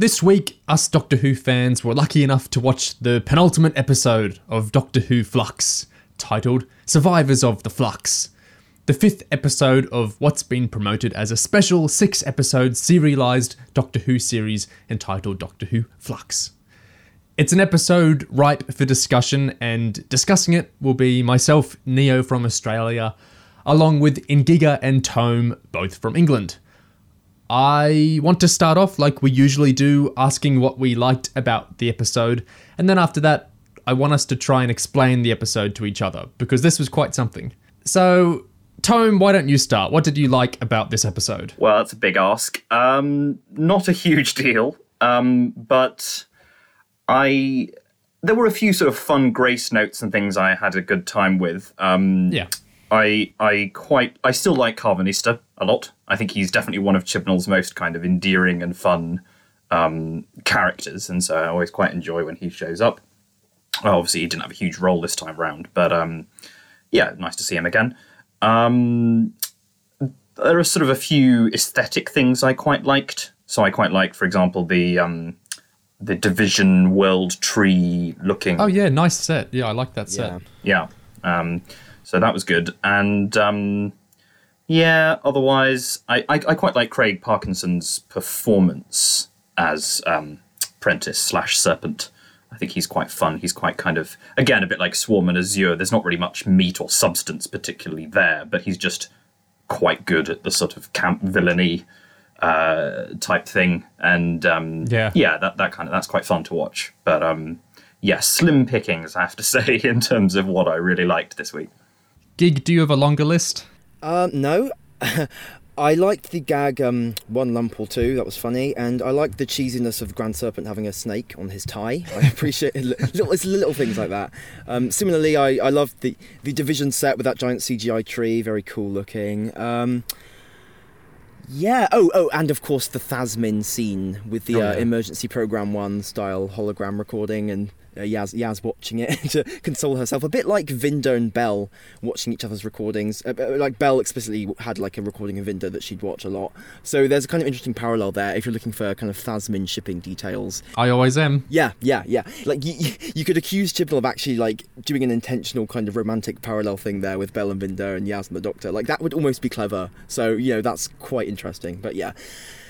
This week, us Doctor Who fans were lucky enough to watch the penultimate episode of Doctor Who Flux, titled Survivors of the Flux, the fifth episode of what's been promoted as a special six episode serialized Doctor Who series entitled Doctor Who Flux. It's an episode ripe for discussion, and discussing it will be myself, Neo from Australia, along with Ingiga and Tome, both from England. I want to start off like we usually do, asking what we liked about the episode, and then after that, I want us to try and explain the episode to each other, because this was quite something. So, Tome, why don't you start? What did you like about this episode? Well, that's a big ask. Um, not a huge deal, um, but I there were a few sort of fun grace notes and things I had a good time with. Um, Yeah. I I quite I still like Karvanista a lot. I think he's definitely one of Chibnall's most kind of endearing and fun um, characters, and so I always quite enjoy when he shows up. Well, obviously, he didn't have a huge role this time round, but um, yeah, nice to see him again. Um, there are sort of a few aesthetic things I quite liked. So I quite liked, for example, the um, the Division World Tree looking Oh, yeah, nice set. Yeah, I like that set. Yeah. yeah. Um, so that was good. And um, yeah, otherwise, I, I, I quite like Craig Parkinson's performance as um, Prentice slash Serpent. I think he's quite fun. He's quite kind of, again, a bit like Swarm and Azure. There's not really much meat or substance particularly there, but he's just quite good at the sort of camp villainy uh, type thing. And um, Yeah. yeah, that, that kind of, that's quite fun to watch. But um, yeah, slim pickings, I have to say, in terms of what I really liked this week. Gig, do you have a longer list? Um, no. I liked the gag um, one lump or two, that was funny, and I liked the cheesiness of Grand Serpent having a snake on his tie. I appreciate it. little, it's little things like that. Um, similarly, I, I loved the, the division set with that giant CGI tree, very cool looking. Um, yeah, oh, oh, and of course the Thasmin scene with the Oh, uh, emergency program one style hologram recording and uh, Yaz, Yaz watching it to console herself. A bit like Vinder and Bell watching each other's recordings. Uh, uh, like Bell explicitly had like a recording of Vinder that she'd watch a lot. So there's a kind of interesting parallel there if you're looking for kind of Thasmin shipping details. I always am. Yeah, yeah, yeah. Like you, you- you could accuse Chibnall of actually like doing an intentional kind of romantic parallel thing there with Bell and Vinder and Yaz and the Doctor. Like that would almost be clever. So you know that's quite interesting. But yeah,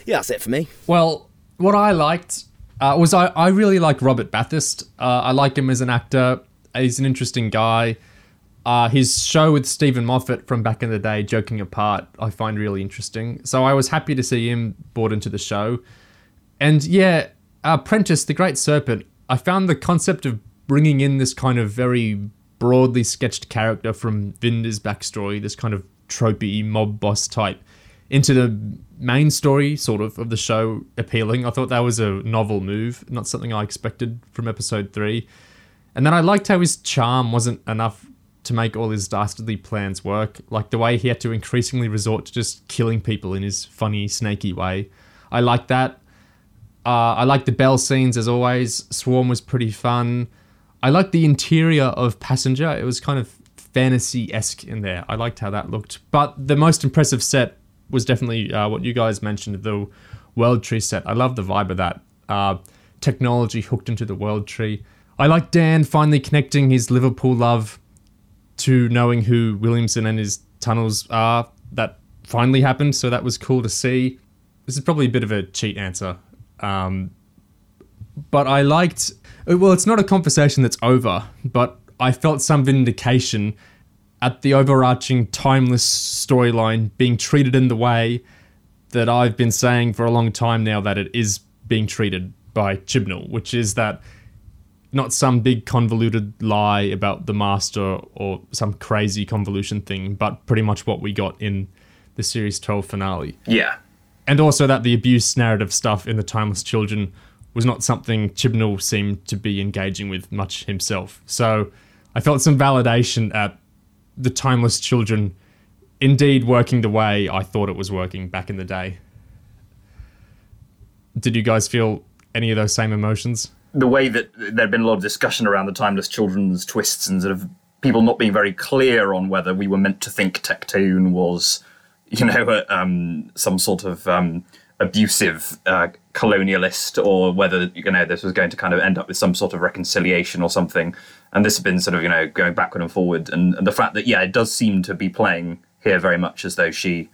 yeah, that's it for me. Well, what I liked uh, was I, I really like Robert Bathurst. Uh, I like him as an actor. He's an interesting guy. Uh, his show with Steven Moffat from back in the day, Joking Apart, I find really interesting. So I was happy to see him brought into the show. And yeah, uh, Prentice, the Great Serpent, I found the concept of bringing in this kind of very broadly sketched character from Vinder's backstory, this kind of tropey mob boss type, into the main story, sort of, of the show appealing. I thought that was a novel move, not something I expected from episode three. And then I liked how his charm wasn't enough to make all his dastardly plans work. Like the way he had to increasingly resort to just killing people in his funny, snaky way. I like that. Uh, I like the bell scenes as always. Swarm was pretty fun. I liked the interior of Passenger. It was kind of fantasy esque in there. I liked how that looked. But the most impressive set was definitely uh, what you guys mentioned the World Tree set. I love the vibe of that. Uh, technology hooked into the World Tree. I like Dan finally connecting his Liverpool love to knowing who Williamson and his tunnels are. That finally happened, so that was cool to see. This is probably a bit of a cheat answer. Um, but I liked. Well, it's not a conversation that's over, but I felt some vindication at the overarching timeless storyline being treated in the way that I've been saying for a long time now that it is being treated by Chibnall, which is that not some big convoluted lie about the master or some crazy convolution thing, but pretty much what we got in the series 12 finale. Yeah. And also that the abuse narrative stuff in the Timeless Children was not something Chibnall seemed to be engaging with much himself. So I felt some validation at the Timeless Children indeed working the way I thought it was working back in the day. Did you guys feel any of those same emotions? the way that there had been a lot of discussion around the timeless children's twists and sort of people not being very clear on whether we were meant to think Tecteun was, you know, um, some sort of um, abusive uh, colonialist or whether you know this was going to kind of end up with some sort of reconciliation or something. And this has been sort of you know going backward and forward, and, and the fact that yeah, it does seem to be playing here very much as though she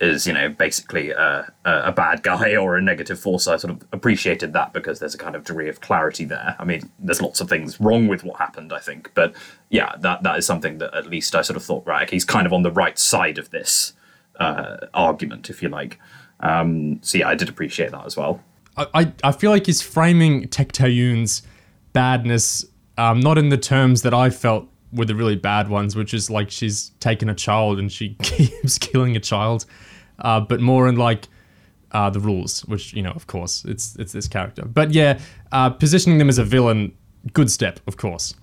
is you know basically a, a bad guy or a negative force. I sort of appreciated that because there's a kind of degree of clarity there. I mean, there's lots of things wrong with what happened, I think, but yeah, that that is something that at least I sort of thought right, he's kind of on the right side of this uh, argument, if you like. Um, so yeah, I did appreciate that as well. I, I feel like he's framing Tecteun's badness um, not in the terms that I felt were the really bad ones, which is like she's taken a child and she keeps killing a child, uh, but more in like uh, the rules, which you know, of course, it's it's this character. But yeah, uh, positioning them as a villain, good step, of course.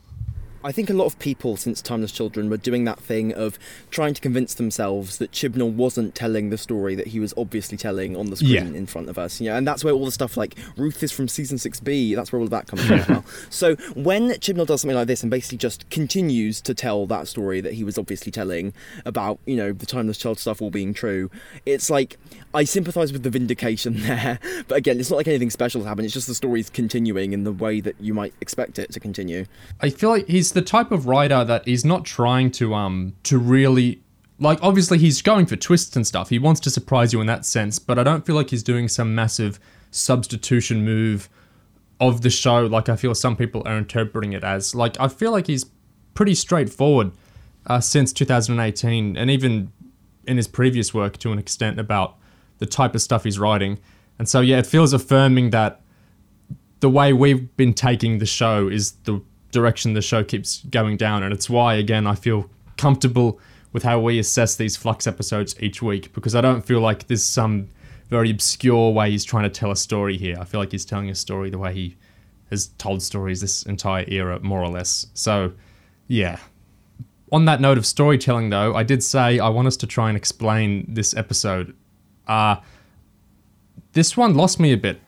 I think a lot of people since Timeless Children were doing that thing of trying to convince themselves that Chibnall wasn't telling the story that he was obviously telling on the screen Yeah. in front of us. Yeah, and that's where all the stuff like Ruth is from season 6B, that's where all of that comes from as well. So when Chibnall does something like this and basically just continues to tell that story that he was obviously telling about, you know, the Timeless Child stuff all being true, it's like I sympathise with the vindication there. But again, it's not like anything special has happened, it's just the story's continuing in the way that you might expect it to continue. I feel like he's the type of writer that he's not trying to um to really like obviously he's going for twists and stuff. He wants to surprise you in that sense, but I don't feel like he's doing some massive substitution move of the show like I feel some people are interpreting it as. Like I feel like he's pretty straightforward uh, since 2018 and even in his previous work to an extent about the type of stuff he's writing. And so yeah, it feels affirming that the way we've been taking the show is the direction the show keeps going down and it's why again I feel comfortable with how we assess these flux episodes each week because I don't feel like there's some very obscure way he's trying to tell a story here. I feel like he's telling a story the way he has told stories this entire era more or less. So, yeah. On that note of storytelling though, I did say I want us to try and explain this episode. Uh this one lost me a bit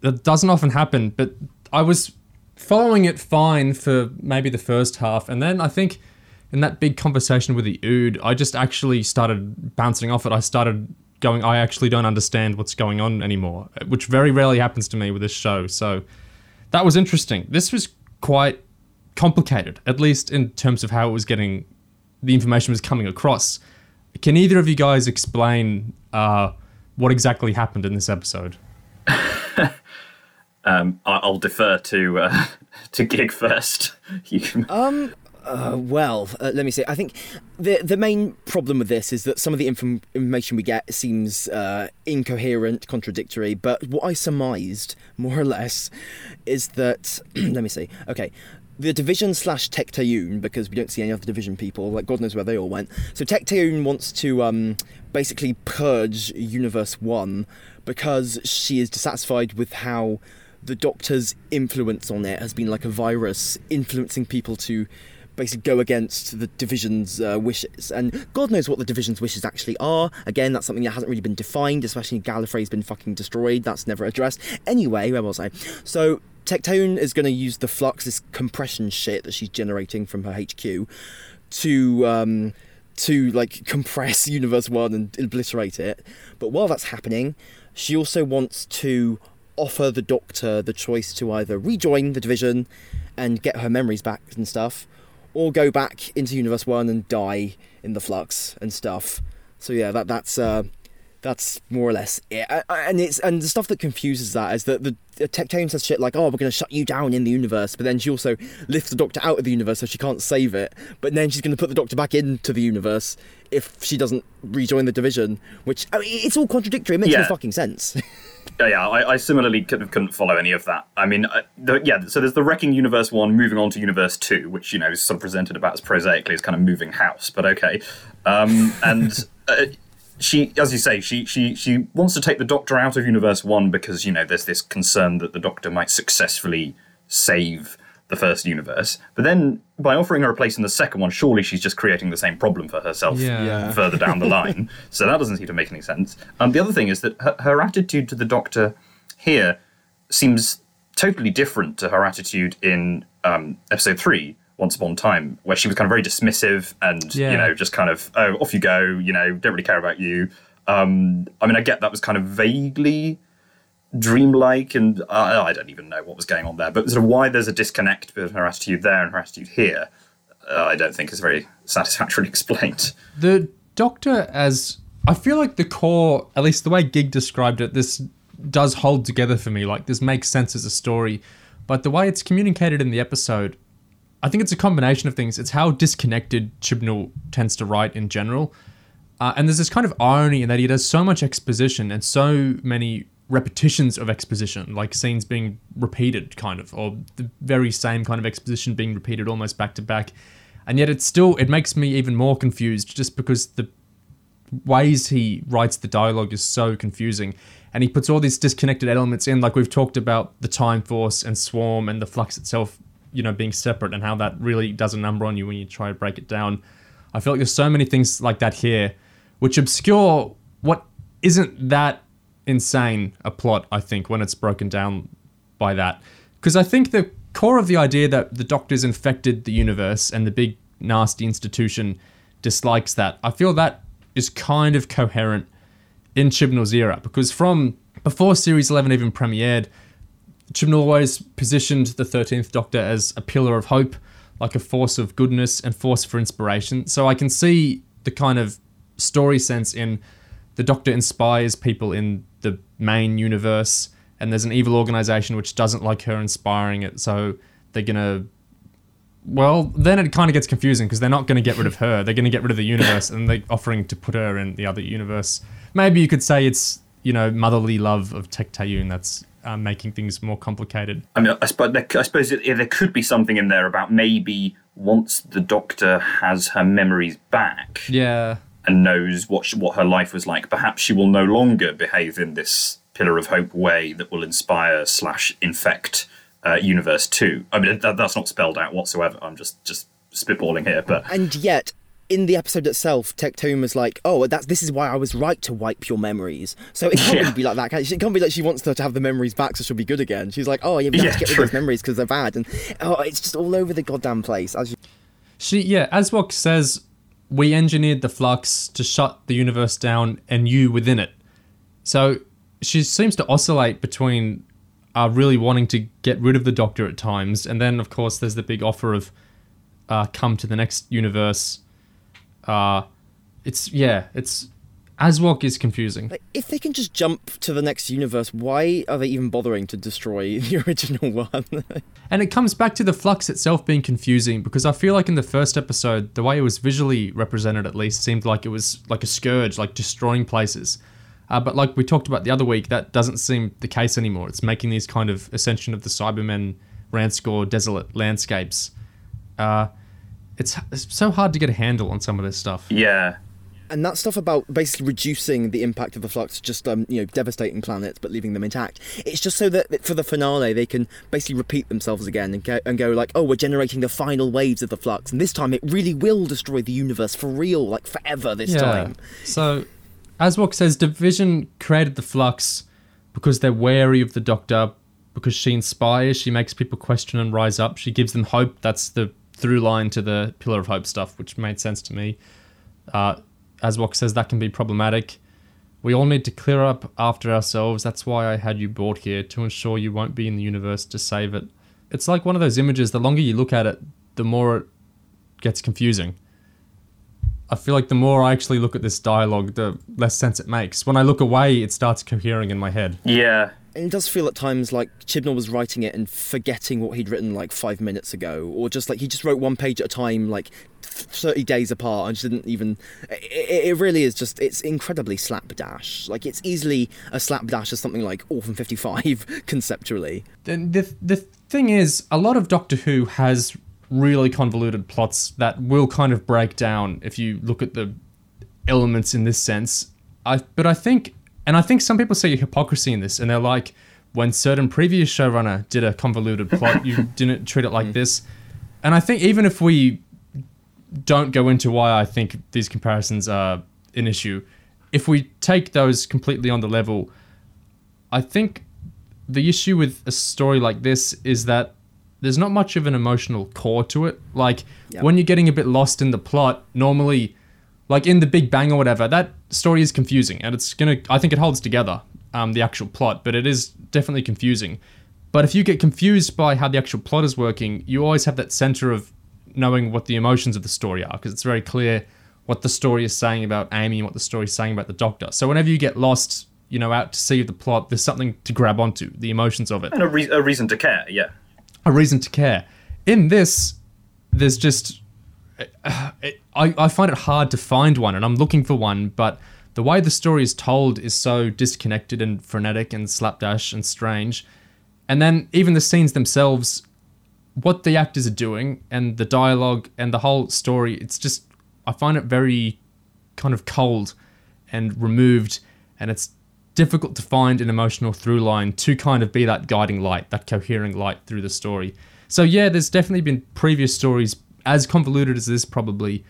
that doesn't often happen, but I was following it fine for maybe the first half, and then I think in that big conversation with the Ood, I just actually started bouncing off it. I started going, I actually don't understand what's going on anymore, which very rarely happens to me with this show. So that was interesting. This was quite complicated, at least in terms of how it was getting, the information was coming across. Can either of you guys explain uh, what exactly happened in this episode? Um, I- I'll defer to uh, to Gig first. You can... Um. Uh, well, uh, let me say. I think the the main problem with this is that some of the inform- information we get seems uh, incoherent, contradictory. But what I surmised, more or less, is that let me see. Okay, the division slash Tecteun, because we don't see any other division people. Like God knows where they all went. So Tecteun wants to um, basically purge Universe One because she is dissatisfied with how the Doctor's influence on it has been like a virus, influencing people to basically go against the division's uh, wishes. And God knows what the division's wishes actually are. Again, that's something that hasn't really been defined, especially Gallifrey's been fucking destroyed. That's never addressed. Anyway, where was I? So. Tecteun is going to use the flux, this compression shit that she's generating from her HQ, to um, to like compress Universe One and obliterate it. But while that's happening, she also wants to offer the Doctor the choice to either rejoin the division and get her memories back and stuff, or go back into Universe One and die in the flux and stuff. So yeah, that that's uh, that's more or less it. And it's and the stuff that confuses that is that the, the Tecteun says shit like, "Oh, we're going to shut you down in the universe," but then she also lifts the Doctor out of the universe so she can't save it. But then she's going to put the Doctor back into the universe if she doesn't rejoin the division. Which I mean, it's all contradictory. It makes no fucking sense. Yeah, yeah. I, I similarly couldn't, couldn't follow any of that. I mean, uh, the, yeah. So there's the wrecking universe one, moving on to universe two, which you know is sort of presented about as prosaically as kind of moving house, but okay. Um, and uh, she, as you say, she she she wants to take the Doctor out of universe one because you know there's this concern that the Doctor might successfully save the first universe. But then by offering her a place in the second one, surely she's just creating the same problem for herself Yeah. Yeah. further down the line. so that doesn't seem to make any sense. Um, the other thing is that her, her attitude to the Doctor here seems totally different to her attitude in um, episode three, Once Upon a Time, where she was kind of very dismissive and Yeah. you know just kind of oh off you go, you know don't really care about you. Um, I mean, I get that was kind of vaguely dreamlike, and uh, I don't even know what was going on there. But sort of why there's a disconnect between her attitude there and her attitude here, uh, I don't think is very satisfactorily explained. The Doctor, as I feel like the core, at least the way Gig described it, this does hold together for me. Like this makes sense as a story, but the way it's communicated in the episode, I think it's a combination of things. It's how disconnected Chibnall tends to write in general. Uh, and there's this kind of irony in that he does so much exposition and so many repetitions of exposition, like scenes being repeated, kind of, or the very same kind of exposition being repeated almost back to back. And yet, it still it makes me even more confused, just because the ways he writes the dialogue is so confusing, and he puts all these disconnected elements in, like we've talked about the Time Force and Swarm and the Flux itself, you know, being separate, and how that really does a number on you when you try to break it down. I feel like there's so many things like that here, which obscure what isn't that insane a plot, I think, when it's broken down by that. Because I think the core of the idea that the Doctor's infected the universe and the big nasty institution dislikes that, I feel that is kind of coherent in Chibnall's era. Because from before Series 11 even premiered, Chibnall always positioned the 13th Doctor as a pillar of hope, like a force of goodness and force for inspiration. So I can see the kind of story sense in the Doctor inspires people in the main universe, and there's an evil organization which doesn't like her inspiring it, so they're gonna. Well, then it kind of gets confusing because they're not going to get rid of her. They're going to get rid of the universe, and they're offering to put her in the other universe. Maybe you could say it's you know motherly love of Tecteun that's uh, making things more complicated. I mean, I suppose, I suppose it, there could be something in there about maybe once the Doctor has her memories back, Yeah, and knows what she, what her life was like, perhaps she will no longer behave in this pillar of hope way that will inspire slash infect uh, Universe Two. I mean, that, that's not spelled out whatsoever. I'm just just spitballing here, but And yet, in the episode itself, Tecteun was like, "Oh, that's this is why I was right to wipe your memories." So it can't Yeah. really be like that. Can it? it can't be like she wants her to have the memories back, so she'll be good again. She's like, "Oh, yeah, we have Yeah, to get rid of those memories because they're bad." And oh, it's just all over the goddamn place. As you, She yeah, Aswok says we engineered the flux to shut the universe down and you within it. So she seems to oscillate between uh, really wanting to get rid of the Doctor at times, and then of course there's the big offer of uh, come to the next universe. Uh, it's yeah, it's Aswok is confusing. like, if they can just jump to the next universe, why are they even bothering to destroy the original one? And it comes back to the flux itself being confusing because I feel like in the first episode, the way it was visually represented at least seemed like it was like a scourge, like destroying places. Uh, but like we talked about the other week, that doesn't seem the case anymore. It's making these kind of Ascension of the Cybermen, Ranskoor, desolate landscapes. Uh, it's, it's so hard to get a handle on some of this stuff. yeah, and that stuff about basically reducing the impact of the flux, just um, you know, devastating planets but leaving them intact. It's just so that for the finale they can basically repeat themselves again and go, and go like, oh, we're generating the final waves of the flux, and this time it really will destroy the universe for real, like forever this time. So, Aswok says Division created the Flux because they're wary of the Doctor, because she inspires, she makes people question and rise up, she gives them hope. That's the through line to the Pillar of Hope stuff, which made sense to me. Uh, Aswok says that can be problematic. We all need to clear up after ourselves. That's why I had you brought here to ensure you won't be in the universe to save it. It's like one of those images. The longer you look at it, the more it gets confusing. I feel like the more I actually look at this dialogue, the less sense it makes. When I look away, it starts cohering in my head. yeah. It does feel at times like Chibnall was writing it and forgetting what he'd written like five minutes ago, or just like he just wrote one page at a time, like thirty days apart, and just didn't even. It, it really is just it's incredibly slapdash. Like it's easily a slapdash as something like Orphan Fifty Five conceptually. The, the, the thing is, a lot of Doctor Who has really convoluted plots that will kind of break down if you look at the elements in this sense. I, but I think, and I think some people see hypocrisy in this, and they're like, when certain previous showrunner did a convoluted plot, you didn't treat it like mm. this. And I think even if we don't go into why I think these comparisons are an issue, if we take those completely on the level, I think the issue with a story like this is that there's not much of an emotional core to it. Like Yeah. when you're getting a bit lost in the plot, normally, like in the Big Bang or whatever, that story is confusing and it's gonna. I think it holds together. um, the actual plot, but it is definitely confusing. But if you get confused by how the actual plot is working, you always have that center of knowing what the emotions of the story are, because it's very clear what the story is saying about Amy and what the story is saying about the Doctor. So whenever you get lost, you know, out to see the plot, there's something to grab onto, the emotions of it, and a, re- a reason to care. Yeah, a reason to care. In this, there's just I, I find it hard to find one, and I'm looking for one, but the way the story is told is so disconnected and frenetic and slapdash and strange. And then even the scenes themselves, what the actors are doing and the dialogue and the whole story, it's just I find it very kind of cold and removed, and it's difficult to find an emotional through line to kind of be that guiding light, that cohering light through the story. So yeah, there's definitely been previous stories as convoluted as this probably,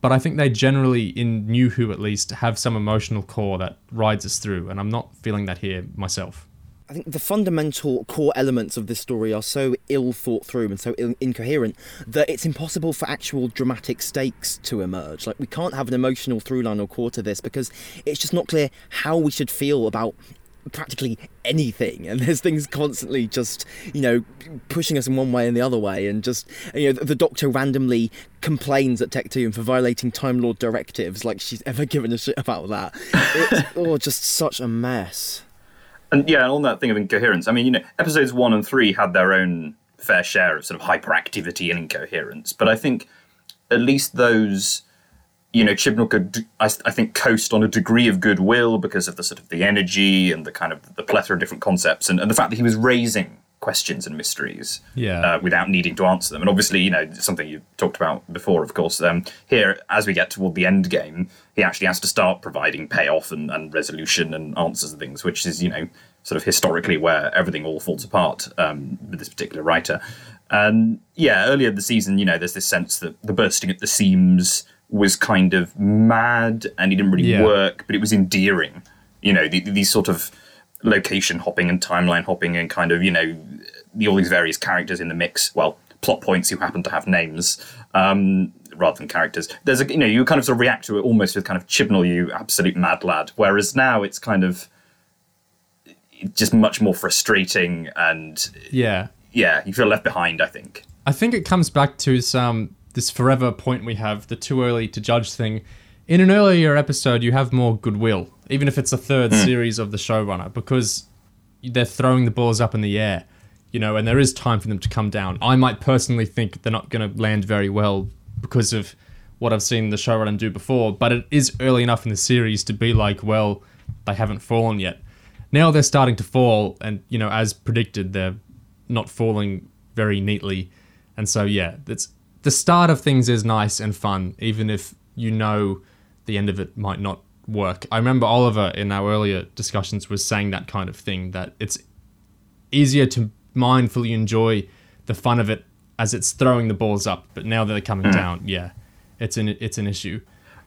but I think they generally, in New Who at least, have some emotional core that rides us through, and I'm not feeling that here myself. I think the fundamental core elements of this story are so ill thought through and so Ill- incoherent that it's impossible for actual dramatic stakes to emerge. Like, we can't have an emotional through line or core to this because it's just not clear how we should feel about practically anything and there's things constantly just you know pushing us in one way and the other way and just you know the doctor randomly complains at Tecteun for violating time lord directives like she's ever given a shit about that. It's oh just such a mess. And yeah and on that thing of incoherence i mean you know episodes one and three had their own fair share of sort of hyperactivity and incoherence but i think at least those you know, Chibnall could, I, I, think, coast on a degree of goodwill because of the sort of the energy and the kind of the plethora of different concepts and, and the fact that he was raising questions and mysteries yeah. uh, without needing to answer them. And obviously, you know, something you talked about before, of course. Um, here, as we get toward the end game, he actually has to start providing payoff and, and resolution and answers and things, which is, you know, sort of historically where everything all falls apart um, with this particular writer. And yeah, earlier in the season, you know, there's this sense that the bursting at the seams was kind of mad and he didn't really yeah. work, but it was endearing. You know, the, these sort of location hopping and timeline hopping and kind of, you know, the, all these various characters in the mix. Well, plot points who happen to have names um, rather than characters. There's a, you know, you kind of sort of react to it almost with kind of Chibnall, you absolute mad lad. Whereas now it's kind of just much more frustrating and yeah, yeah, you feel left behind. I think. I think it comes back to some this forever point we have, the too early to judge thing. In an earlier episode, you have more goodwill, even if it's a third mm. series of the showrunner, because they're throwing the balls up in the air, you know, and there is time for them to come down. I might personally think they're not going to land very well because of what I've seen the showrunner do before, but it is early enough in the series to be like, well, they haven't fallen yet. Now they're starting to fall, and you know, as predicted, they're not falling very neatly, and so yeah, it's the start of things is nice and fun, even if you know the end of it might not work. I remember Oliver in our earlier discussions was saying that kind of thing that it's easier to mindfully enjoy the fun of it as it's throwing the balls up, but now they're coming mm. down, yeah, it's an it's an issue.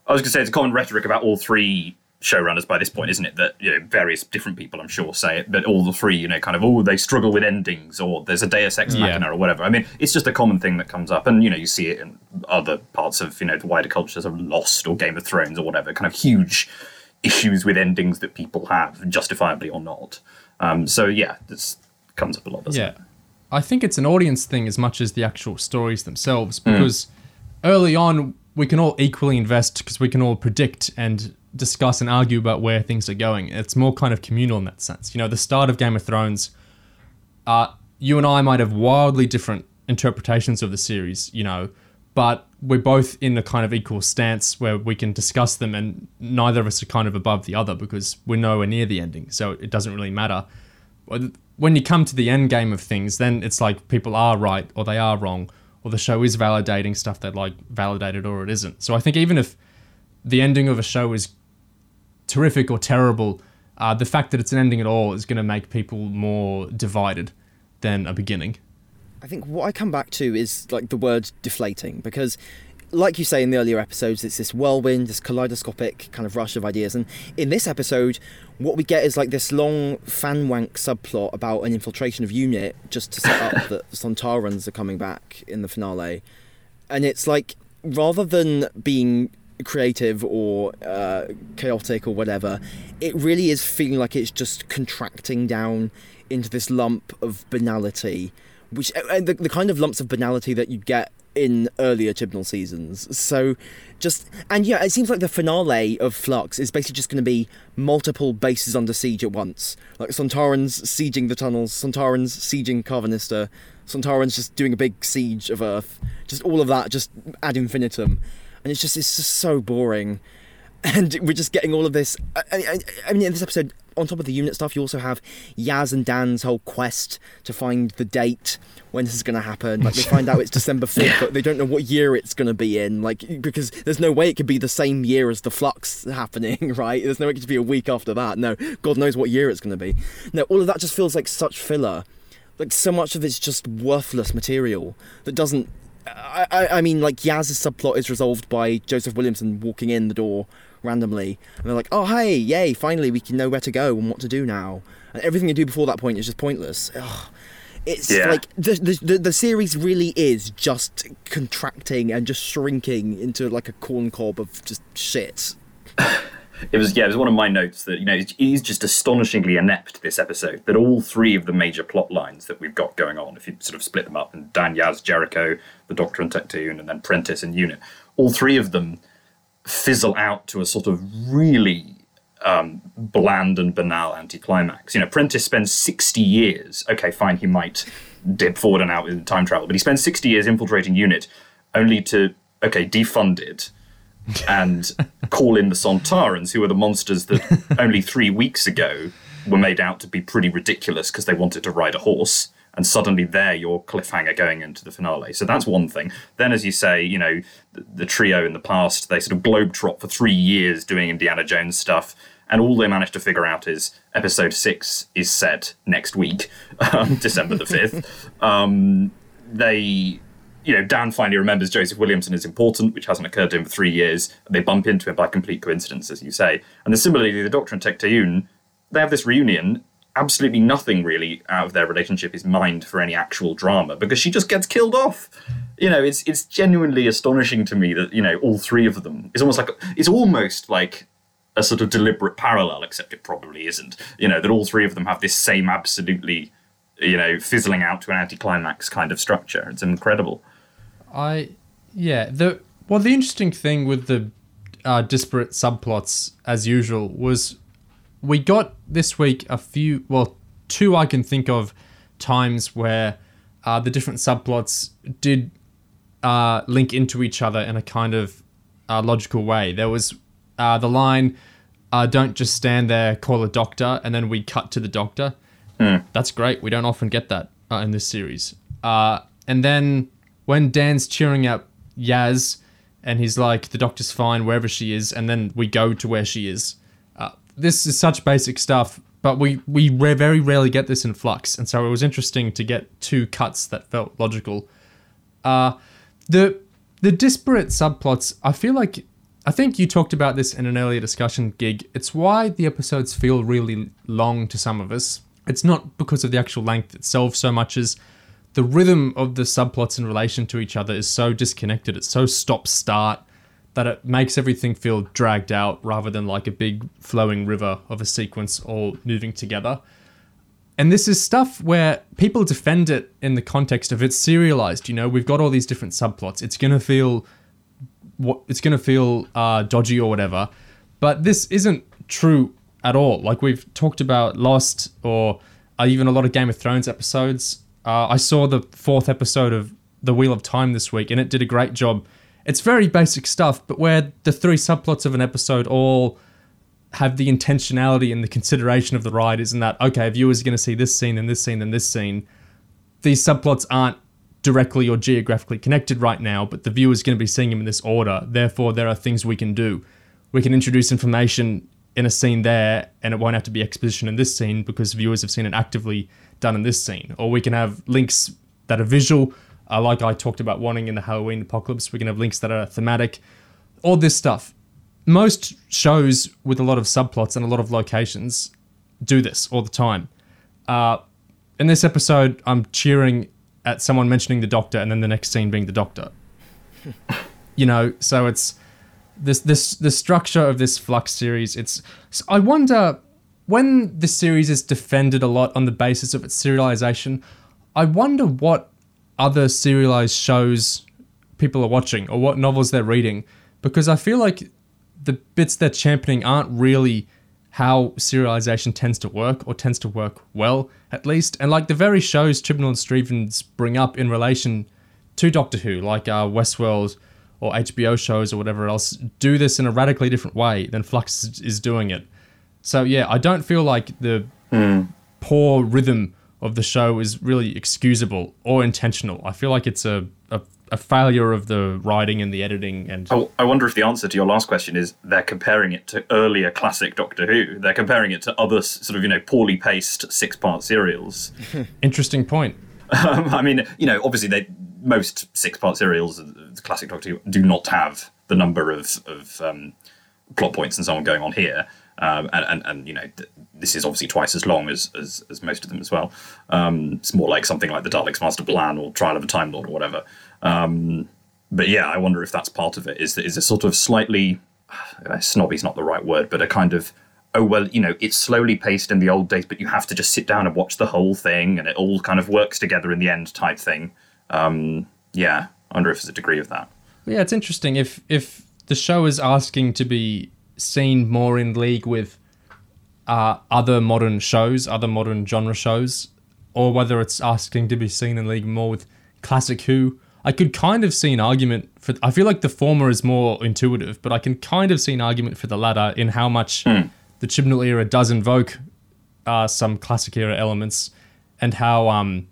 I was going to say it's a common rhetoric about all three showrunners by this point, isn't it? That you know, various different people, I'm sure, say it, but all the three, you know, kind of, oh, they struggle with endings, or there's a Deus Ex Machina, yeah. or whatever. I mean, it's just a common thing that comes up, and you know, you see it in other parts of you know the wider cultures of Lost or Game of Thrones or whatever, kind of huge issues with endings that people have, justifiably or not. Um, so yeah, this comes up a lot, yeah. It? I think it's an audience thing as much as the actual stories themselves, because mm. early on we can all equally invest because we can all predict and discuss and argue about where things are going. It's more kind of communal in that sense. You know, the start of Game of Thrones, uh, you and I might have wildly different interpretations of the series, you know, but we're both in a kind of equal stance where we can discuss them and neither of us are kind of above the other because we're nowhere near the ending. So it doesn't really matter. When you come to the end game of things, then it's like people are right or they are wrong or the show is validating stuff that like validated or it isn't. So I think even if the ending of a show is terrific or terrible, uh, the fact that it's an ending at all is going to make people more divided than a beginning. I think what I come back to is like the word deflating because like you say in the earlier episodes, it's this whirlwind, this kaleidoscopic kind of rush of ideas. And in this episode, what we get is like this long fan wank subplot about an infiltration of UNIT just to set up that the Sontarans are coming back in the finale. And it's like, rather than being creative or uh, chaotic or whatever. It really is feeling like it's just contracting down into this lump of banality, which and the, the kind of lumps of banality that you get in earlier Chibnall seasons. So just and yeah, it seems like the finale of Flux is basically just going to be multiple bases under siege at once, like Sontarans sieging the tunnels, Sontarans sieging Karvanista, Sontarans just doing a big siege of Earth, just all of that just ad infinitum, and it's just it's just so boring, and we're just getting all of this. I, I, I mean, in this episode, on top of the unit stuff, you also have Yaz and Dan's whole quest to find the date when this is going to happen. Like they find out it's December fifth, but they don't know what year it's going to be in. Like because there's no way it could be the same year as the flux happening, right? There's no way it could be a week after that. No, God knows what year it's going to be. No, all of that just feels like such filler. Like so much of it's just worthless material that doesn't I, I, I mean, like Yaz's subplot is resolved by Joseph Williamson walking in the door randomly, and they're like, "Oh, hey, yay! Finally, we can know where to go and what to do now." And everything you do before that point is just pointless. Ugh. It's Yeah. like the, the the the series really is just contracting and just shrinking into like a corn cob of just shit. It was yeah, it was one of my notes that you know is just astonishingly inept this episode. That all three of the major plot lines that we've got going on, if you sort of split them up, and Dan Yaz, Jericho, the Doctor and Tecteun, and then Prentice and Unit, all three of them fizzle out to a sort of really um, bland and banal anticlimax. You know, Prentice spends sixty years. Okay, fine, he might dip forward and out with time travel, but he spends sixty years infiltrating Unit, only to okay defund it and call in the Sontarans, who are the monsters that only three weeks ago were made out to be pretty ridiculous because they wanted to ride a horse. And suddenly, they're your cliffhanger going into the finale. So that's one thing. Then, as you say, you know, the, the trio in the past, they sort of globetrot for three years doing Indiana Jones stuff. And all they managed to figure out is episode six is set next week, um, December the 5th. Um, they you know, Dan finally remembers Joseph Williamson is important, which hasn't occurred to him for three years. They bump into him by complete coincidence, as you say. And then similarly, the Doctor and Tecteun, they have this reunion. Absolutely nothing really out of their relationship is mined for any actual drama because she just gets killed off. You know, it's it's genuinely astonishing to me that you know all three of them. It's almost like it's almost like a sort of deliberate parallel, except it probably isn't. You know that all three of them have this same absolutely, you know, fizzling out to an anticlimax kind of structure. It's incredible. I yeah the well the interesting thing with the uh, disparate subplots as usual was we got this week a few well two I can think of times where uh, the different subplots did uh, link into each other in a kind of uh, logical way. There was uh, the line, uh, "Don't just stand there, call a doctor," and then we cut to the doctor. That's great. We don't often get that uh, in this series. Uh, and then when Dan's cheering up Yaz, and he's like, "The doctor's fine wherever she is," and then we go to where she is. Uh, this is such basic stuff, but we we re- very rarely get this in Flux, and so it was interesting to get two cuts that felt logical. Uh, the the disparate subplots. I feel like I think you talked about this in an earlier discussion gig. It's why the episodes feel really long to some of us. It's not because of the actual length itself so much as the rhythm of the subplots in relation to each other is so disconnected. It's so stop start that it makes everything feel dragged out rather than like a big flowing river of a sequence all moving together. And this is stuff where people defend it in the context of it's serialized. You know, we've got all these different subplots. It's gonna feel what it's gonna feel uh, dodgy or whatever. But this isn't true at all. Like we've talked about Lost or uh, even a lot of Game of Thrones episodes. Uh, I saw the fourth episode of The Wheel of Time this week, and it did a great job. It's very basic stuff, but where the three subplots of an episode all have the intentionality and the consideration of the writers, and that okay, viewers are going to see this scene and this scene and this scene. These subplots aren't directly or geographically connected right now, but the viewer's going to be seeing them in this order. Therefore, there are things we can do. We can introduce information in a scene there, and it won't have to be exposition in this scene because viewers have seen it actively done in this scene. Or we can have links that are visual, uh, like I talked about wanting in the Halloween apocalypse. We can have links that are thematic. All this stuff. Most shows with a lot of subplots and a lot of locations do this all the time. Uh, in this episode, I'm cheering at someone mentioning the doctor, and then the next scene being the doctor. you know, so it's this this the structure of this Flux series. It's I wonder when the series is defended a lot on the basis of its serialization. I wonder what other serialized shows people are watching or what novels they're reading because I feel like the bits they're championing aren't really how serialization tends to work or tends to work well at least and like the very shows Chibnall and Strevens bring up in relation to Doctor Who like uh, Westworld or HBO shows or whatever else do this in a radically different way than Flux is doing it. So yeah, I don't feel like the Mm. poor rhythm of the show is really excusable or intentional. I feel like it's a, a, a failure of the writing and the editing and I, I wonder if the answer to your last question is they're comparing it to earlier classic Doctor Who. They're comparing it to other sort of you know poorly paced six part serials. interesting point. Um, I mean, you know, obviously they most six part serials, the classic Doctor Who, do not have the number of of um, plot points and so on going on here. Um, and, and, and you know th- this is obviously twice as long as, as, as most of them as well. Um, it's more like something like the Daleks' Master Plan or Trial of a Time Lord or whatever. Um, but yeah, I wonder if that's part of it. Is is a sort of slightly uh, snobby's not the right word, but a kind of oh well, you know, it's slowly paced in the old days, but you have to just sit down and watch the whole thing, and it all kind of works together in the end type thing. Um, yeah, I wonder if there's a degree of that. Yeah, it's interesting if if the show is asking to be seen more in league with uh, other modern shows, other modern genre shows, or whether it's asking to be seen in league more with classic Who. I could kind of see an argument for. I feel like the former is more intuitive, but I can kind of see an argument for the latter in how much the Chibnall era does invoke uh, some classic era elements, and how um,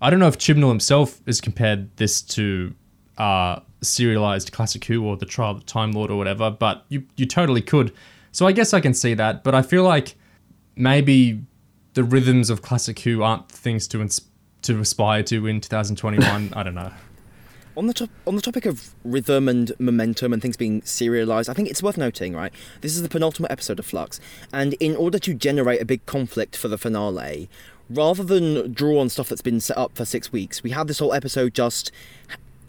I don't know if Chibnall himself has compared this to uh, serialized Classic Who or the Trial of the Time Lord or whatever, but you you totally could. So I guess I can see that, but I feel like maybe the rhythms of Classic Who aren't things to ins- to aspire to in 2021. I don't know. On the top, on the topic of rhythm and momentum and things being serialized, I think it's worth noting, right? This is the penultimate episode of Flux, and in order to generate a big conflict for the finale, rather than draw on stuff that's been set up for six weeks, we had this whole episode just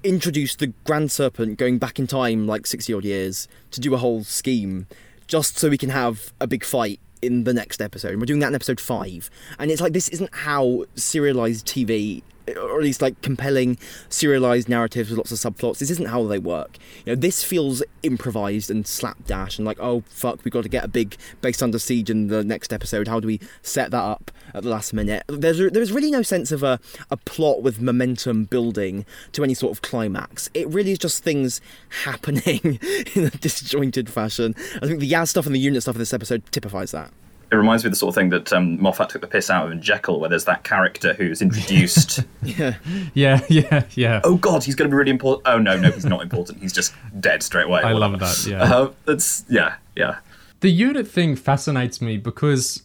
introduce the Grand Serpent going back in time like sixty odd years to do a whole scheme, just so we can have a big fight in the next episode. And we're doing that in episode five, and it's like this isn't how serialized TV or at least like compelling serialized narratives with lots of subplots. This isn't how they work. You know, this feels improvised and slapdash and like, oh fuck, we've got to get a big base under siege in the next episode. How do we set that up at the last minute? There's there's really no sense of a, a plot with momentum building to any sort of climax. It really is just things happening in a disjointed fashion. I think the Yaz stuff and the unit stuff in this episode typifies that. It reminds me of the sort of thing that um, Moffat took the piss out of in Jekyll, where there's that character who's introduced. Yeah. Yeah, yeah, yeah. oh God, he's going to be really important. Oh no, no, he's not important. He's just dead straight away. I Whatever. love that. Yeah. Uh, that's yeah, yeah. the unit thing fascinates me because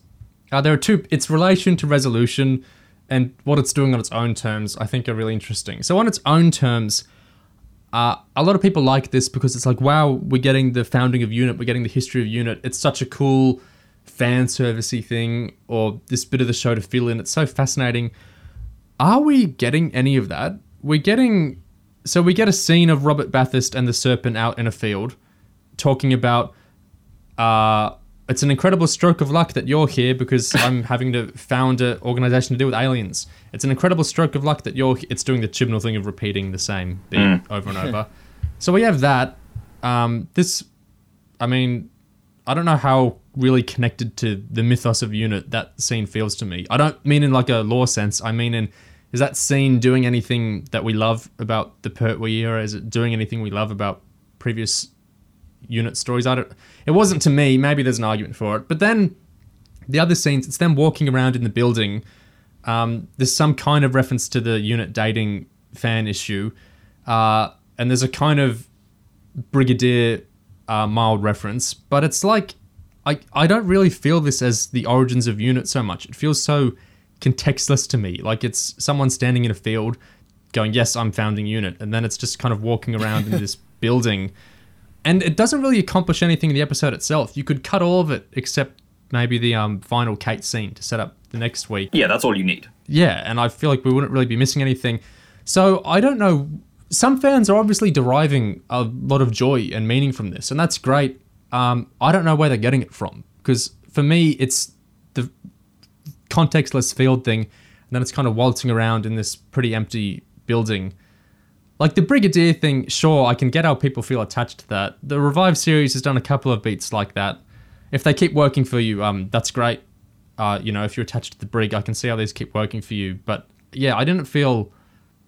uh, there are two its relation to resolution and what it's doing on its own terms i think are really interesting so on its own terms uh, a lot of people like this because it's like wow we're getting the founding of unit we're getting the history of unit it's such a cool fan servicey thing or this bit of the show to fill in it's so fascinating are we getting any of that we're getting so we get a scene of robert bathurst and the serpent out in a field talking about uh, it's an incredible stroke of luck that you're here because I'm having to found an organization to deal with aliens. It's an incredible stroke of luck that you're. It's doing the Chibnall thing of repeating the same beat over and over. So we have that. Um, this, I mean, I don't know how really connected to the mythos of Unit that scene feels to me. I don't mean in like a law sense. I mean in is that scene doing anything that we love about the Pertwee era? Is it doing anything we love about previous unit stories. I don't. It wasn't to me. Maybe there's an argument for it. But then the other scenes, it's them walking around in the building. Um, there's some kind of reference to the unit dating fan issue, uh, and there's a kind of brigadier uh, mild reference. But it's like I I don't really feel this as the origins of unit so much. It feels so contextless to me. Like it's someone standing in a field going, "Yes, I'm founding unit," and then it's just kind of walking around in this building and it doesn't really accomplish anything in the episode itself. You could cut all of it except maybe the um, final Kate scene to set up the next week. Yeah, that's all you need. Yeah, and I feel like we wouldn't really be missing anything. So I don't know. some fans are obviously deriving a lot of joy and meaning from this, and that's great. Um, I don't know where they're getting it from because for me, it's the contextless field thing, and then it's kind of waltzing around in this pretty empty building. Like the Brigadier thing, sure, I can get how people feel attached to that. The Revive series has done a couple of beats like that. If they keep working for you, um, that's great. Uh, you know, if you're attached to the Brig, I can see how these keep working for you. But yeah, I didn't feel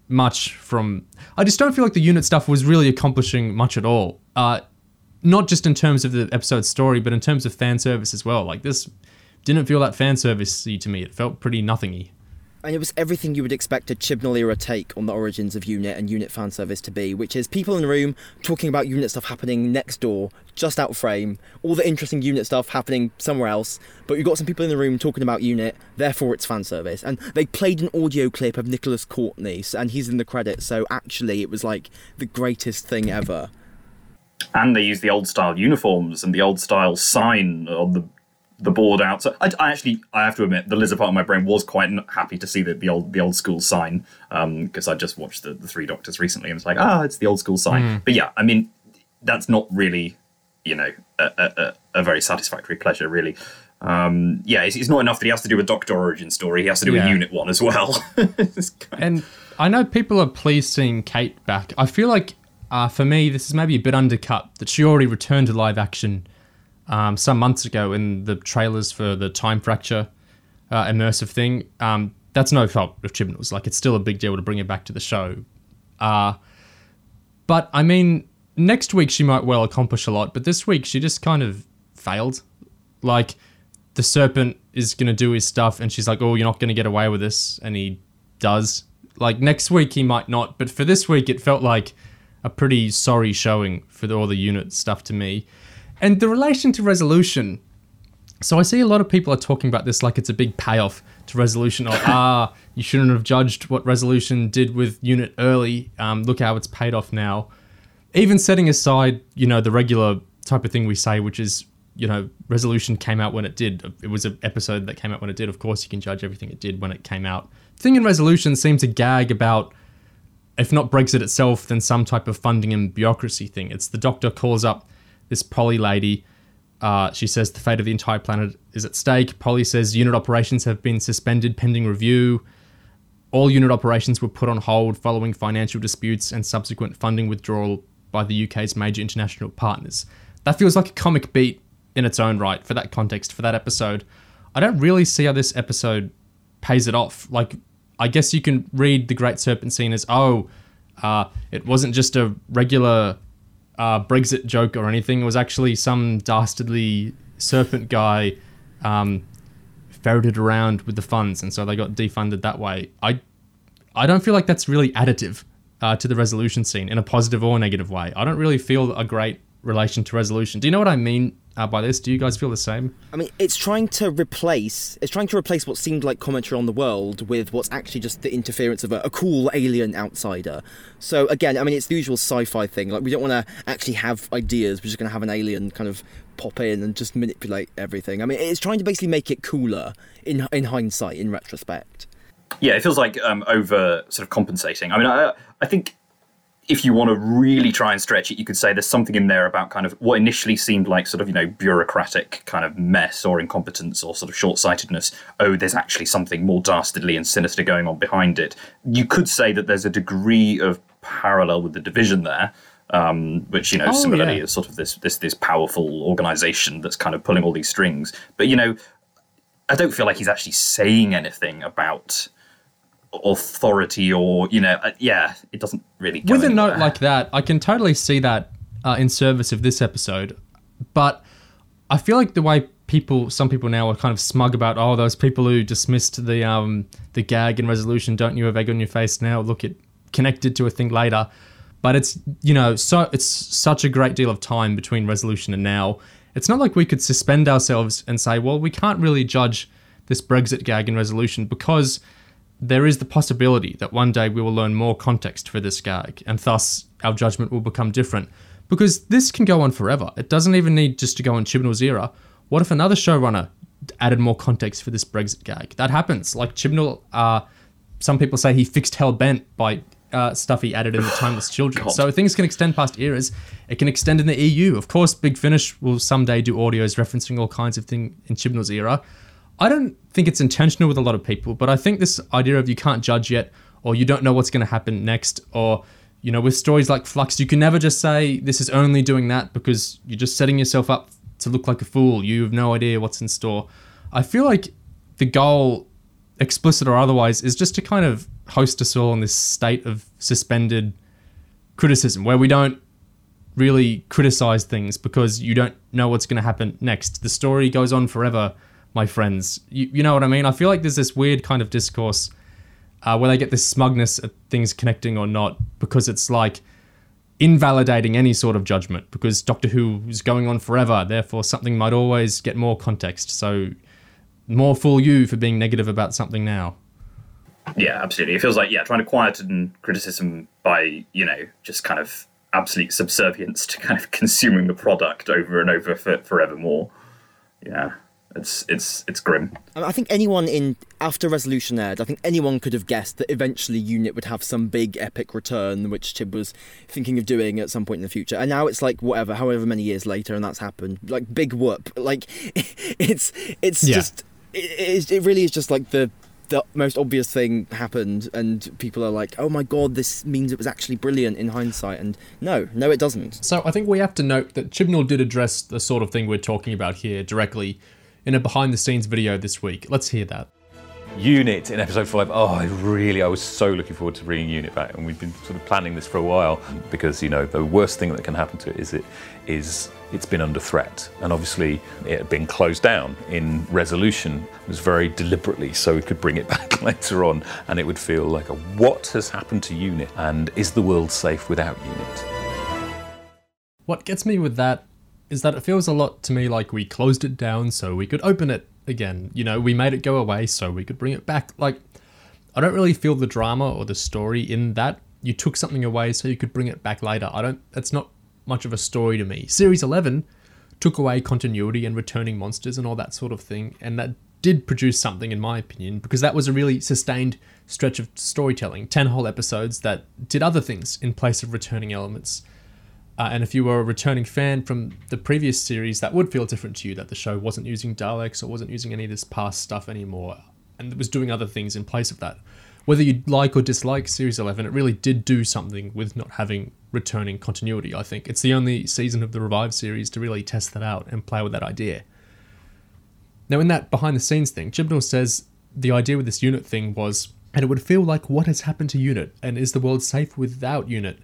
much from. I just don't feel like the unit stuff was really accomplishing much at all. Uh, not just in terms of the episode story, but in terms of fan service as well. Like this didn't feel that fan servicey to me. It felt pretty nothingy. And it was everything you would expect a Chibnall era take on the origins of Unit and Unit fan service to be, which is people in the room talking about Unit stuff happening next door, just out of frame, all the interesting Unit stuff happening somewhere else, but you've got some people in the room talking about Unit, therefore it's fan service. And they played an audio clip of Nicholas Courtney, and he's in the credits, so actually it was like the greatest thing ever. And they use the old style uniforms and the old style sign on the the board out. So I, I, actually, I have to admit, the lizard part of my brain was quite happy to see the, the old the old school sign because um, I just watched the, the Three Doctors recently and was like, ah, it's the old school sign. Mm. But yeah, I mean, that's not really, you know, a, a, a very satisfactory pleasure, really. Um, yeah, it's, it's, not enough that he has to do a Doctor origin story; he has to do yeah. a Unit one as well. and I know people are pleased seeing Kate back. I feel like, uh, for me, this is maybe a bit undercut that she already returned to live action um, some months ago in the trailers for the Time Fracture uh, immersive thing. Um, that's no fault of Chibnall's. Like, it's still a big deal to bring her back to the show. Uh, but I mean, next week she might well accomplish a lot, but this week she just kind of failed. Like, the serpent is going to do his stuff, and she's like, oh, you're not going to get away with this. And he does. Like, next week he might not, but for this week it felt like a pretty sorry showing for the, all the unit stuff to me. And the relation to resolution. So I see a lot of people are talking about this like it's a big payoff to resolution. Or ah, you shouldn't have judged what resolution did with unit early. Um, look how it's paid off now. Even setting aside, you know, the regular type of thing we say, which is, you know, resolution came out when it did. It was an episode that came out when it did. Of course, you can judge everything it did when it came out. Thing in resolution seemed to gag about, if not Brexit itself, then some type of funding and bureaucracy thing. It's the doctor calls up this Polly lady. Uh, she says the fate of the entire planet is at stake. Polly says unit operations have been suspended pending review. All unit operations were put on hold following financial disputes and subsequent funding withdrawal by the UK's major international partners. That feels like a comic beat in its own right for that context, for that episode. I don't really see how this episode pays it off. Like, I guess you can read the Great Serpent scene as, oh, uh, it wasn't just a regular uh, Brexit joke or anything. It was actually some dastardly serpent guy um, ferreted around with the funds, and so they got defunded that way. I I don't feel like that's really additive uh, to the resolution scene in a positive or negative way. I don't really feel a great relation to resolution. Do you know what I mean uh, by this? Do you guys feel the same? I mean, it's trying to replace it's trying to replace what seemed like commentary on the world with what's actually just the interference of a, a cool alien outsider. So again, I mean, it's the usual sci-fi thing. Like we don't want to actually have ideas. We're just going to have an alien kind of pop in and just manipulate everything. I mean, it's trying to basically make it cooler in in hindsight, in retrospect. Yeah, it feels like um, over sort of compensating. I mean, I I think if you want to really try and stretch it, you could say there's something in there about kind of what initially seemed like sort of, you know, bureaucratic kind of mess or incompetence or sort of short sightedness. Oh, there's actually something more dastardly and sinister going on behind it. You could say that there's a degree of parallel with the division there. Um, which you know, oh, similarly, yeah. is sort of this this this powerful organization that's kind of pulling all these strings. But you know, I don't feel like he's actually saying anything about authority or you know uh, yeah it doesn't really with anywhere. a note like that i can totally see that uh, in service of this episode but i feel like the way people some people now are kind of smug about oh those people who dismissed the um the gag and resolution don't you have egg on your face now? Look it connected to a thing later. But it's you know so it's such a great deal of time between resolution and now. It's not like we could suspend ourselves and say well we can't really judge this brexit gag and resolution because there is the possibility that one day we will learn more context for this gag, and thus our judgment will become different. Because this can go on forever. It doesn't even need just to go in Chibnall's era. What if another showrunner added more context for this Brexit gag? That happens. Like Chibnall, uh, some people say he fixed Hell Bent by uh, stuff he added in the Timeless Children. so things can extend past eras. It can extend in the EU. Of course, Big Finish will someday do audios referencing all kinds of things in Chibnall's era. I don't think it's intentional with a lot of people, but I think this idea of you can't judge yet, or you don't know what's going to happen next, or you know, with stories like Flux, you can never just say this is only doing that because you're just setting yourself up to look like a fool. You have no idea what's in store. I feel like the goal, explicit or otherwise, is just to kind of host us all in this state of suspended criticism where we don't really criticize things because you don't know what's going to happen next. The story goes on forever, my friends. You, you know what I mean? I feel like there's this weird kind of discourse uh, where they get this smugness at things connecting or not because it's like invalidating any sort of judgment because Doctor Who is going on forever, therefore something might always get more context. So more fool you for being negative about something now. Yeah, absolutely. It feels like yeah, trying to quieten criticism by you know just kind of absolute subservience to kind of consuming the product over and over for forevermore. Yeah. It's it's it's grim. I think anyone in after Resolution aired, I think anyone could have guessed that eventually Unit would have some big epic return, which Chib was thinking of doing at some point in the future. And now it's like whatever, however many years later, and that's happened. Like big whoop. Like it's it's yeah. just it, it really is just like the the most obvious thing happened and people are like oh my god this means it was actually brilliant in hindsight and no no it doesn't so i think we have to note that chibnall did address the sort of thing we're talking about here directly in a behind the scenes video this week. Let's hear that. Unit in episode five. Oh, I really, I was so looking forward to bringing Unit back, and we've been sort of planning this for a while because you know the worst thing that can happen to it is it is it's been under threat, and obviously it had been closed down in resolution. It was very deliberately so we could bring it back later on, and it would feel like a what has happened to Unit, and is the world safe without Unit? What gets me with that is that it feels a lot to me like we closed it down so we could open it again. You know, we made it go away so we could bring it back. Like, I don't really feel the drama or the story in that. You took something away so you could bring it back later. I don't, that's not much of a story to me. Series 11 took away continuity and returning monsters and all that sort of thing, and that did produce something, in my opinion, because that was a really sustained stretch of storytelling. 10 whole episodes that did other things in place of returning elements. Uh, and if you were a returning fan from the previous series, that would feel different to you that the show wasn't using Daleks or wasn't using any of this past stuff anymore and it was doing other things in place of that. Whether you like or dislike Series 11, it really did do something with not having returning continuity, I think. It's the only season of the Revive series to really test that out and play with that idea. Now, in that behind the scenes thing, Chibnall says the idea with this unit thing was, and it would feel like what has happened to Unit, and is the world safe without Unit?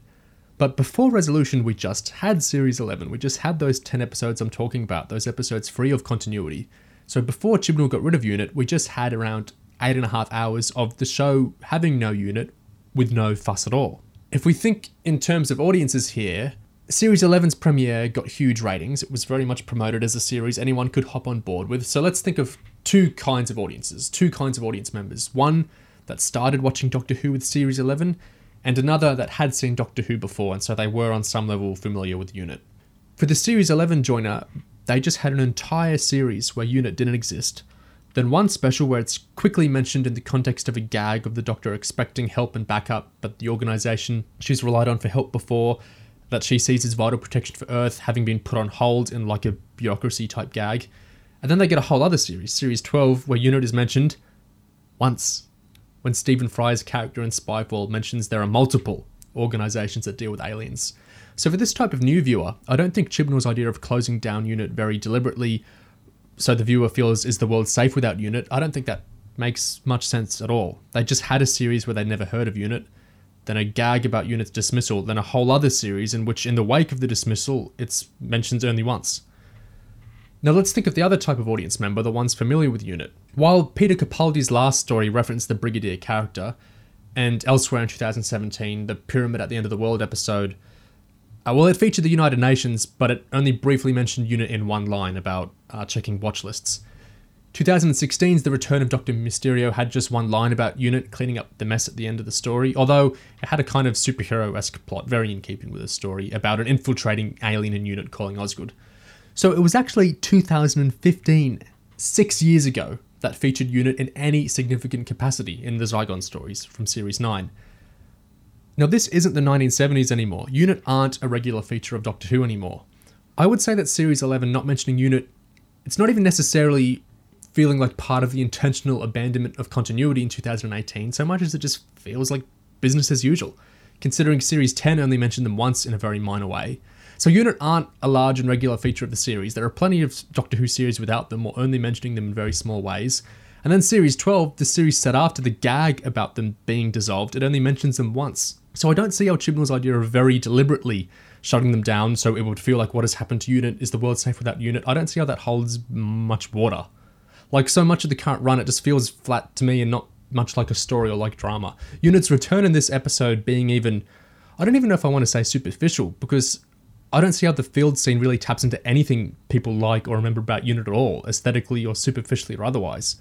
But before Resolution, we just had Series 11. We just had those 10 episodes I'm talking about, those episodes free of continuity. So before Chibnall got rid of Unit, we just had around eight and a half hours of the show having no unit with no fuss at all. If we think in terms of audiences here, Series 11's premiere got huge ratings. It was very much promoted as a series anyone could hop on board with. So let's think of two kinds of audiences, two kinds of audience members. One that started watching Doctor Who with Series 11, and another that had seen Doctor Who before, and so they were on some level familiar with Unit. For the Series 11 joiner, they just had an entire series where Unit didn't exist, then one special where it's quickly mentioned in the context of a gag of the Doctor expecting help and backup, but the organisation she's relied on for help before, that she sees as vital protection for Earth, having been put on hold in like a bureaucracy type gag. And then they get a whole other series, Series 12, where Unit is mentioned once when Stephen Fry's character in Spyfall mentions there are multiple organizations that deal with aliens. So for this type of new viewer, I don't think Chibnall's idea of closing down Unit very deliberately so the viewer feels is the world safe without Unit, I don't think that makes much sense at all. They just had a series where they'd never heard of Unit, then a gag about Unit's dismissal, then a whole other series in which in the wake of the dismissal it's mentioned only once. Now let's think of the other type of audience member, the ones familiar with Unit. While Peter Capaldi's last story referenced the Brigadier character, and elsewhere in 2017, the Pyramid at the End of the World episode, uh, well, it featured the United Nations, but it only briefly mentioned Unit in one line about uh, checking watch lists. 2016's The Return of Dr. Mysterio had just one line about Unit cleaning up the mess at the end of the story, although it had a kind of superhero esque plot, very in keeping with the story, about an infiltrating alien in Unit calling Osgood. So it was actually 2015, six years ago, that featured Unit in any significant capacity in the Zygon stories from Series 9. Now, this isn't the 1970s anymore. Unit aren't a regular feature of Doctor Who anymore. I would say that Series 11 not mentioning Unit, it's not even necessarily feeling like part of the intentional abandonment of continuity in 2018 so much as it just feels like business as usual, considering Series 10 only mentioned them once in a very minor way. So Unit aren't a large and regular feature of the series. There are plenty of Doctor Who series without them or only mentioning them in very small ways. And then Series 12, the series set after the gag about them being dissolved, it only mentions them once. So I don't see how Chibnall's idea of very deliberately shutting them down so it would feel like what has happened to Unit is the world safe without Unit. I don't see how that holds much water. Like so much of the current run, it just feels flat to me and not much like a story or like drama. Unit's return in this episode being even, I don't even know if I want to say superficial because I don't see how the field scene really taps into anything people like or remember about Unit at all, aesthetically or superficially or otherwise.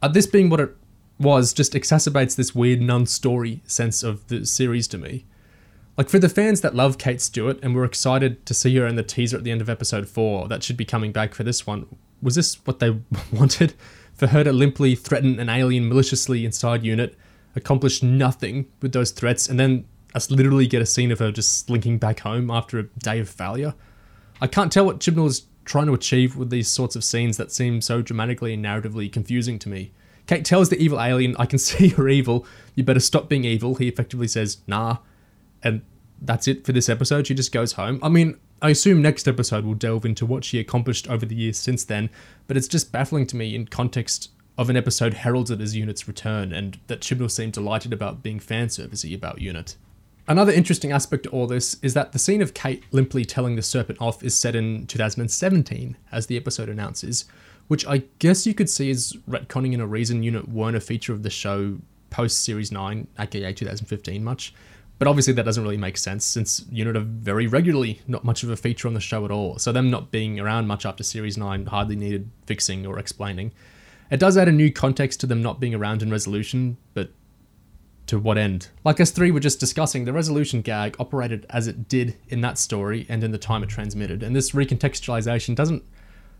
Uh, this being what it was just exacerbates this weird non-story sense of the series to me. Like for the fans that love Kate Stewart and were excited to see her in the teaser at the end of episode 4 that should be coming back for this one, was this what they wanted? For her to limply threaten an alien maliciously inside unit, accomplish nothing with those threats, and then us literally get a scene of her just slinking back home after a day of failure? I can't tell what Chibnall is trying to achieve with these sorts of scenes that seem so dramatically and narratively confusing to me. Kate tells the evil alien, I can see you're evil, you better stop being evil. He effectively says, nah. And that's it for this episode. She just goes home. I mean, I assume next episode will delve into what she accomplished over the years since then, but it's just baffling to me in context of an episode heralded as Unit's return, and that Chibnall seemed delighted about being fan servicey about Unit. Another interesting aspect to all this is that the scene of Kate limply telling the serpent off is set in 2017, as the episode announces, which I guess you could see as retconning in a reason Unit weren't a feature of the show post Series 9, aka 2015 much. But obviously that doesn't really make sense since Unit are very regularly not much of a feature on the show at all. So them not being around much after Series 9 hardly needed fixing or explaining. It does add a new context to them not being around in resolution, but to what end? Like us three were just discussing, the resolution gag operated as it did in that story and in the time it transmitted. And this recontextualization doesn't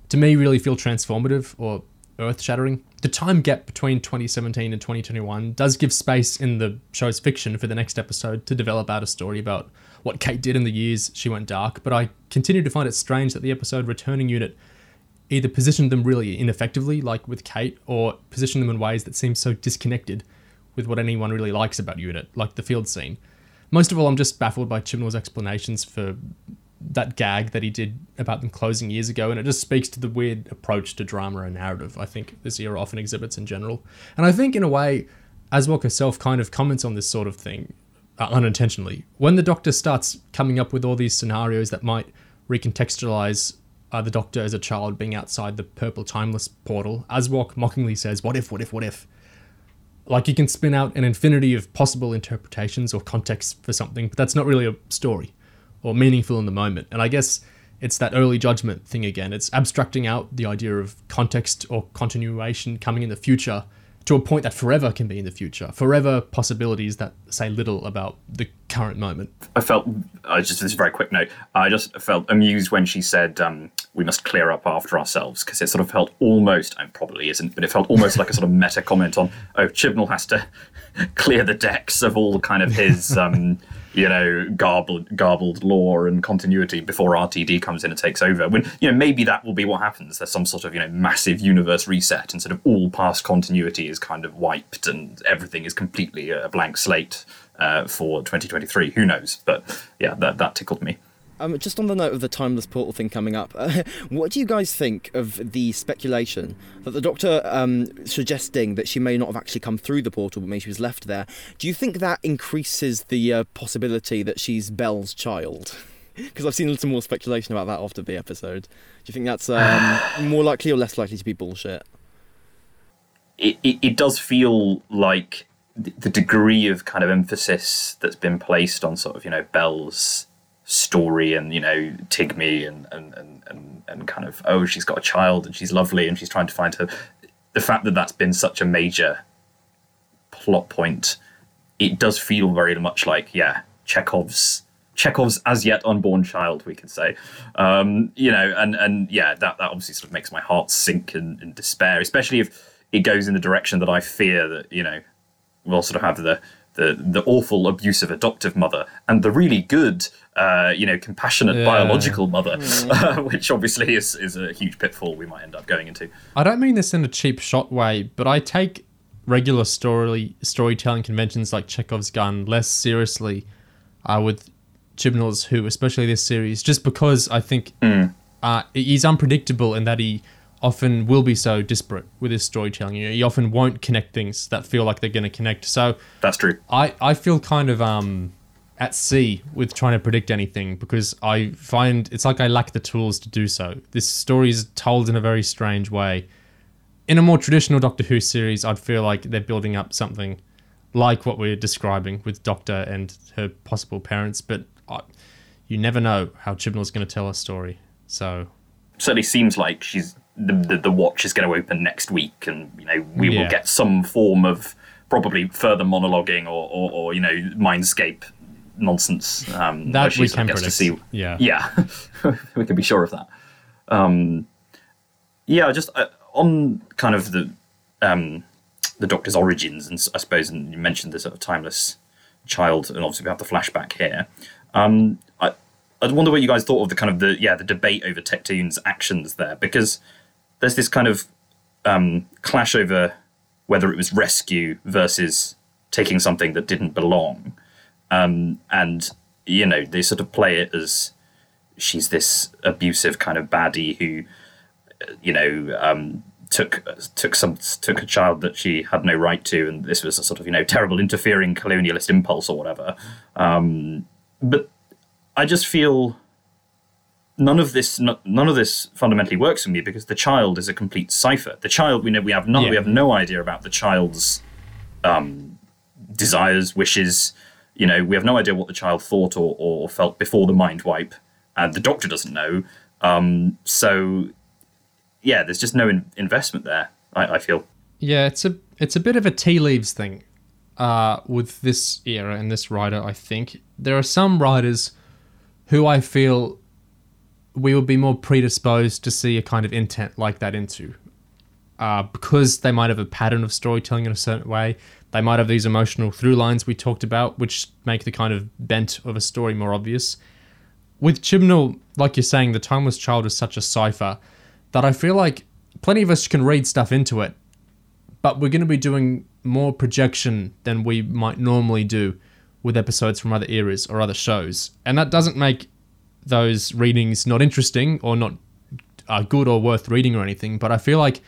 to me really feel transformative or earth shattering. The time gap between 2017 and 2021 does give space in the show's fiction for the next episode to develop out a story about what Kate did in the years she went dark, but I continue to find it strange that the episode Returning Unit either positioned them really ineffectively, like with Kate, or positioned them in ways that seem so disconnected with what anyone really likes about Unit, like the field scene. Most of all, I'm just baffled by Chibnall's explanations for that gag that he did about them closing years ago, and it just speaks to the weird approach to drama and narrative I think this era often exhibits in general. And I think, in a way, Awsok herself kind of comments on this sort of thing uh, unintentionally. When the Doctor starts coming up with all these scenarios that might recontextualize uh, the Doctor as a child being outside the purple timeless portal, Awsok mockingly says, What if, what if, what if? Like you can spin out an infinity of possible interpretations or contexts for something, but that's not really a story or meaningful in the moment. And I guess it's that early judgment thing again. It's abstracting out the idea of context or continuation coming in the future to a point that forever can be in the future, forever possibilities that say little about the current moment. I felt, uh, just this very quick note, I just felt amused when she said, um, we must clear up after ourselves, because it sort of felt almost, and probably isn't, but it felt almost like a sort of meta comment on, oh, Chibnall has to clear the decks of all kind of his. Um, you know, garbled, garbled lore and continuity before RTD comes in and takes over. When you know maybe that will be what happens. There's some sort of you know massive universe reset, and sort of all past continuity is kind of wiped, and everything is completely a blank slate uh, for 2023. Who knows? But yeah, that that tickled me. Um, just on the note of the timeless portal thing coming up, uh, what do you guys think of the speculation that the Doctor um, suggesting that she may not have actually come through the portal, but maybe she was left there? Do you think that increases the uh, possibility that she's Bel's child? Because I've seen some more speculation about that after the episode. Do you think that's um, more likely or less likely to be bullshit? It, it, it does feel like the degree of kind of emphasis that's been placed on sort of you know Bel's story and you know Tigme and, and and and kind of oh she's got a child and she's lovely and she's trying to find her. The fact that that's been such a major plot point it does feel very much like yeah Chekhov's Chekhov's as yet unborn child we could say. Um, you know and and yeah that that obviously sort of makes my heart sink in, in despair especially if it goes in the direction that I fear that you know we'll sort of have the the the awful abusive adoptive mother and the really good uh, you know compassionate biological mother, uh, which obviously is is a huge pitfall we might end up going into. I don't mean this in a cheap shot way, but I take regular story storytelling conventions like Chekhov's gun less seriously uh, with Chibnall's Who, especially this series, just because I think uh, he's unpredictable in that he often will be so disparate with his storytelling. You he often won't connect things that feel like they're going to connect. So That's true. I, I feel kind of um at sea with trying to predict anything because I find it's like I lack the tools to do so. This story is told in a very strange way. In a more traditional Doctor Who series, I'd feel like they're building up something like what we're describing with Doctor and her possible parents, but I, you never know how Chibnall's going to tell a story. So certainly seems like she's the, the, the watch is going to open next week, and you know we Yeah. will get some form of probably further monologuing or, or, or you know mindscape nonsense. Um, That we can gets to see. Yeah. yeah, we can be sure of that. Um, yeah, just uh, on kind of the um, the Doctor's origins, and I suppose, and you mentioned the sort of timeless child, and obviously we have the flashback here. Um, I, I wonder what you guys thought of the kind of the yeah the debate over Tecteun's actions there, because there's this kind of um, clash over whether it was rescue versus taking something that didn't belong, um, and you know they sort of play it as she's this abusive kind of baddie who uh, you know um, took took some took a child that she had no right to, and this was a sort of you know terrible interfering colonialist impulse or whatever. Um, but I just feel none of this no- none of this fundamentally works for me because the child is a complete cipher. The child we know we have none we have no idea about the child's um, desires, wishes. You know, we have no idea what the child thought or, or felt before the mind wipe, and the doctor doesn't know. Um, so, yeah, there's just no in- investment there. I, I feel. Yeah, it's a it's a bit of a tea leaves thing uh, with this era and this writer. I think there are some writers who I feel we would be more predisposed to see a kind of intent like that into, uh, because they might have a pattern of storytelling in a certain way. They might have these emotional through lines we talked about, which make the kind of bent of a story more obvious. With Chibnall, like you're saying, the Timeless Child is such a cipher that I feel like plenty of us can read stuff into it, but we're going to be doing more projection than we might normally do with episodes from other eras or other shows. And that doesn't make those readings not interesting or not uh, good or worth reading or anything. But I feel like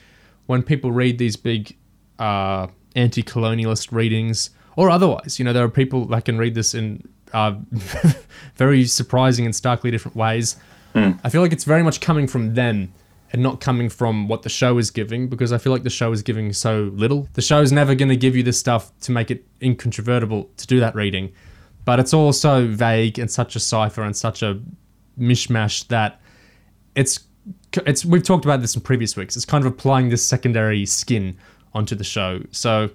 when people read these big uh, anti colonialist readings or otherwise, you know, there are people that can read this in uh, very surprising and starkly different ways. I feel like it's very much coming from them and not coming from what the show is giving because I feel like the show is giving so little. The show is never going to give you this stuff to make it incontrovertible to do that reading, but it's all so vague and such a cipher and such a mishmash that it's it's we've talked about this in previous weeks. It's kind of applying this secondary skin onto the show. So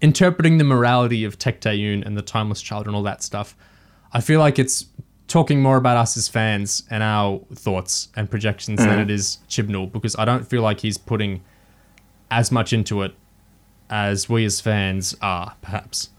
interpreting the morality of Tecteun and the Timeless Child and all that stuff, I feel like it's talking more about us as fans and our thoughts and projections than it is Chibnall because I don't feel like he's putting as much into it as we as fans are, perhaps.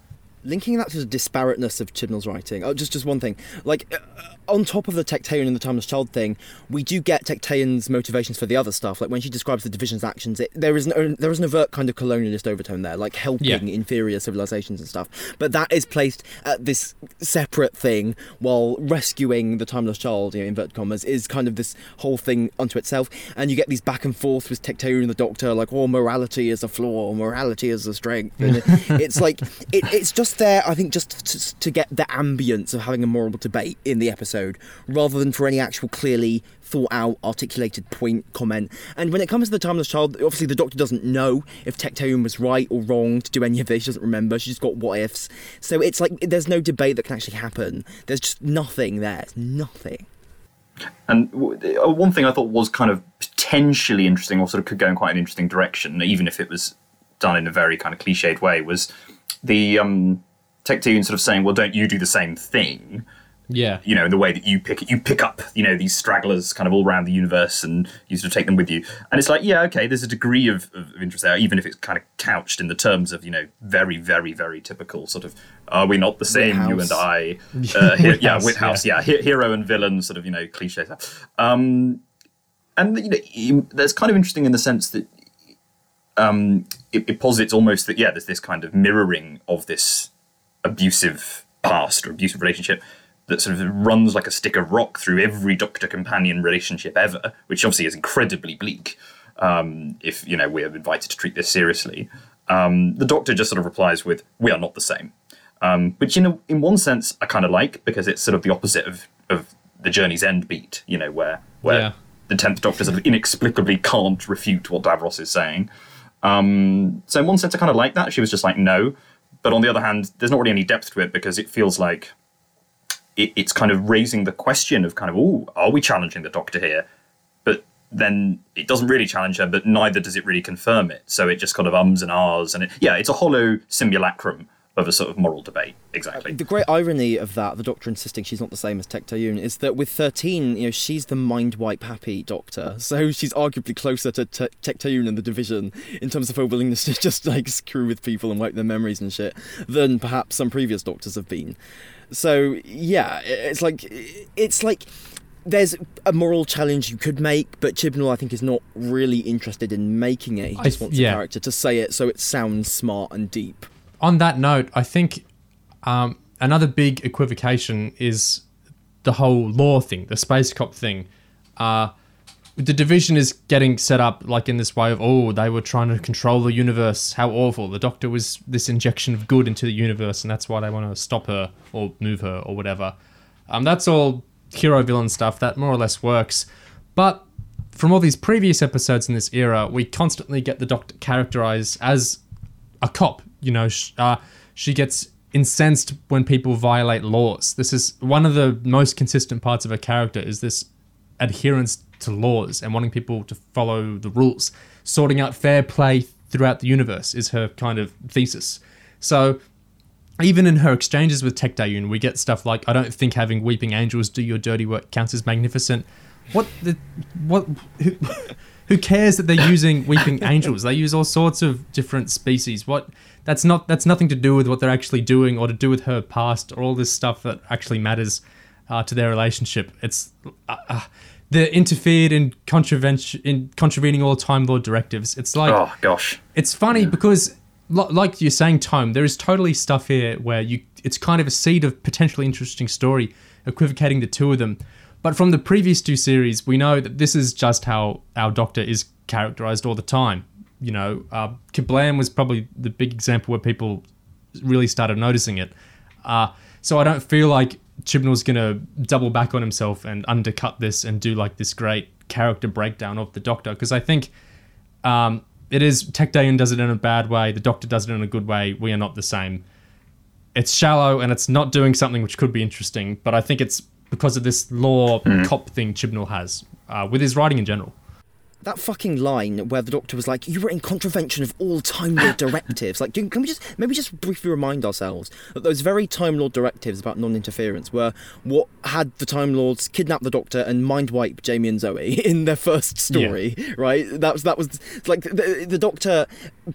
linking that to the disparateness of Chibnall's writing. Oh, just just one thing. Like uh, on top of the Tecteun and the Timeless Child thing, we do get Tecteun's motivations for the other stuff. Like when she describes the division's actions, it, there is an uh, there is an overt kind of colonialist overtone there, like helping Yeah. inferior civilizations and stuff. But that is placed at this separate thing, while rescuing the Timeless Child, you know, inverted commas, is kind of this whole thing unto itself. And you get these back and forth with Tecteun and the Doctor, like, oh, morality is a flaw, morality is a strength. And it's like it, it's just there, I think, just to, to get the ambience of having a moral debate in the episode, rather than for any actual clearly thought out, articulated point, comment. And when it comes to the Timeless Child, obviously the Doctor doesn't know if Tecteun was right or wrong to do any of this. She doesn't remember. She's just got what ifs. So it's like there's no debate that can actually happen. There's just nothing there. It's nothing. And uh, one thing I thought was kind of potentially interesting, or sort of could go in quite an interesting direction, even if it was done in a very kind of cliched way, was the um, Tecteun sort of saying, "Well, don't you do the same thing?" Yeah. you know, in the way that you pick you pick up, you know, these stragglers kind of all around the universe and you sort of take them with you. And it's like, yeah, okay, there's a degree of, of interest there, even if it's kind of couched in the terms of, you know, very, very, very typical sort of, are we not the same, you and I? Uh, he- yeah, Whithouse, Whithouse, yeah, he- hero and villain, sort of, you know, cliche stuff. Um, and you know, you- that's kind of interesting in the sense that um, it, it posits almost that yeah, there's this kind of mirroring of this abusive past or abusive relationship that sort of runs like a stick of rock through every doctor companion relationship ever, which obviously is incredibly bleak. Um, if you know we're invited to treat this seriously, um, the doctor just sort of replies with, "We are not the same," um, which you know, in one sense, I kind of like because it's sort of the opposite of of the journey's end beat. You know, where where Yeah. the tenth Doctor sort of inexplicably can't refute what Davros is saying. Um, so in one sense, I kind of like that. She was just like, no. But on the other hand, there's not really any depth to it because it feels like it, it's kind of raising the question of kind of, oh, are we challenging the Doctor here? But then it doesn't really challenge her, but neither does it really confirm it. So it just kind of ums and ahs, and it, yeah, it's a hollow simulacrum of a sort of moral debate. Exactly. The great irony of that, the Doctor insisting she's not the same as Tecteun, is that with 13, you know, she's the mind wipe happy Doctor. So she's arguably closer to Te- Tecteun and the Division in terms of her willingness to just like screw with people and wipe their memories and shit than perhaps some previous Doctors have been. So yeah, it's like it's like there's a moral challenge you could make, but Chibnall I think is not really interested in making it. He just th- wants yeah. the character to say it so it sounds smart and deep. on that note, I think um, another big equivocation is the whole law thing, the space cop thing. Uh, the division is getting set up like in this way of oh they were trying to control the universe. How awful. The doctor was this injection of good into the universe and that's why they want to stop her or move her or whatever. Um, that's all hero villain stuff. That more or less works. But from all these previous episodes in this era we constantly get the doctor characterized as a cop. You know, sh- uh, she gets incensed when people violate laws. This is one of the most consistent parts of her character is this adherence to laws and wanting people to follow the rules. Sorting out fair play throughout the universe is her kind of thesis. So even in her exchanges with Tecteun, we get stuff like, "I don't think having weeping angels do your dirty work counts as magnificent." What the what? Who, who cares that they're using weeping angels? They use all sorts of different species. What? That's not. That's nothing to do with what they're actually doing, or to do with her past, or all this stuff that actually matters uh, to their relationship. It's uh, uh, they're interfered in contravention in contravening all Time Lord directives. It's like oh gosh. it's funny because, li- like you're saying, Tome, there is totally stuff here where you it's kind of a seed of potentially interesting story, equivocating the two of them. But from the previous two series, we know that this is just how our Doctor is characterized all the time. You know, uh, Kerblam was probably the big example where people really started noticing it. Uh, so I don't feel like Chibnall's gonna double back on himself and undercut this and do like this great character breakdown of the Doctor because I think um, it is Tecteun does it in a bad way, the Doctor does it in a good way. We are not the same. It's shallow and it's not doing something which could be interesting, but I think it's because of this law cop thing Chibnall has uh, with his writing in general. That fucking line where the doctor was like, "You were in contravention of all Time Lord directives." Like, can we just maybe just briefly remind ourselves that those very Time Lord directives about non-interference were what had the Time Lords kidnap the Doctor and mind wipe Jamie and Zoe in their first story, right? That was that was like the, the Doctor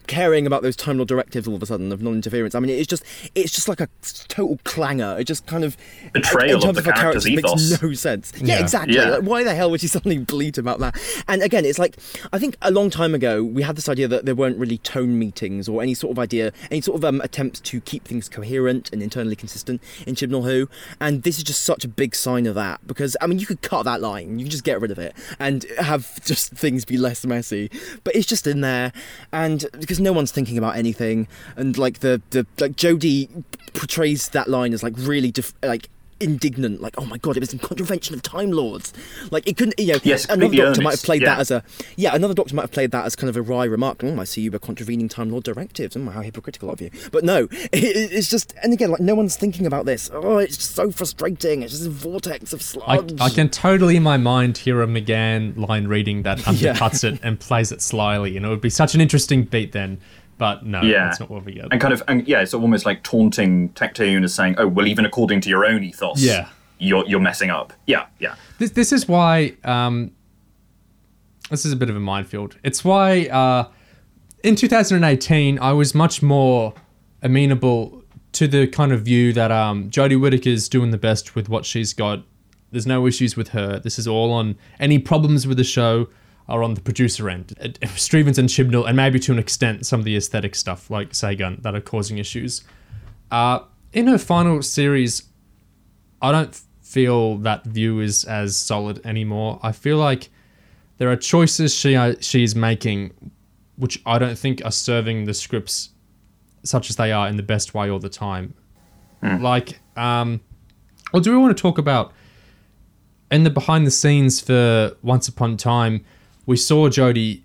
caring about those Time Lord directives all of a sudden of non-interference. I mean, it's just it's just like a total clanger. It just kind of Betrayal in of terms the her character's character, ethos. makes no sense. Yeah, Yeah. exactly. Yeah. Like, why the hell would she suddenly bleat about that? And again, it's like I think a long time ago we had this idea that there weren't really tone meetings or any sort of idea, any sort of um, attempts to keep things coherent and internally consistent in Chibnall Who. And this is just such a big sign of that because I mean you could cut that line, you could just get rid of it and have just things be less messy. But it's just in there, and because no one's thinking about anything, and like the the like Jodie portrays that line as like really def- like indignant, like, oh my god, it was in contravention of Time Lords. Like, it couldn't, you know, Yes, another completely doctor might have earnest, played that as a, yeah, another doctor might have played that as kind of a wry remark. Oh, I see you were contravening Time Lord directives. Oh, how hypocritical of you. But no, it, it- it's just, and again, like, no one's thinking about this. Oh, it's just so frustrating. It's just a vortex of I, sludge. I can totally in my mind hear a McGann line reading that undercuts it and plays it slyly, and it would be such an interesting beat then. But no, Yeah. that's not what we get. and kind of and yeah, it's almost like taunting Tecteun as saying, "Oh, well, even according to your own ethos, Yeah. you're you're messing up. Yeah, yeah. This this is why um, this is a bit of a minefield. It's why uh, in 2018 I was much more amenable to the kind of view that um, Jodie Whittaker's doing the best with what she's got. There's no issues with her. This is all on any problems with the show are on the producer end. Uh, Strevens and Chibnall, and maybe to an extent some of the aesthetic stuff like Sagan that are causing issues. Uh, in her final series, I don't feel that view is as solid anymore. I feel like there are choices she uh, she's making which I don't think are serving the scripts such as they are in the best way all the time. Like, um, or do we want to talk about in the behind the scenes for Once Upon a Time? We saw Jodie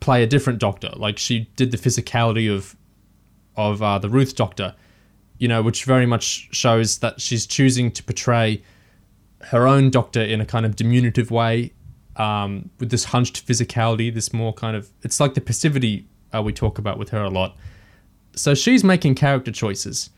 play a different Doctor. Like she did the physicality of of uh, the Ruth Doctor, you know, which very much shows that she's choosing to portray her own Doctor in a kind of diminutive way, um, with this hunched physicality. This more kind of it's like the passivity uh, we talk about with her a lot. So she's making character choices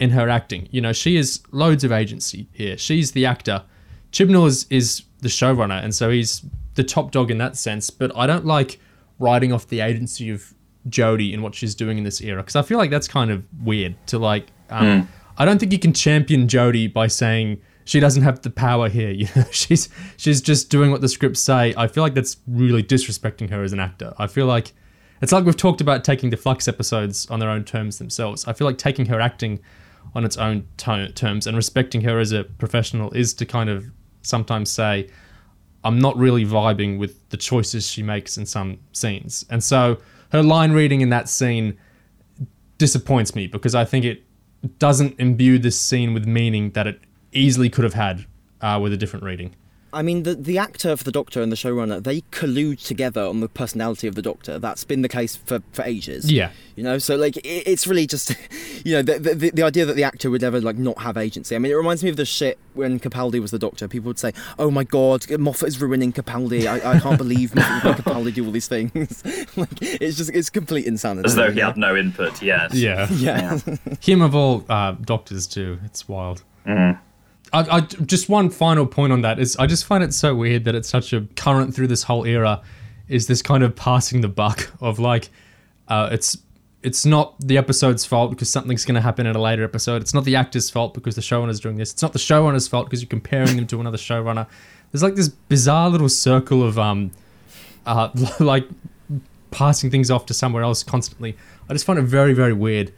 in her acting. You know, she has loads of agency here. She's the actor. Chibnall is, is the showrunner, and so he's the top dog in that sense. But I don't like writing off the agency of Jodie in what she's doing in this era because I feel like that's kind of weird to like. Um, I don't think you can champion Jodie by saying she doesn't have the power here. You know, she's she's just doing what the scripts say. I feel like that's really disrespecting her as an actor. I feel like it's like we've talked about taking the Flux episodes on their own terms themselves. I feel like taking her acting on its own to- terms and respecting her as a professional is to kind of sometimes say, I'm not really vibing with the choices she makes in some scenes. And so her line reading in that scene disappoints me because I think it doesn't imbue this scene with meaning that it easily could have had uh, with a different reading. I mean, the the actor for the Doctor and the showrunner they collude together on the personality of the Doctor. That's been the case for, for ages. Yeah. You know, so like it, it's really just, you know, the, the the idea that the actor would ever like not have agency. I mean, it reminds me of the shit when Capaldi was the Doctor. People would say, "Oh my God, Moffat is ruining Capaldi. I, I can't believe Moffat would Capaldi do all these things." like it's just it's complete insanity. As though he had no input. Yes. Yeah. know? Yeah. Him of all uh, doctors too. It's wild. I, I, just one final point on that is I just find it so weird that it's such a current through this whole era is this kind of passing the buck of like uh, it's it's not the episode's fault because something's going to happen in a later episode. It's not the actor's fault because the showrunner's doing this. It's not the showrunner's fault because you're comparing them to another showrunner. There's like this bizarre little circle of um uh like passing things off to somewhere else constantly. I just find it very very weird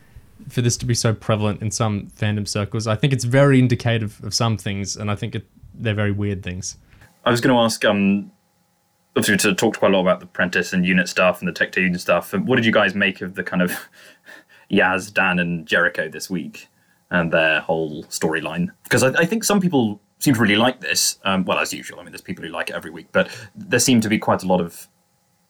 for this to be so prevalent in some fandom circles. I think it's very indicative of some things, and I think it, they're very weird things. I was going to ask, um, obviously, to talk quite a lot about the Apprentice and unit stuff and the Tecteun stuff. What did you guys make of the kind of Yaz, Dan, and Jericho this week and their whole storyline? Because I, I think some people seem to really like this. Um, well, as usual, I mean, there's people who like it every week, but there seem to be quite a lot of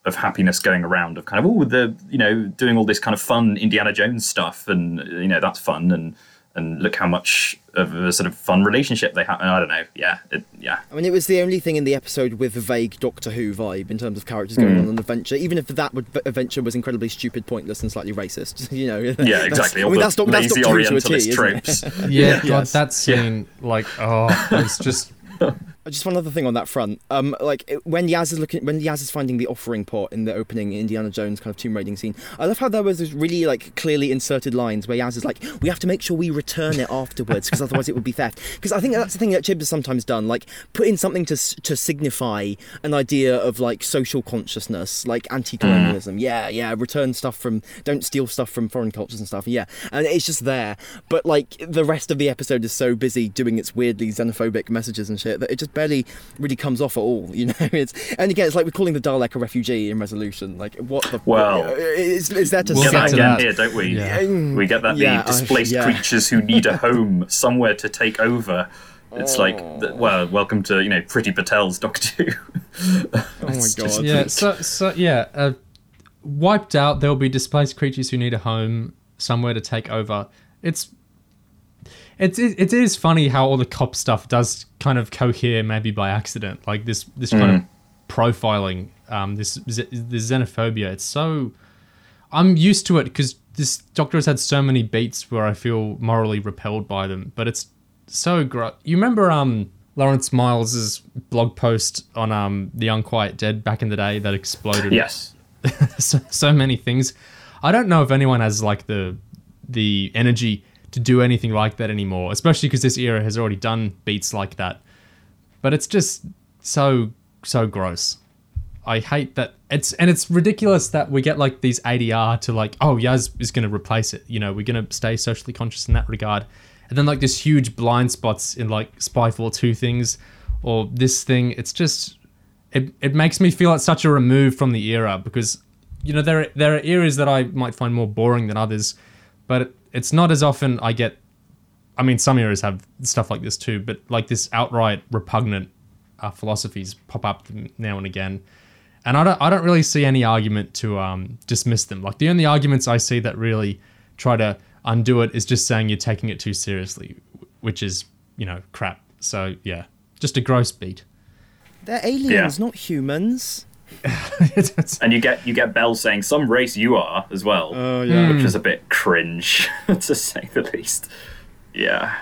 of happiness going around of kind of oh the you know doing all this kind of fun Indiana Jones stuff and you know that's fun and and look how much of a sort of fun relationship they have. I don't know. Yeah, it, yeah. I mean, it was the only thing in the episode with a vague Doctor Who vibe in terms of characters going mm. on an adventure. Even if that would, adventure was incredibly stupid, pointless, and slightly racist, you know. Yeah, that's- exactly. I mean, the that's, Doc- that's lazy Doctor Who to a T, Orientalist isn't it? tropes. Yeah, God, Yes. that scene, like, oh, it's just. Just one other thing on that front. Um, like it- when Yaz is looking, when Yaz is finding the offering pot in the opening Indiana Jones kind of tomb raiding scene, I love how there was this really like clearly inserted lines where Yaz is like, "We have to make sure we return it afterwards because otherwise it would be theft." Because I think that's the thing that Chib has sometimes done, like put in something to to signify an idea of like social consciousness, like anti-colonialism. Yeah, yeah, return stuff from, don't steal stuff from foreign cultures and stuff. Yeah, and it's just there. But like the rest of the episode is so busy doing its weirdly xenophobic messages and shit that it just barely really comes off at all. You know, it's and again, it's like we're calling the Dalek a refugee in Resolution. Like, what the? Well, it's, it's there to We'll get get that to again that. here, don't we? Yeah. We get that Yeah, the I- displaced yeah. creatures who need a home somewhere to take over. It's like, well, welcome to you know Priti Patel's Doctor Who. Oh my It's just- god! Yeah, so, so yeah, uh, wiped out, there'll be displaced creatures who need a home, somewhere to take over. It's. It's, it, it is funny how all the cop stuff does kind of cohere maybe by accident like this this kind of profiling um this this xenophobia it's so I'm used to it because this doctor has had so many beats where I feel morally repelled by them, but it's so gross. You remember um Lawrence Miles's blog post on um the Unquiet Dead back in the day that exploded Yes. so, so many things. I don't know if anyone has like the the energy to do anything like that anymore, especially because this era has already done beats like that. But it's just so so gross. I hate that it's and it's ridiculous that we get like these ADR to like oh Yaz is going to replace it. You know we're going to stay socially conscious in that regard, and then like this huge blind spots in like Spyfall two things or this thing. It's just it, it makes me feel like such a remove from the era because you know there are, there are eras that I might find more boring than others, but it's not as often I get. I mean, some eras have stuff like this too, but like this outright repugnant uh, philosophies pop up now and again, and I don't I don't really see any argument to um, dismiss them. Like the only arguments I see that really try to undo it is just saying you're taking it too seriously, which is you know crap. So yeah, just a gross beat. They're aliens, not humans. It's- And you get you get Bel saying some race you are as well. Oh yeah. which is a bit cringe to say the least. Yeah.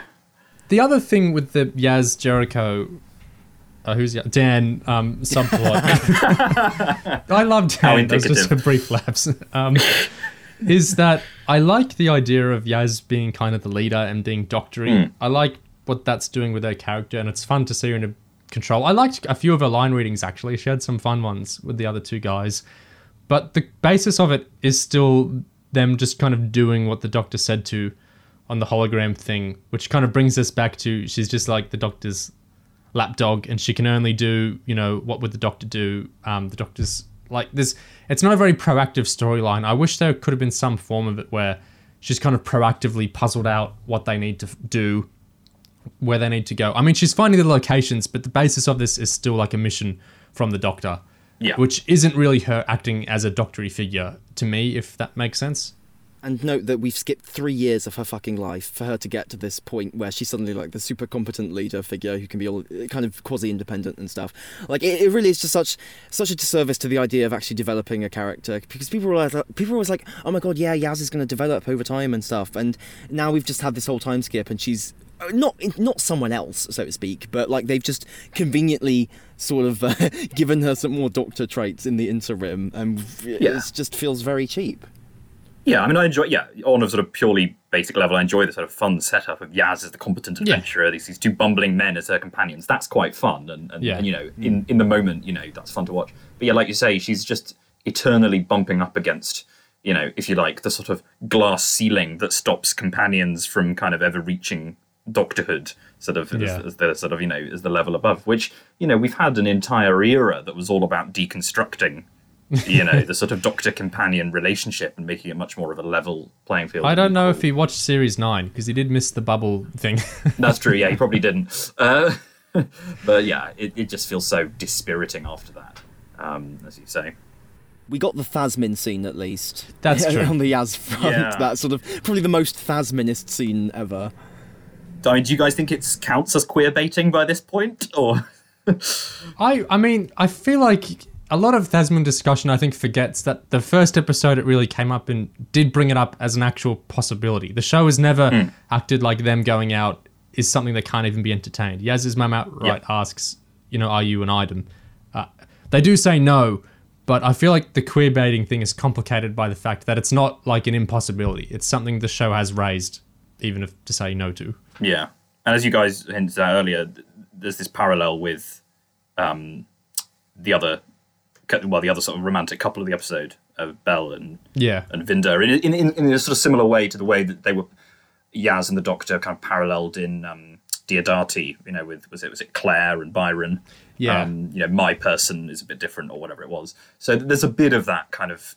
The other thing with the Yaz Jericho, uh, who's Ya- Dan um, subplot, I love How Dan. That was just a brief lapse. Um, is that I like the idea of Yaz being kind of the leader and being doctory. Hmm. I like what that's doing with her character, and it's fun to see her in a control. I liked a few of her line readings actually. She had some fun ones with the other two guys, but the basis of it is still them just kind of doing what the Doctor said to on the hologram thing, which kind of brings us back to she's just like the Doctor's lapdog, and she can only do you know what would the Doctor do. Um, the Doctor's like this. It's not a very proactive storyline. I wish there could have been some form of it where she's kind of proactively puzzled out what they need to do where they need to go. I mean, she's finding the locations, but the basis of this is still like a mission from the Doctor, Yeah. which isn't really her acting as a doctory figure to me, if that makes sense. And note that we've skipped three years of her fucking life for her to get to this point where she's suddenly like the super competent leader figure who can be all kind of quasi independent and stuff. Like it, it really is just such such a disservice to the idea of actually developing a character because people are always, people are always like, oh my god, yeah, Yaz is going to develop over time and stuff. And now we've just had this whole time skip and she's not not someone else, so to speak, but like they've just conveniently sort of uh, given her some more doctor traits in the interim, and it just feels very cheap. Yeah, I mean, I enjoy. Yeah, on a sort of purely basic level, I enjoy the sort of fun setup of Yaz as the competent Yeah. adventurer. These these two bumbling men as her companions. That's quite fun, and, and, Yeah. and, you know, in in the moment, you know, that's fun to watch. But yeah, like you say, she's just eternally bumping up against, you know, if you like, the sort of glass ceiling that stops companions from kind of ever reaching doctorhood. Sort of Yeah. as, as the sort of you know as the level above, which you know we've had an entire era that was all about deconstructing you know, the sort of doctor companion relationship and making it much more of a level playing field. I don't know if he watched series nine because he did miss the bubble thing. That's true, yeah, he probably didn't. Uh, but yeah, it, it just feels so dispiriting after that, um, as you say. We got the Thasmin scene at least. That's true. On the Yaz front, Yeah. that sort of probably the most Thasminist scene ever. I mean, do you guys think it counts as queer baiting by this point? Or I I mean, I feel like a lot of Thasmin discussion I think forgets that the first episode it really came up and did bring it up as an actual possibility. The show has never acted like them going out is something that can't even be entertained. Yaz's mum outright asks, you know, are you an item? Uh, they do say no, but I feel like the queer baiting thing is complicated by the fact that it's not like an impossibility. It's something the show has raised, even if to say no to. Yeah, and as you guys hinted at earlier, there's this parallel with um, the other, well, the other sort of romantic couple of the episode of Bel and Yeah. and Vinder in, in, in, in a sort of similar way to the way that they were Yaz and the Doctor kind of paralleled in um, Diodati. You know, with was it was it Claire and Byron? Yeah. Um, you know, my person is a bit different or whatever it was. So there's a bit of that kind of,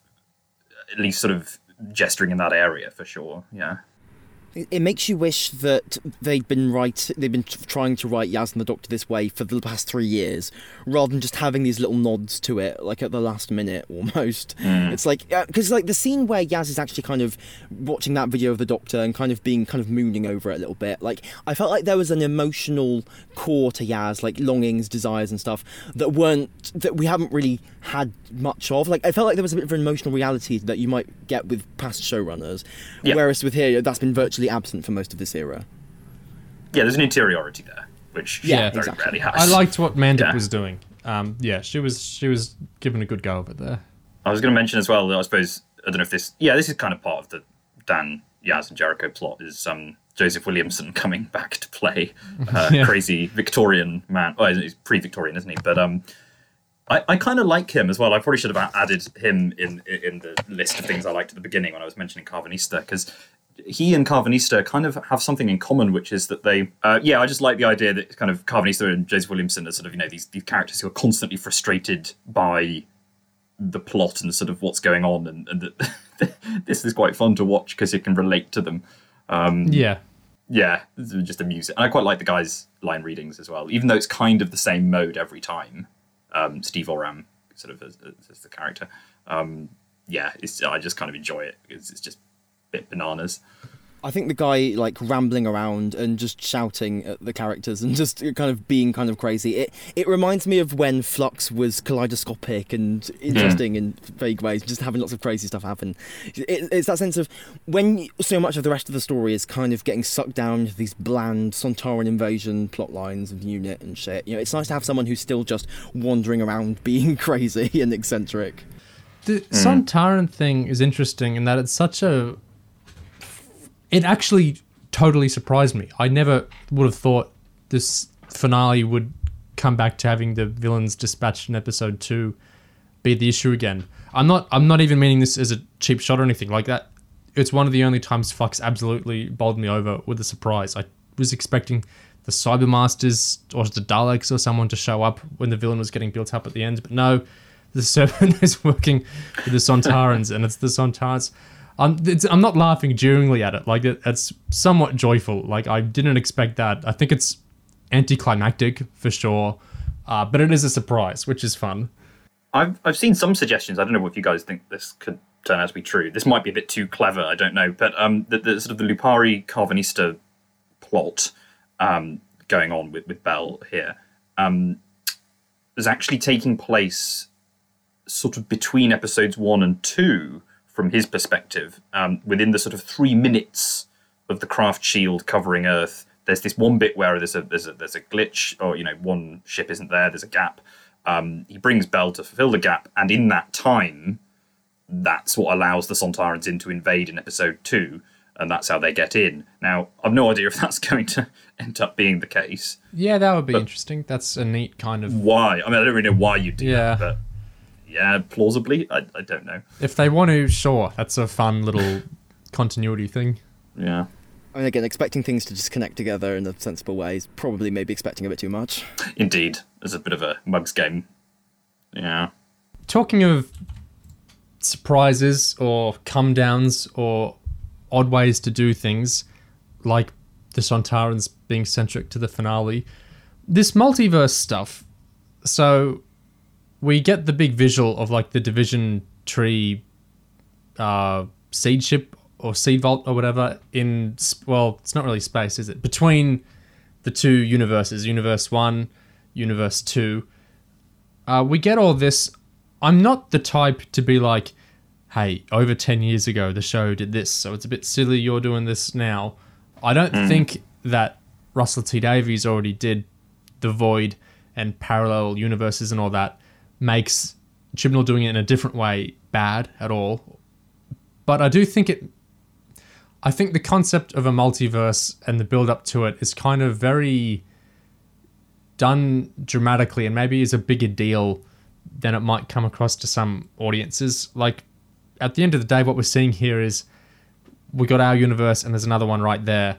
at least sort of gesturing in that area for sure. Yeah. It, makes you wish that they'd been right. They've been trying to write Yaz and the Doctor this way for the past three years, rather than just having these little nods to it, like at the last minute almost. Mm. It's like uh, because like the scene where Yaz is actually kind of watching that video of the Doctor and kind of being kind of mooning over it a little bit. Like I felt like there was an emotional core to Yaz, like longings, desires, and stuff that weren't that we haven't really had much of. Like I felt like there was a bit of an emotional reality that you might get with past showrunners, Yeah. whereas with here that's been virtually absent for most of this era. yeah, there's an interiority there, which she Yeah, very exactly. rarely has. I liked what Mandip Yeah. was doing. Um, yeah, she was she was given a good go of it there. I was going to mention as well. that I suppose I don't know if this. Yeah, this is kind of part of the Dan Yaz and Jericho plot. Is um, Joseph Williamson coming back to play uh, Yeah. crazy Victorian man? Well, he's pre-Victorian, isn't he? But um, I, I kind of like him as well. I probably should have added him in in the list of things I liked at the beginning when I was mentioning Karvanista because he and Karvanista kind of have something in common, which is that they, uh, yeah, I just like the idea that kind of Karvanista and Joseph Williamson are sort of, you know, these, these characters who are constantly frustrated by the plot and sort of what's going on, and, and that this is quite fun to watch because you can relate to them. Yeah, Yeah, it's just amusing. And I quite like the guy's line readings as well, even though it's kind of the same mode every time. Um, Steve Oram, sort of as, as the character. Um, yeah, I just kind of enjoy it. It's, it's just bit bananas. I think the guy like rambling around and just shouting at the characters and just kind of being kind of crazy. It it reminds me of when Flux was kaleidoscopic and interesting in vague ways, just having lots of crazy stuff happen. It, it's that sense of when so much of the rest of the story is kind of getting sucked down into these bland Sontaran invasion plot lines and unit and shit. You know, it's nice to have someone who's still just wandering around being crazy and eccentric. the mm. Sontaran thing is interesting in that it's such a. It actually totally surprised me. I never would have thought this finale would come back to having the villains dispatched in episode two be the issue again. I'm not. I'm not even meaning this as a cheap shot or anything like that. It's one of the only times Flux absolutely bowled me over with a surprise. I was expecting the Cybermasters or the Daleks or someone to show up when the villain was getting built up at the end, but no, the Serpent is working with the Sontarans, and it's the Sontarans. I'm, I'm not laughing jeeringly at it. Like it, it's somewhat joyful. Like I didn't expect that. I think it's anticlimactic for sure, uh, but it is a surprise, which is fun. I've I've seen some suggestions. I don't know if you guys think this could turn out to be true. This might be a bit too clever. I don't know, but um, the, the sort of the Lupari Karvanista plot um, going on with with Bel here um, is actually taking place sort of between episodes one and two from his perspective. Um, within the sort of three minutes of the craft shield covering Earth, there's this one bit where there's a there's a there's a glitch, or you know, one ship isn't there. There's a gap. Um, he brings Bel to fulfill the gap, and in that time, that's what allows the Sontarans in to invade in episode two, and that's how they get in. Now, I've no idea if that's going to end up being the case. Yeah, that would be interesting. That's a neat kind of. Why? I mean, I don't really know why you do Yeah. that, but yeah, plausibly, I, I don't know. If they want to, sure, that's a fun little continuity thing. Yeah. I mean, again, expecting things to just connect together in a sensible way is probably maybe expecting a bit too much. Indeed, It's a bit of a mugs game. Yeah. Talking of surprises or come downs or odd ways to do things, like the Sontarans being centric to the finale, this multiverse stuff. So we get the big visual of like the division tree uh, seed ship or seed vault or whatever in well, it's not really space, is it? Between the two universes, universe one, universe two. Uh, we get all this. I'm not the type to be like, hey, over 10 years ago, the show did this, so it's a bit silly you're doing this now. I don't think that Russell T Davies already did The Void and parallel universes and all that makes Chibnall doing it in a different way bad at all. But I do think it. I think the concept of a multiverse and the build up to it is kind of very done dramatically and maybe is a bigger deal than it might come across to some audiences. Like at the end of the day, what we're seeing here is we got our universe and there's another one right there.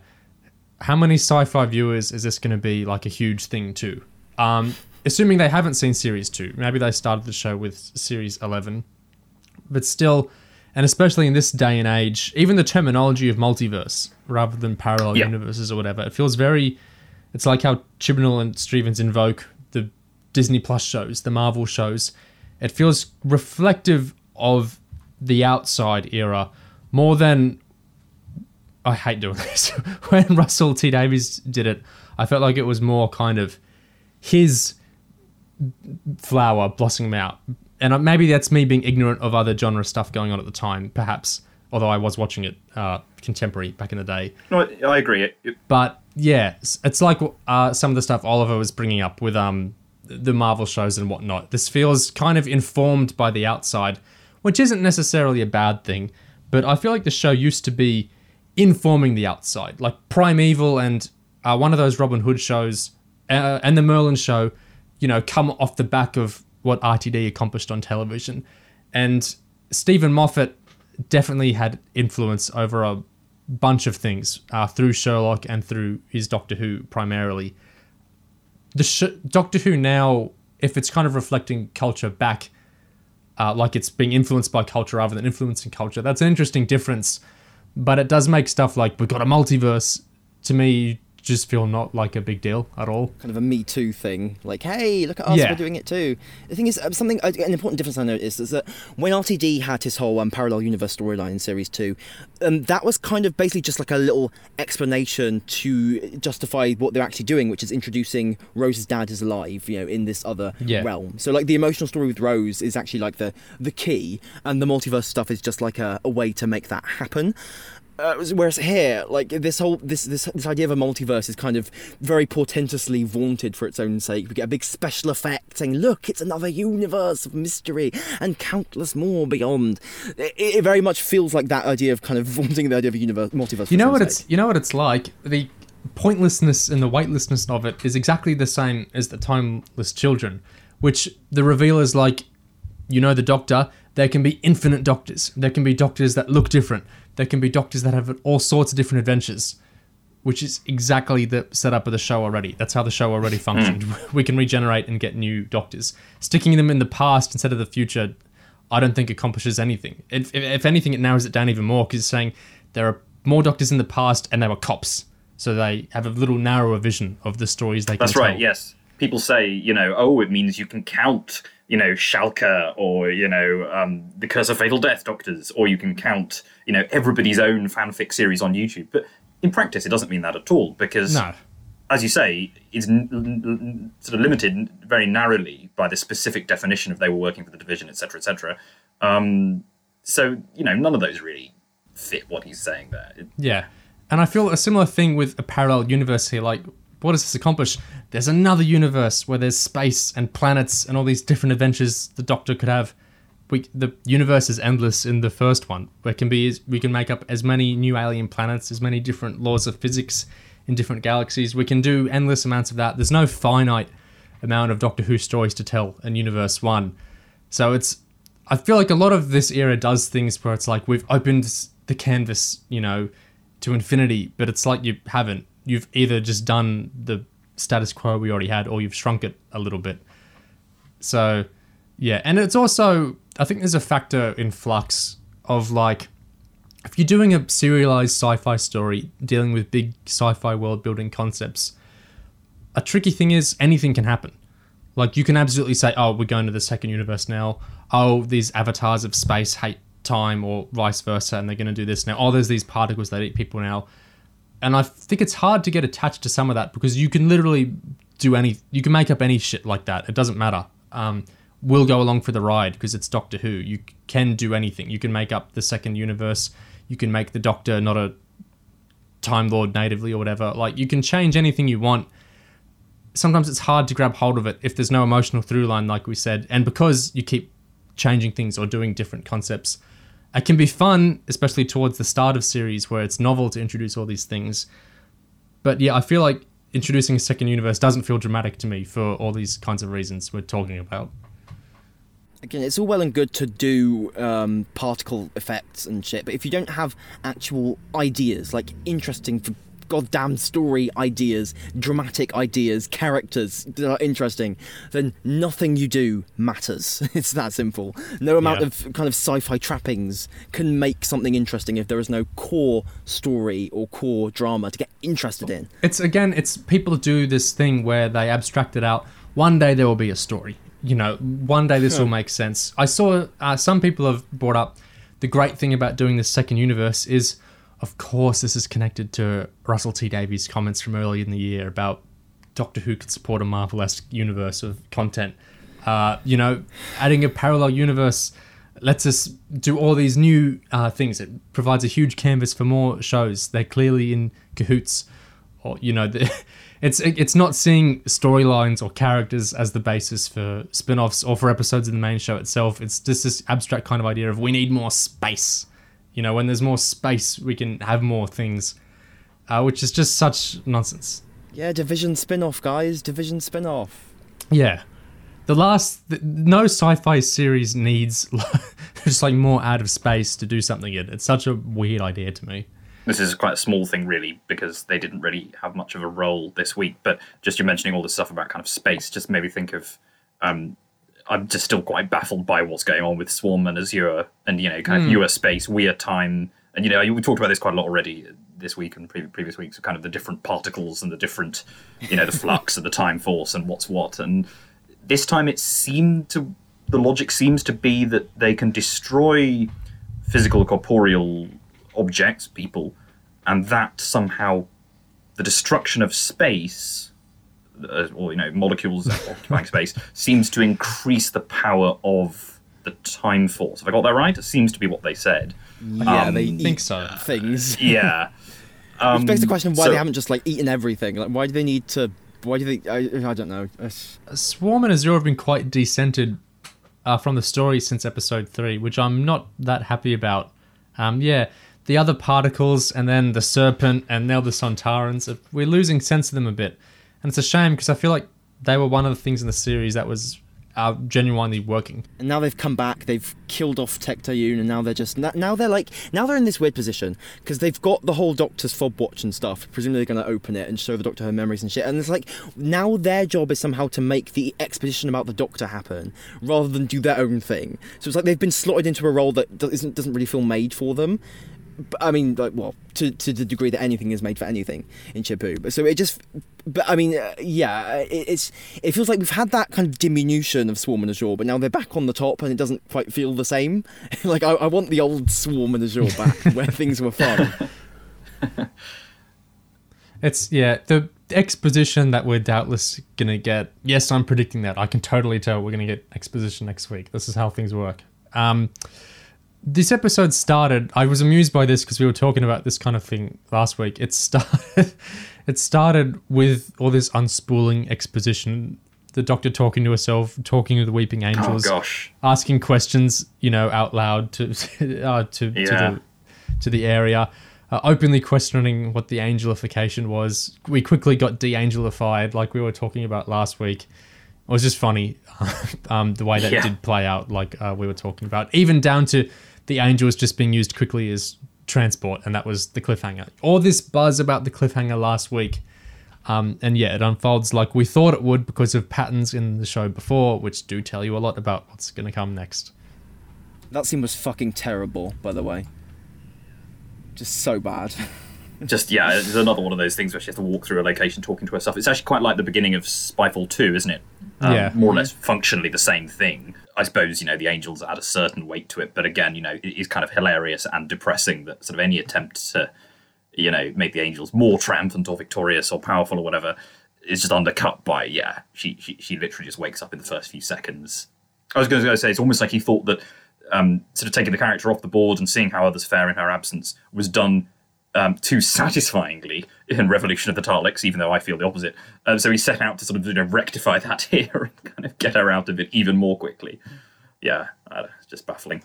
How many sci-fi viewers is this going to be like a huge thing to? Um, assuming they haven't seen series two, maybe they started the show with series eleven, but still, and especially in this day and age, even the terminology of multiverse rather than parallel Yeah. universes or whatever, it feels very. It's like how Chibnall and Strevens invoke the Disney Plus shows, the Marvel shows. It feels reflective of the outside era more than I hate doing this. when Russell T Davies did it, I felt like it was more kind of his flower blossoming out. And maybe that's me being ignorant of other genre stuff going on at the time, perhaps. Although I was watching it uh, contemporary back in the day, No, I, agree. It, it- but yeah, it's like uh, some of the stuff Oliver was bringing up with um the Marvel shows and whatnot. This feels kind of informed by the outside, which isn't necessarily a bad thing. But I feel like the show used to be informing the outside, like Primeval and uh, one of those Robin Hood shows uh, and the Merlin show. You know, come off the back of what RTD accomplished on television, and Steven Moffat definitely had influence over a bunch of things uh, through Sherlock and through his Doctor Who primarily. The sh- Doctor Who now, if it's kind of reflecting culture back, uh, like it's being influenced by culture rather than influencing culture, that's an interesting difference. But it does make stuff like we've got a multiverse to me just feel not like a big deal at all. kind of a Me Too thing. Like, hey, look at us, Yeah. we're doing it too. The thing is, um, something uh, an important difference I noticed is that when RTD had his whole um, parallel universe storyline in series two, um, that was kind of basically just like a little explanation to justify what they're actually doing, which is introducing Rose's dad is alive, you know, in this other Yeah. realm. So like the emotional story with Rose is actually like the the key, and the multiverse stuff is just like a, a way to make that happen. Uh, whereas here, like this whole this, this this idea of a multiverse is kind of very portentously vaunted for its own sake. We get a big special effect saying, "Look, it's another universe of mystery and countless more beyond." It, it very much feels like that idea of kind of vaunting the idea of a universe multiverse. You know what it's you know what it's like. The pointlessness and the weightlessness of it is exactly the same as the timeless children, which the reveal is like, you know, the Doctor. There can be infinite doctors. There can be doctors that look different. There can be doctors that have all sorts of different adventures, which is exactly the setup of the show already. That's how the show already hmm. functioned. We can regenerate and get new doctors. Sticking them in the past instead of the future, I don't think accomplishes anything. If, if, anything, it narrows it down even more because it's saying there are more doctors in the past and they were cops, so they have a little narrower vision of the stories they can That's tell. right. Yes, people say you know, oh, it means you can count you know Shalka or you know um, the Curse of Fatal Death Doctors, or you can count you know everybody's own fanfic series on YouTube. But in practice, it doesn't mean that at all because No. as you say, it's n- n- sort of limited very narrowly by the specific definition of they were working for the division, etc., etc. Um, so you know, none of those really fit what he's saying there. Yeah. And I feel a similar thing with a parallel universe here. Like, what does this accomplish? There's another universe where there's space and planets and all these different adventures the Doctor could have. We, the universe is endless in the first one. Where can be we can make up as many new alien planets, as many different laws of physics in different galaxies. We can do endless amounts of that. There's no finite amount of Doctor Who stories to tell in Universe One. So it's I feel like a lot of this era does things where it's like we've opened the canvas, you know, to infinity, but it's like you haven't. You've either just done the status quo we already had, or you've shrunk it a little bit. So, yeah, and it's also I think there's a factor in flux of like if you're doing a serialized sci-fi story dealing with big sci-fi world building concepts, a tricky thing is anything can happen. Like you can absolutely say, "Oh, we're going to the second universe now. Oh, these avatars of space hate time, or vice versa, and they're going to do this now. Oh, there's these particles that eat people now." And I think it's hard to get attached to some of that because you can literally do any, you can make up any shit like that. It doesn't matter. Um, we'll go along for the ride because it's Doctor Who. You can do anything. You can make up the second universe. You can make the Doctor not a Time Lord natively or whatever. Like you can change anything you want sometimes it's hard to grab hold of it if there's no emotional through line, like we said. And because you keep changing things or doing different concepts, it can be fun, especially towards the start of series where it's novel to introduce all these things. But yeah, I feel like introducing a second universe doesn't feel dramatic to me for all these kinds of reasons we're talking about. Again, it's all well and good to do um, particle effects and shit, but if you don't have actual ideas, like interesting goddamn story ideas, dramatic ideas, characters that are interesting, then nothing you do matters. It's that simple. No amount Yeah. of kind of sci-fi trappings can make something interesting if there is no core story or core drama to get interested in. It's again, it's people do this thing where they abstract it out. One day there will be a story. You know, one day this will make sense. I saw uh, some people have brought up the great thing about doing this second universe is, of course, this is connected to Russell T Davies' comments from earlier in the year about Doctor Who could support a Marvel-esque universe of content. Uh, you know, adding a parallel universe lets us do all these new uh, things. It provides a huge canvas for more shows. They're clearly in cahoots or you know, the, it's it's not seeing storylines or characters as the basis for spin-offs or for episodes of the main show itself. It's just this abstract kind of idea of we need more space. You know, when there's more space, we can have more things, uh, which is just such nonsense. Yeah, Division spin-off, guys. Division spin-off. Yeah. The last, the, no sci-fi series needs just like more out of space to do something in. It's such a weird idea to me. This is quite a small thing, really, because they didn't really have much of a role this week. But just you mentioning all this stuff about kind of space just made me think of. Um, I'm just still quite baffled by what's going on with Swarm and Azure, and you know, kind of hmm. your space, weird time, and you know, we talked about this quite a lot already this week and pre- previous weeks, of kind of the different particles and the different, you know, the flux and the time force and what's what, and this time it seemed to the logic seems to be that they can destroy physical corporeal objects, people, and that somehow the destruction of space, uh, or you know, molecules occupying space, seems to increase the power of the time force. Have I got that right? It seems to be what they said. Yeah, Um, they think eat so. things. Yeah. Um, Which begs the question of why so- they haven't just like eaten everything. Like, why do they need to? Why do they? I, I don't know. It's- Swarm and Azure have been quite decentered uh, from the story since episode three, which I'm not that happy about. Um, yeah, the other particles, and then the serpent, and now the Sontarans. uh, We're losing sense of them a bit, and it's a shame because I feel like they were one of the things in the series that was uh, genuinely working. And now they've come back. They've killed off Tecteun, and now they're just now- they're like now they're in this weird position because they've got the whole Doctor's fob watch and stuff. Presumably they're going to open it and show the Doctor her memories and shit. And it's like now their job is somehow to make the exposition about the Doctor happen rather than do their own thing. So it's like they've been slotted into a role that do- isn't doesn't really feel made for them. I mean, like, well, to, to the degree that anything is made for anything in Chipu. But so it just, but I mean, uh, yeah, it, it's it feels like we've had that kind of diminution of Swarm and Azure, but now they're back on the top, and it doesn't quite feel the same. like I, I want the old Swarm and Azure back, where things were fun. It's yeah, the exposition that we're doubtless gonna get. Yes, I'm predicting that. I can totally tell we're gonna get exposition next week. This is how things work. Um, this episode started. I was amused by this because we were talking about this kind of thing last week. It started. it started with all this unspooling exposition. The Doctor talking to herself, talking to the Weeping Oh Angels gosh. asking questions, you know, out loud to uh, to, Yeah. to the to the area, uh, openly questioning what the angelification was. We quickly got de-angelified, like we were talking about last week. It was just funny, um, the way that Yeah. it did play out, like uh, we were talking about, even down to the angel angels just being used quickly as transport, and that was the cliffhanger. All this buzz about the cliffhanger last week. Um, and yeah, it unfolds like we thought it would because of patterns in the show before, which do tell you a lot about what's going to come next. that scene was fucking terrible, by the way. Just so bad. Just yeah, it's another one of those things where she has to walk through a location talking to herself. It's actually quite like the beginning of Spyfall 2, isn't it? Um, Yeah. More or less functionally the same thing. I suppose, you know, the angels add a certain weight to it, but again, you know, it is kind of hilarious and depressing that sort of any attempt to, you know, make the angels more triumphant or victorious or powerful or whatever is just undercut by, yeah, she, she, she literally just wakes up in the first few seconds. I was going to say, it's almost like he thought that um, sort of taking the character off the board and seeing how others fare in her absence was done um, too satisfyingly in Revolution of the Daleks, even though I feel the opposite. Um, so he set out to sort of you know, rectify that here and kind of get her out of it even more quickly. Yeah, uh, it's just baffling.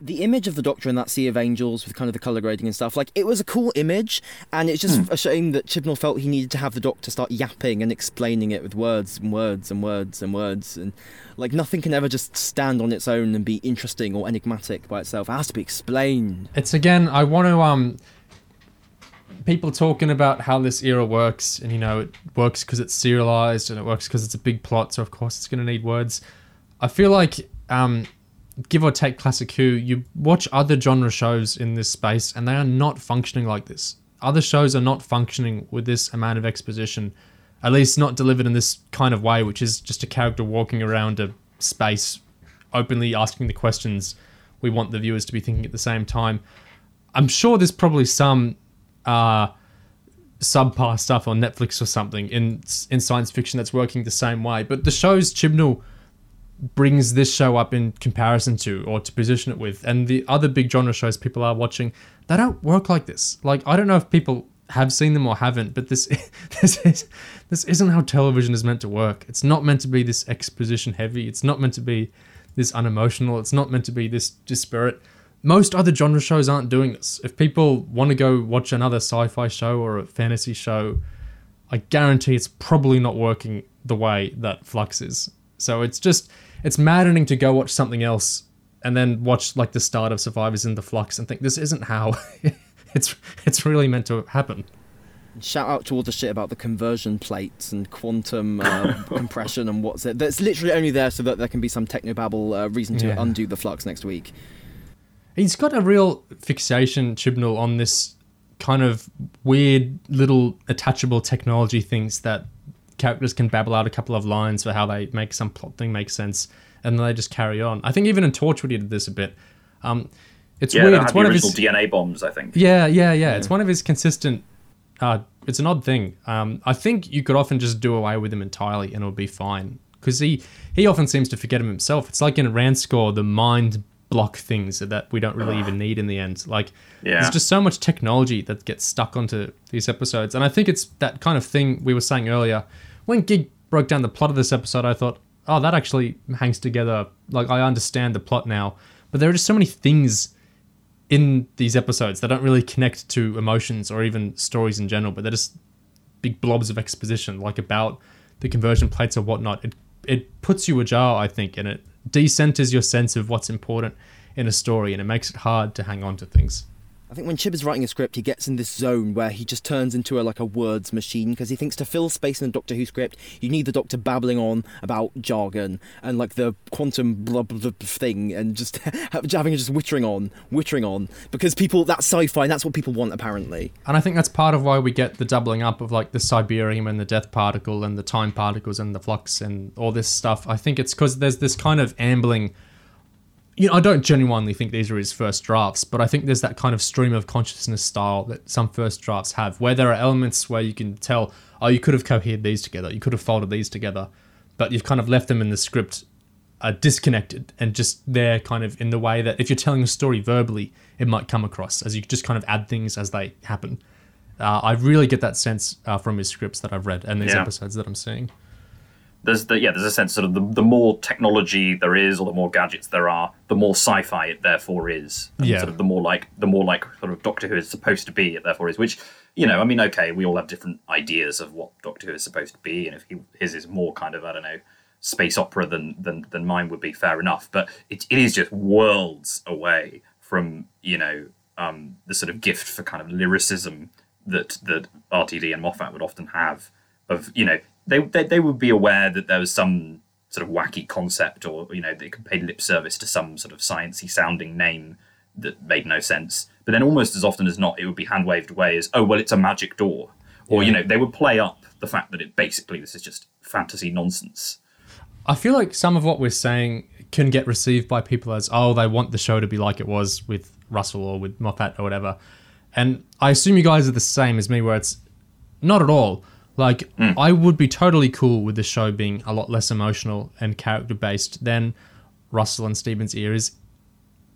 the image of the Doctor in that Sea of Angels with kind of the color grading and stuff, like it was a cool image, and it's just a shame that Chibnall felt he needed to have the Doctor start yapping and explaining it with words and words and words and words, and like nothing can ever just stand on its own and be interesting or enigmatic by itself. It has to be explained. It's again, I want to um people talking about how this era works and you know it works because it's serialized and it works because it's a big plot, so of course it's going to need words. I feel like um give or take classic who you watch other genre shows in this space and they are not functioning like this. Other shows are not functioning with this amount of exposition. At least not delivered in this kind of way, which is just a character walking around a space openly asking the questions we want the viewers to be thinking at the same time. I'm sure there's probably some uh, subpar stuff on Netflix or something in in science fiction that's working the same way. But the shows Chibnall brings this show up in comparison to or to position it with, and the other big genre shows people are watching, they don't work like this. Like I don't know if people have seen them or haven't, but this this is this isn't how television is meant to work. It's not meant to be this exposition heavy. It's not meant to be this unemotional. It's not meant to be this disparate. Most other genre shows aren't doing this. If people want to go watch another sci-fi show or a fantasy show, I guarantee it's probably not working the way that Flux is. So it's just it's maddening to go watch something else and then watch like the start of Survivors in the Flux and think this isn't how it's it's really meant to happen. Shout out to all the shit about the conversion plates and quantum uh, compression and what's it. That's literally only there so that there can be some technobabble uh, reason to Yeah. undo the flux next week. He's got a real fixation, Chibnall, on this kind of weird little attachable technology things that characters can babble out a couple of lines for how they make some plot thing make sense, and then they just carry on. I think even in Torchwood he did this a bit. Um, it's Yeah, weird. It's one of his DNA bombs, I think. Yeah, yeah, yeah. It's one of his consistent. Uh, it's an odd thing. Um, I think you could often just do away with him entirely and it would be fine because he he often seems to forget him himself. It's like in Ranskoor, the mind block things that we don't really even need in the end. Like Yeah. there's just so much technology that gets stuck onto these episodes, and I think it's that kind of thing we were saying earlier. When Gig broke down the plot of this episode, I thought, oh, that actually hangs together. Like I understand the plot now, but there are just so many things in these episodes that don't really connect to emotions or even stories in general, but they're just big blobs of exposition, like about the conversion plates or whatnot. It it puts you ajar, I think, and it decenters your sense of what's important in a story, and it makes it hard to hang on to things. I think when Chib is writing a script, he gets in this zone where he just turns into a like a words machine because he thinks to fill space in a Doctor Who script, you need the Doctor babbling on about jargon and like the quantum blah blah, blah thing and just having just wittering on, wittering on because people that's sci-fi and that's what people want apparently. And I think that's part of why we get the doubling up of like the Cyberium and the death particle and the time particles and the flux and all this stuff. I think it's because there's this kind of ambling. You know, I don't genuinely think these are his first drafts, but I think there's that kind of stream of consciousness style that some first drafts have, where there are elements where you can tell, oh, you could have cohered these together, you could have folded these together, but you've kind of left them in the script uh, disconnected and just there kind of in the way that if you're telling a story verbally, it might come across as you just kind of add things as they happen. Uh, I really get that sense uh, from his scripts that I've read and these Yeah. episodes that I'm seeing. There's the yeah, there's a sense sort of the, the more technology there is, or the more gadgets there are, the more sci-fi it therefore is. And Yeah. Sort of the more like the more like sort of Doctor Who is supposed to be, it therefore is. Which you know, I mean, okay, we all have different ideas of what Doctor Who is supposed to be, and if he, his is more kind of I don't know space opera than than than mine would be, fair enough. But it it is just worlds away from you know um, the sort of gift for kind of lyricism that that RTD and Moffat would often have. Of you know, they, they they would be aware that there was some sort of wacky concept, or you know, they could pay lip service to some sort of sciencey sounding name that made no sense. But then, almost as often as not, it would be hand waved away as, oh well, it's a magic door, or you know, they would play up the fact that it basically this is just fantasy nonsense. I feel like some of what we're saying can get received by people as, oh, they want the show to be like it was with Russell or with Moffat or whatever. And I assume you guys are the same as me, where it's not at all. Like, I would be totally cool with the show being a lot less emotional and character based than Russell and Steven's eras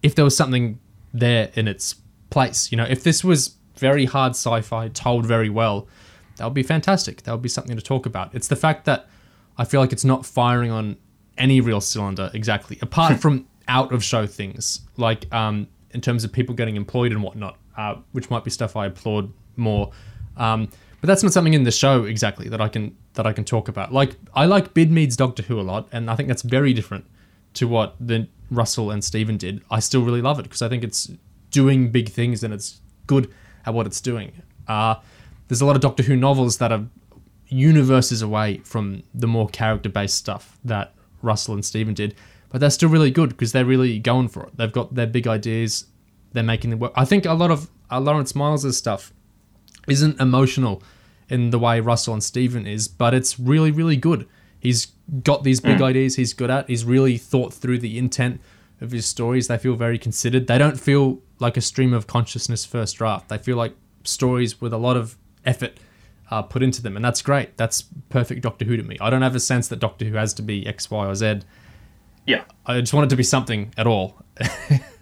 if there was something there in its place. You know, if this was very hard sci fi, told very well, that would be fantastic. That would be something to talk about. It's the fact that I feel like it's not firing on any real cylinder exactly, apart from out of show things, like um, in terms of people getting employed and whatnot, uh, which might be stuff I applaud more. Um, but that's not something in the show exactly that I can that I can talk about. Like I like Bidmead's Doctor Who a lot, and I think that's very different to what the Russell and Steven did. I still really love it because I think it's doing big things and it's good at what it's doing. Uh, there's a lot of Doctor Who novels that are universes away from the more character based stuff that Russell and Steven did, but they're still really good because they're really going for it. They've got their big ideas, they're making them work. I think a lot of uh, Lawrence Miles' stuff isn't emotional in the way Russell and Steven is, but it's really, really good. He's got these big ideas he's good at. He's really thought through the intent of his stories. They feel very considered. They don't feel like a stream of consciousness first draft. They feel like stories with a lot of effort uh, put into them, and that's great. That's perfect Doctor Who to me. I don't have a sense that Doctor Who has to be X, Y, or Z. Yeah, I just want it to be something at all.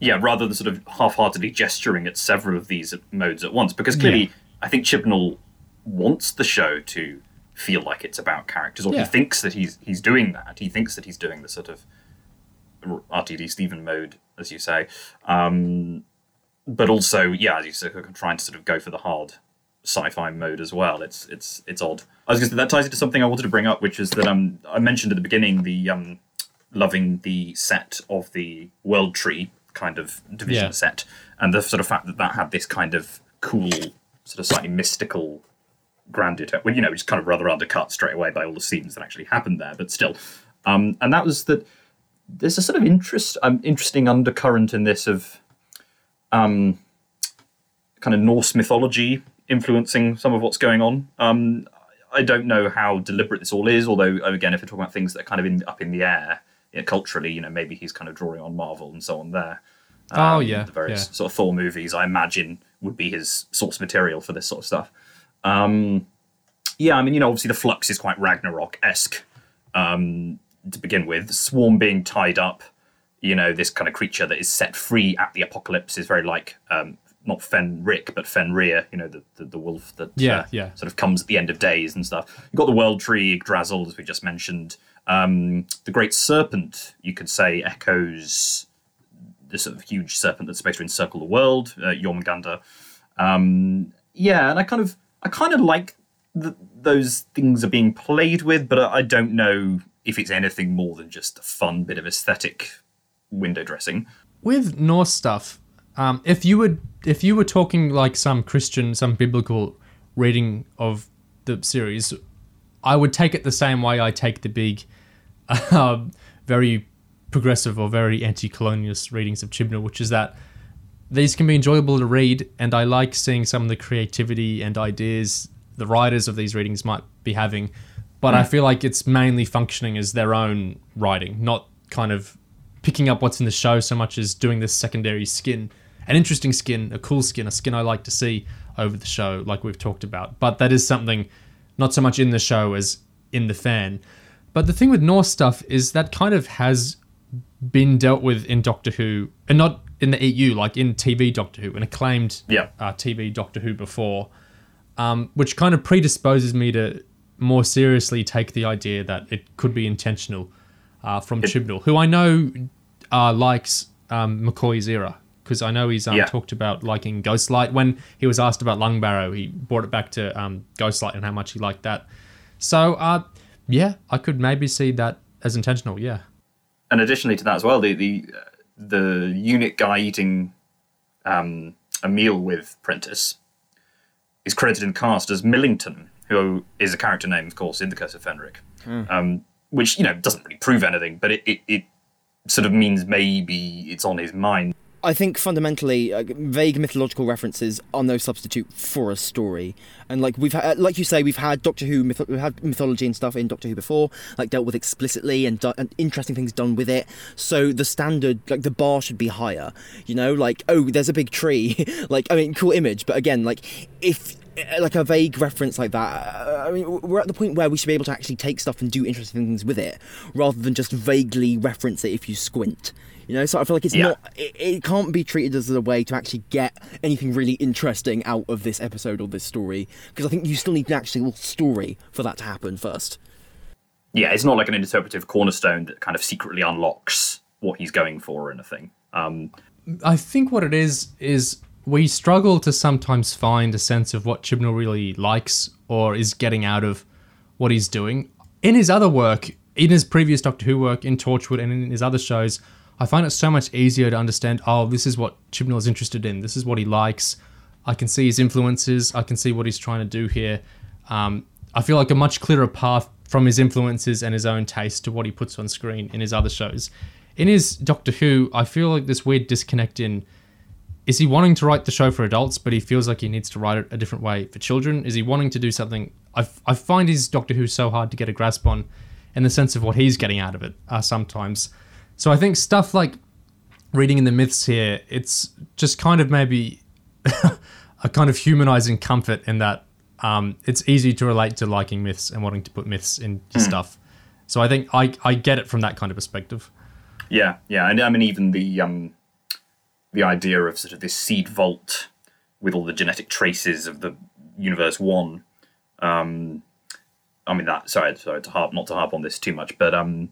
yeah, rather than sort of half-heartedly gesturing at several of these modes at once, because clearly I think Chibnall wants the show to feel like it's about characters, or Yeah. he thinks that he's he's doing that. He thinks that he's doing the sort of RTD Stephen mode, as you say. Um, but also, yeah, as you say, trying to sort of go for the hard sci-fi mode as well. It's it's it's odd. I was going to say that ties into something I wanted to bring up, which is that um I mentioned at the beginning the um loving the set of the World Tree kind of division Yeah. set, and the sort of fact that that had this kind of cool, sort of slightly mystical grandeur to it. Well, you know, it's kind of rather undercut straight away by all the scenes that actually happened there, but still. Um, and that was that there's a sort of interest, um, interesting undercurrent in this of um, kind of Norse mythology influencing some of what's going on. Um, I don't know how deliberate this all is, although again, if we're talking about things that are kind of in, up in the air you know, culturally, you know, maybe he's kind of drawing on Marvel and so on there. oh yeah, The various yeah. sort of Thor movies, I imagine, would be his source material for this sort of stuff. Um, yeah, I mean, you know, obviously the flux is quite Ragnarok esque um, to begin with. Swarm being tied up, you know, this kind of creature that is set free at the apocalypse is very like um, not Fenric, but Fenrir, you know, the, the, the wolf that Yeah, uh, yeah. sort of comes at the end of days and stuff. You've got the World Tree, Yggdrasil, as we just mentioned. Um, the Great Serpent, you could say, echoes the sort of huge serpent that's supposed to encircle the world, uh, Jormungandr. Um, yeah, and I kind of, I kind of like that those things are being played with, but I don't know if it's anything more than just a fun bit of aesthetic window dressing. with Norse stuff, um, if you would if you were talking like some Christian, some biblical reading of the series, I would take it the same way I take the big, Um, very progressive or very anti-colonialist readings of Chibnall, which is that these can be enjoyable to read, and I like seeing some of the creativity and ideas the writers of these readings might be having. But I hmm. feel like it's mainly functioning as their own writing, not kind of picking up what's in the show so much as doing this secondary skin, an interesting skin, a cool skin, a skin I like to see over the show, like we've talked about. But that is something not so much in the show as in the fan. But the thing with Norse stuff is that kind of has been dealt with in Doctor Who, and not in the EU, like in TV Doctor Who, an acclaimed Yeah. uh, TV Doctor Who before, um, which kind of predisposes me to more seriously take the idea that it could be intentional uh, from Chibnall, who I know uh, likes um, McCoy's era. Because I know he's um, Yeah. talked about liking Ghostlight. When he was asked about Lungbarrow, he brought it back to um, Ghostlight and how much he liked that. So, uh, yeah, I could maybe see that as intentional. Yeah. and additionally to that as well, the the uh, the unit guy eating um, a meal with Prentice is credited in cast as Millington, who is a character name, of course, in the Curse of Fenric, um, which you know doesn't really prove anything, but it, it, it sort of means maybe it's on his mind. I think fundamentally, uh, vague mythological references are no substitute for a story. And like we've had, like you say, we've had Doctor Who, myth- we've had mythology and stuff in Doctor Who before, like dealt with explicitly and, do- and interesting things done with it. So the standard, like the bar, should be higher. You know, like oh, there's a big tree. like I mean, cool image, but again, like if uh, like a vague reference like that. uh, I mean, we're at the point where we should be able to actually take stuff and do interesting things with it, rather than just vaguely reference it if you squint. You know, so I feel like it's Yeah. not. It, it can't be treated as a way to actually get anything really interesting out of this episode or this story, because I think you still need an actual story for that to happen first. Yeah, it's not like an interpretive cornerstone that kind of secretly unlocks what he's going for or anything. Um, I think what it is is we struggle to sometimes find a sense of what Chibnall really likes or is getting out of what he's doing. In his other work, in his previous Doctor Who work, in Torchwood, and in his other shows, I find it so much easier to understand. Oh, this is what Chibnall is interested in. This is what he likes. I can see his influences. I can see what he's trying to do here. Um, I feel like a much clearer path from his influences and his own taste to what he puts on screen in his other shows. In his Doctor Who, I feel like this weird disconnect in is he wanting to write the show for adults, but he feels like he needs to write it a different way for children? Is he wanting to do something? I, I find his Doctor Who so hard to get a grasp on in the sense of what he's getting out of it uh, sometimes. So I think stuff like reading in the myths here, it's just kind of maybe a kind of humanizing comfort in that um, it's easy to relate to liking myths and wanting to put myths in your stuff. So I think I, I get it from that kind of perspective. Yeah, yeah, and I mean even the um, the idea of sort of this seed vault with all the genetic traces of the Universe One. Um, I mean that. Sorry, sorry to harp not to harp on this too much, but um,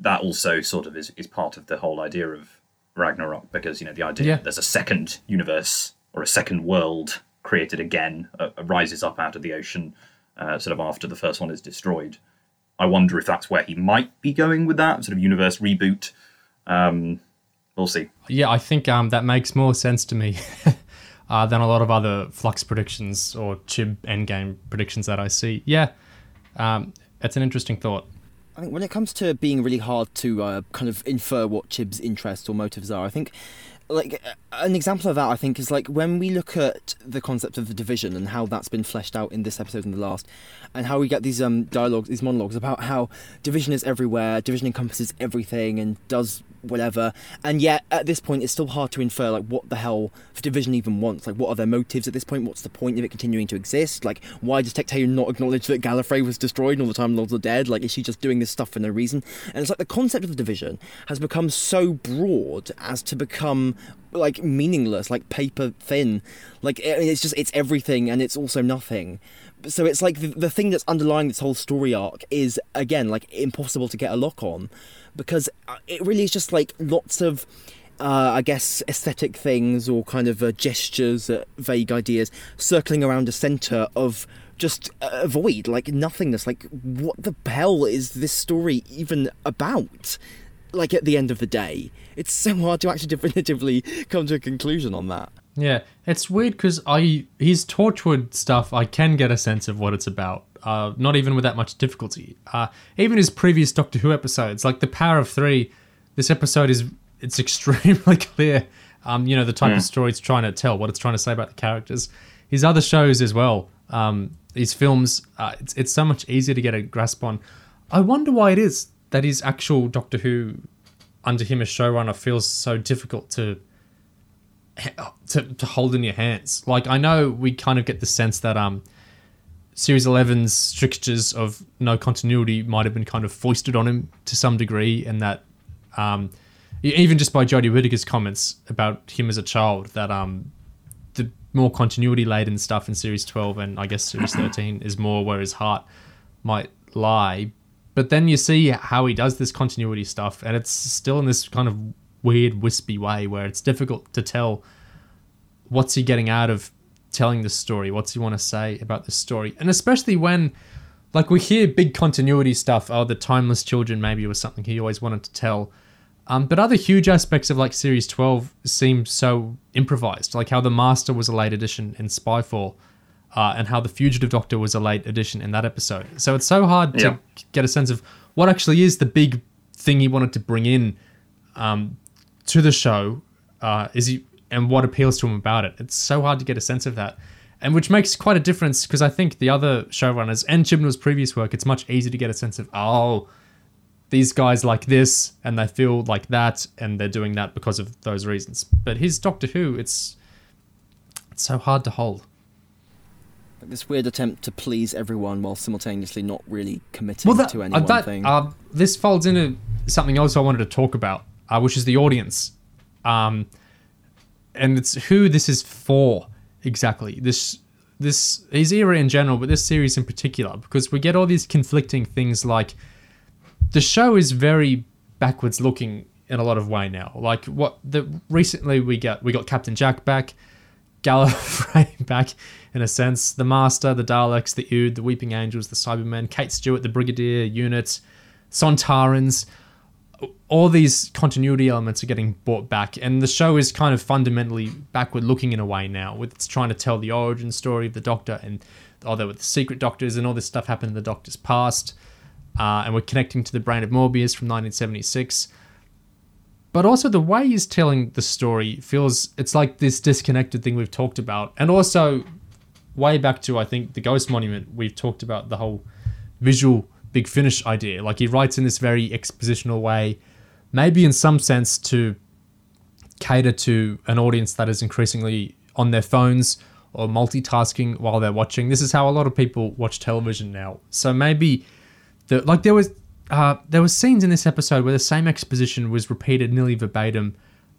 that also sort of is, is part of the whole idea of Ragnarok because you know the idea Yeah. that there's a second universe or a second world created again uh, rises up out of the ocean, uh, sort of after the first one is destroyed. I wonder if that's where he might be going with that sort of universe reboot. Um, we'll see. Yeah, I think um, that makes more sense to me uh, than a lot of other Flux predictions or Chib Endgame predictions that I see. Yeah, um, it's an interesting thought. I think when it comes to being really hard to uh, kind of infer what Chib's interests or motives are, I think like an example of that I think is like when we look at the concept of the division and how that's been fleshed out in this episode and the last and how we get these um dialogues these monologues about how division is everywhere division encompasses everything and does whatever. And yet at this point it's still hard to infer like what the hell the division even wants. Like what are their motives at this point? What's the point of it continuing to exist? Like why does Tecteun not acknowledge that Gallifrey was destroyed and all the time Lords are dead? Like is she just doing this stuff for no reason? And it's like the concept of the division has become so broad as to become like meaningless like paper thin. Like it's just it's everything and it's also nothing. So it's like the, the thing that's underlying this whole story arc is again like impossible to get a lock on because uh, it really is just like lots of uh, I guess aesthetic things or kind of uh, gestures, uh, vague ideas circling around a center of just a void, like nothingness. Like, what the hell is this story even about? Like, at the end of the day, it's so hard to actually definitively come to a conclusion on that. Yeah, it's weird because I his Torchwood stuff I can get a sense of what it's about. Uh, not even with that much difficulty. Uh, even his previous Doctor Who episodes, like the Power of Three, this episode is it's extremely clear. Um, you know the type of story it's trying to tell, what it's trying to say about the characters. His other shows as well, um, these films, uh, it's it's so much easier to get a grasp on. I wonder why it is that his actual Doctor Who under him as showrunner feels so difficult to to, to hold in your hands. Like I know we kind of get the sense that um Series 11's strictures of no continuity might have been kind of foisted on him to some degree, and that um even just by Jodie Whittaker's comments about him as a child, that um the more continuity laden stuff in Series 12 and I guess Series 13 is more where his heart might lie. But then you see how he does this continuity stuff, and it's still in this kind of weird, wispy way where it's difficult to tell what's he getting out of telling the story, what's he want to say about the story, and especially when, like, we hear big continuity stuff. Oh, the timeless children maybe was something he always wanted to tell. Um, but other huge aspects of like Series 12 seem so improvised, like how the Master was a late addition in Spyfall, uh, and how the Fugitive Doctor was a late addition in that episode. So it's so hard to Yeah. get a sense of what actually is the big thing he wanted to bring in um, to the show. Uh, is he and what appeals to him about it? It's so hard to get a sense of that, and which makes quite a difference because I think the other showrunners and Chibnall's previous work, it's much easier to get a sense of oh these guys like this and they feel like that and they're doing that because of those reasons. But his Doctor Who, it's it's so hard to hold. Like this weird attempt to please everyone while simultaneously not really committing to any uh, that- thing. uh, this folds into something else I wanted to talk about, uh, which is the audience, um, and it's who this is for exactly. This this his era in general, but this series in particular, because we get all these conflicting things like the show is very backwards looking in a lot of way now. Like what the recently we got we got Captain Jack back, Gallifrey back in a sense, the Master, the Daleks, the Ood, the Weeping Angels, the Cybermen, Kate Stewart, the Brigadier unit, Sontarans. All these continuity elements are getting brought back, and the show is kind of fundamentally backward looking in a way now. With it's trying to tell the origin story of the Doctor, and oh, there were the secret Doctors, and all this stuff happened in the Doctor's past, uh, and we're connecting to the brain of Morbius from 1976 but also the way he's telling the story feels it's like this disconnected thing we've talked about and also way back to i think the ghost monument we've talked about the whole visual big finish idea like he writes in this very expositional way maybe in some sense to cater to an audience that is increasingly on their phones or multitasking while they're watching. This is how a lot of people watch television now. So maybe the like there was uh, there was scenes in this episode where the same exposition was repeated nearly verbatim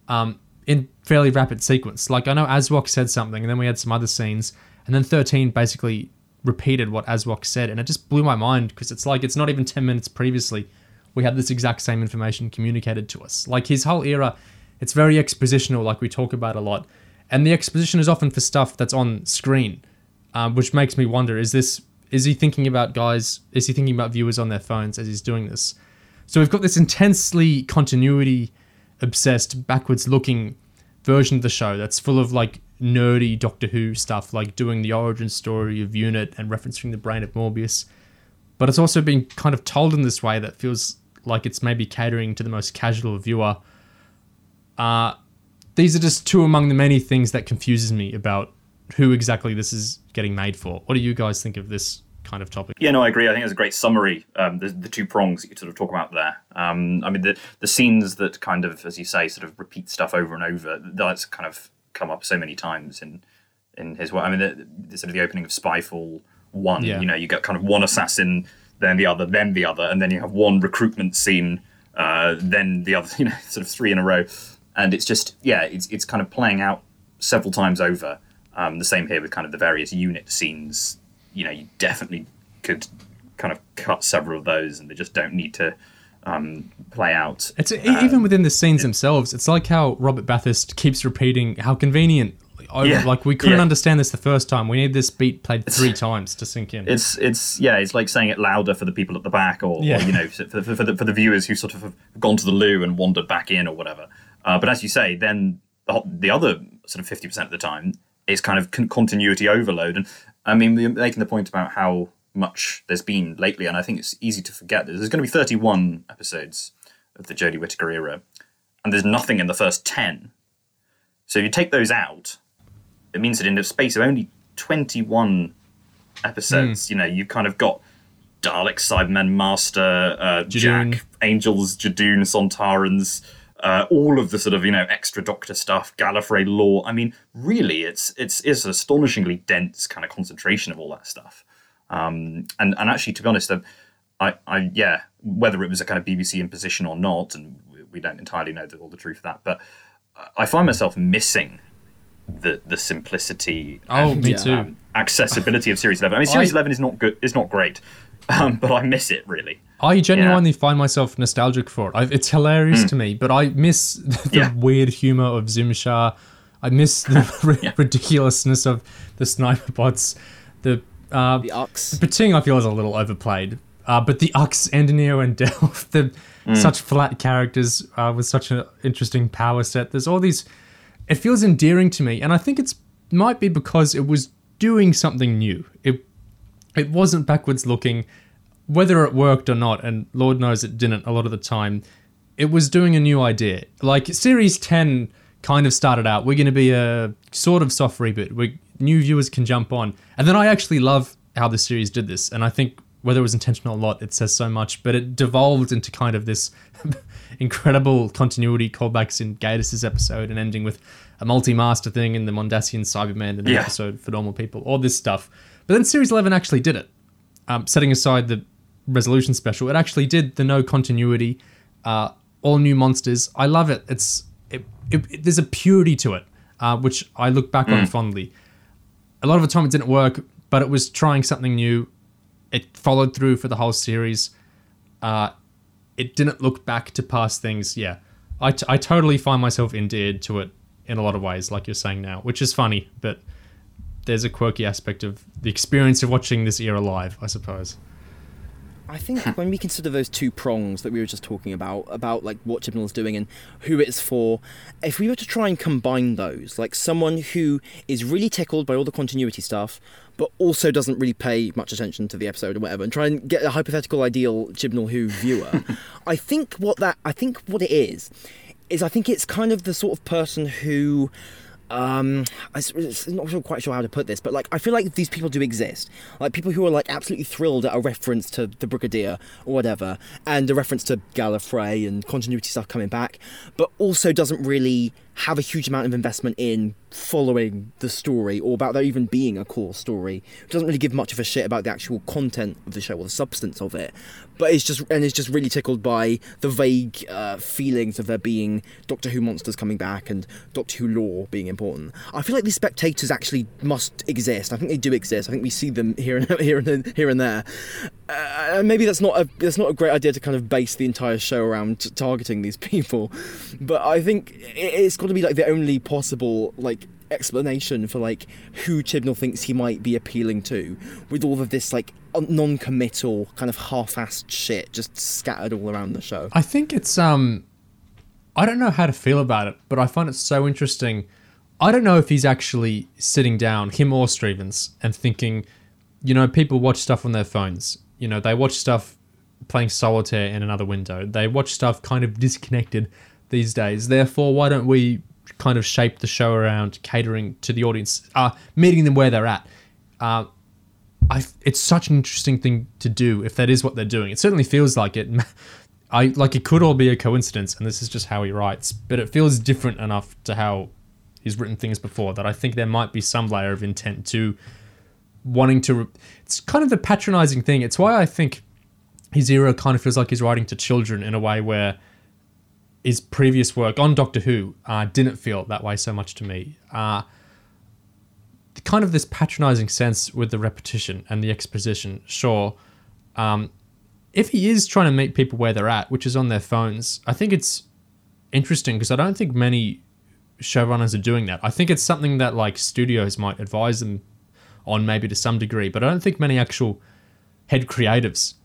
um, in fairly rapid sequence. Like I know Awsok said something, and then we had some other scenes, and then 13 basically repeated what Awsok said, and it just blew my mind because it's like it's not even 10 minutes previously we had this exact same information communicated to us. Like his whole era, it's very expositional, like we talk about a lot, and the exposition is often for stuff that's on screen, um, which makes me wonder: is this is he thinking about guys? Is he thinking about viewers on their phones as he's doing this? So we've got this intensely continuity obsessed, backwards looking version of the show that's full of like nerdy Doctor Who stuff, like doing the origin story of Unit and referencing the brain of Morbius. But it's also being kind of told in this way that feels like it's maybe catering to the most casual viewer. Uh, these are just two among the many things that confuses me about who exactly this is getting made for. What do you guys think of this kind of topic? Yeah, no, I agree. I think it's a great summary. Um, the, the two prongs that you sort of talk about there. Um, I mean, the the scenes that kind of, as you say, sort of repeat stuff over and over. That's kind of come up so many times in in his work. I mean, the, the sort of the opening of Spyfall one. Yeah. You know, you get kind of one assassin then the other, then the other, and then you have one recruitment scene, uh, then the other, you know, sort of three in a row, and it's just yeah, it's it's kind of playing out several times over. Um, the same here with kind of the various unit scenes. You know, you definitely could kind of cut several of those, and they just don't need to um, play out. It's even within the scenes themselves. It's like how Robert Bathurst keeps repeating how convenient Yeah. Like we couldn't yeah. understand this the first time. We need this beat played three times to sink in. It's it's yeah. It's like saying it louder for the people at the back, or, yeah. or you know, for, for, for, the, for the viewers who sort of have gone to the loo and wandered back in, or whatever. Uh, but as you say, then the, the other sort of fifty percent of the time is kind of con- continuity overload. And I mean, we're making the point about how much there's been lately, and I think it's easy to forget that there's going to be 31 episodes of the Jodie Whittaker era, and there's nothing in the first 10. So if you take those out, it means that in the space of only 21 episodes, mm. you know, you've kind of got Dalek, Cybermen, Master, uh, Jack, Angels, Judoon, Sontarans, uh, all of the sort of you know extra Doctor stuff, Gallifrey lore. I mean, really, it's it's it's an astonishingly dense kind of concentration of all that stuff. Um, and and actually, to be honest, I, I yeah, whether it was a kind of BBC imposition or not, and we don't entirely know all the truth of that, but I find myself missing the the simplicity. Oh, and, me too. Um, accessibility of Series Eleven. I mean, Series I, Eleven is not good. It's not great, um, but I miss it really. I genuinely yeah. find myself nostalgic for it. I, it's hilarious mm. to me, but I miss the yeah. weird humor of Tzim-Sha. I miss the yeah. ridiculousness of the sniper bots. The uh, the Ux. Bating I feel is a little overplayed. Uh, but the Ux, Neo, and Delph, the mm. such flat characters uh, with such an interesting power set. There's all these it feels endearing to me, and I think it's might be because it was doing something new. It it wasn't backwards looking, whether it worked or not, and Lord knows it didn't a lot of the time. It was doing a new idea. Like Series 10 kind of started out, we're going to be a sort of soft reboot. We new viewers can jump on, and then I actually love how the series did this, and I think whether it was intentional or not, it says so much. But it devolved into kind of this incredible continuity callbacks in Gatiss' episode and ending with a multi-master thing in the Mondasian Cyberman the yeah. episode for normal people, all this stuff. But then Series 11 actually did it. Um, setting aside the resolution special, it actually did the no continuity, uh, all new monsters. I love it. It's it, it, it, there's a purity to it, uh, which I look back mm. on fondly. A lot of the time it didn't work, but it was trying something new. It followed through for the whole series. Uh, it didn't look back to past things. Yeah, I, t- I totally find myself endeared to it in a lot of ways, like you're saying now, which is funny, but there's a quirky aspect of the experience of watching this era live, I suppose. I think hmm. when we consider those two prongs that we were just talking about, about like what Chibnall is doing and who it's for, if we were to try and combine those, like someone who is really tickled by all the continuity stuff, but also doesn't really pay much attention to the episode or whatever, and try and get a hypothetical ideal Chibnall Who viewer, I think what that I think what it is is I think it's kind of the sort of person who um I'm not quite sure how to put this but like I feel like these people do exist like people who are like absolutely thrilled at a reference to the Brigadier or whatever and a reference to Gallifrey and continuity stuff coming back but also doesn't really have a huge amount of investment in following the story or about there even being a core story. It doesn't really give much of a shit about the actual content of the show or the substance of it. But it's just and it's just really tickled by the vague uh, feelings of there being Doctor Who monsters coming back and Doctor Who lore being important. I feel like these spectators actually must exist. I think they do exist. I think we see them here and here and here and there. Uh, maybe that's not a that's not a great idea to kind of base the entire show around targeting these people, but I think it's got to be like the only possible like explanation for like who Chibnall thinks he might be appealing to, with all of this like non-committal kind of half-assed shit just scattered all around the show. I think it's um I don't know how to feel about it, but I find it so interesting. I don't know if he's actually sitting down, him or Strevens, and thinking, you know, people watch stuff on their phones. You know, they watch stuff playing solitaire in another window. They watch stuff kind of disconnected these days. Therefore, why don't we kind of shape the show around catering to the audience, uh, meeting them where they're at? Uh, I, it's such an interesting thing to do if that is what they're doing. It certainly feels like it. I like it could all be a coincidence, and this is just how he writes. But it feels different enough to how he's written things before that I think there might be some layer of intent to wanting to. It's kind of the patronizing thing. It's why I think his era kind of feels like he's writing to children in a way where his previous work on Doctor Who uh, didn't feel that way so much to me. Uh, kind of this patronizing sense with the repetition and the exposition, sure. Um, if he is trying to meet people where they're at, which is on their phones, I think it's interesting because I don't think many showrunners are doing that. I think it's something that like studios might advise them on maybe to some degree, but I don't think many actual head creatives,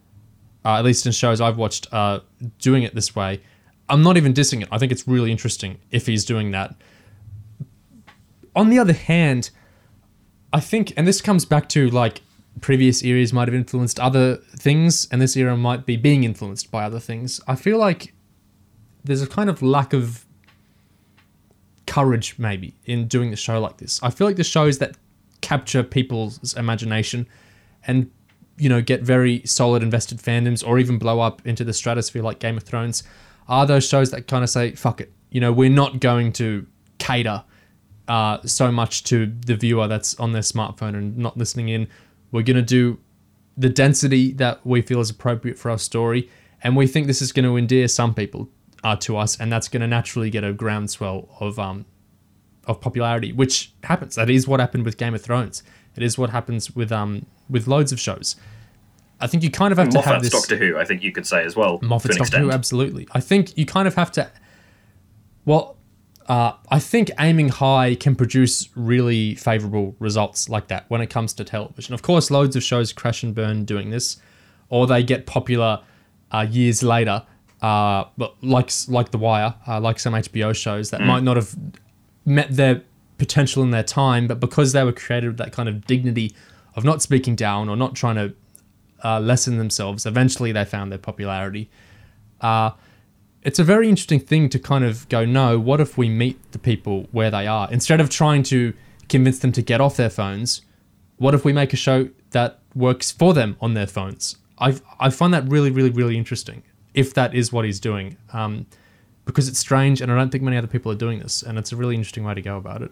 uh, at least in shows I've watched, are doing it this way. I'm not even dissing it. I think it's really interesting if he's doing that. On the other hand, I think, and this comes back to like previous eras might have influenced other things, and this era might be being influenced by other things. I feel like there's a kind of lack of courage, maybe, in doing the show like this. I feel like the shows that capture people's imagination and, you know, get very solid invested fandoms or even blow up into the stratosphere like Game of Thrones are those shows that kind of say, fuck it. You know, we're not going to cater uh, so much to the viewer that's on their smartphone and not listening in. We're going to do the density that we feel is appropriate for our story, and we think this is going to endear some people uh, to us, and that's going to naturally get a groundswell of um of popularity, which happens. That is what happened with Game of Thrones. It is what happens with um with loads of shows. I think you kind of have to have this. Doctor Who, I think you could say as well. Moffat's Doctor Who, absolutely. I think you kind of have to. Well, uh, I think aiming high can produce really favorable results like that when it comes to television. Of course, loads of shows crash and burn doing this, or they get popular uh, years later. Uh, but like like The Wire, uh, like some HBO shows that might not have met their potential in their time, but because they were created with that kind of dignity of not speaking down or not trying to uh, lessen themselves, eventually they found their popularity. Uh, it's a very interesting thing to kind of go, no, what if we meet the people where they are? Instead of trying to convince them to get off their phones, what if we make a show that works for them on their phones? I I find that really, really, really interesting. If that is what he's doing, um, because it's strange, and I don't think many other people are doing this, and it's a really interesting way to go about it.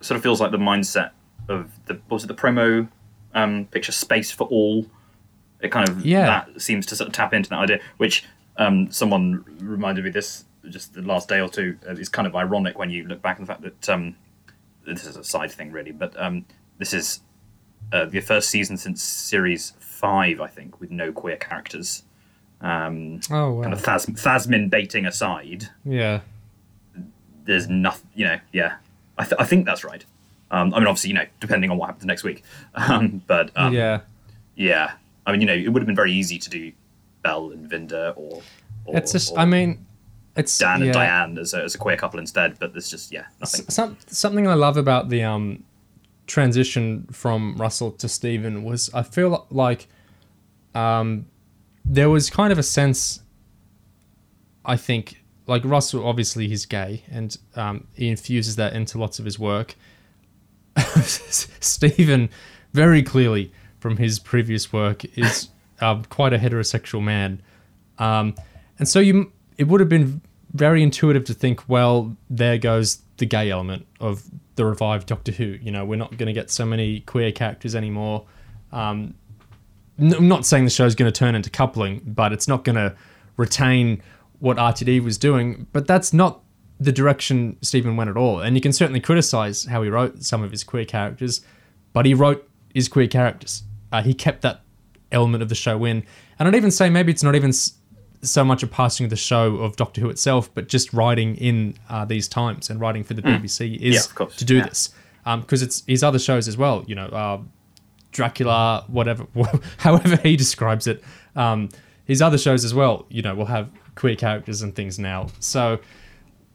sort of feels like the mindset of the was it the promo um, picture space for all. It kind of Yeah. that seems to sort of tap into that idea, which um, someone reminded me this just the last day or two. Uh, is kind of ironic when you look back on the fact that um, this is a side thing really, but um, this is uh, the first season since series five, I think, with no queer characters. Um, Oh wow! kind of Thas- Thasmin baiting aside, yeah, there's nothing, you know, yeah. I, th- I think that's right. Um, I mean, obviously, you know, depending on what happens next week. Um, but um, yeah. yeah. I mean, you know, it would have been very easy to do Bel and Vinder or, or, It's just, or I mean, it's Dan and. Diane as a, as a queer couple instead. But there's just, yeah, nothing. Some, something I love about the um, transition from Russell to Steven was I feel like um, there was kind of a sense, I think, like Russell, obviously he's gay and um, he infuses that into lots of his work. Steven, very clearly from his previous work, is um, quite a heterosexual man. Um, and so you, it would have been very intuitive to think, well, there goes the gay element of the revived Doctor Who. You know, we're not going to get so many queer characters anymore. Um, n- I'm not saying the show's going to turn into coupling, but it's not going to retain what RTD was doing. But that's not the direction Steven went at all. And you can certainly criticize how he wrote some of his queer characters, but he wrote his queer characters. Uh, he kept that element of the show in. And I'd even say maybe it's not even s- so much a passing of the show of Doctor Who itself, but just writing in uh, these times and writing for the BBC is Yeah, to do Yeah. this. Because it's his other shows as well, you know, uh, Dracula, whatever, however he describes it. Um, his other shows as well, you know, will have queer characters and things now. So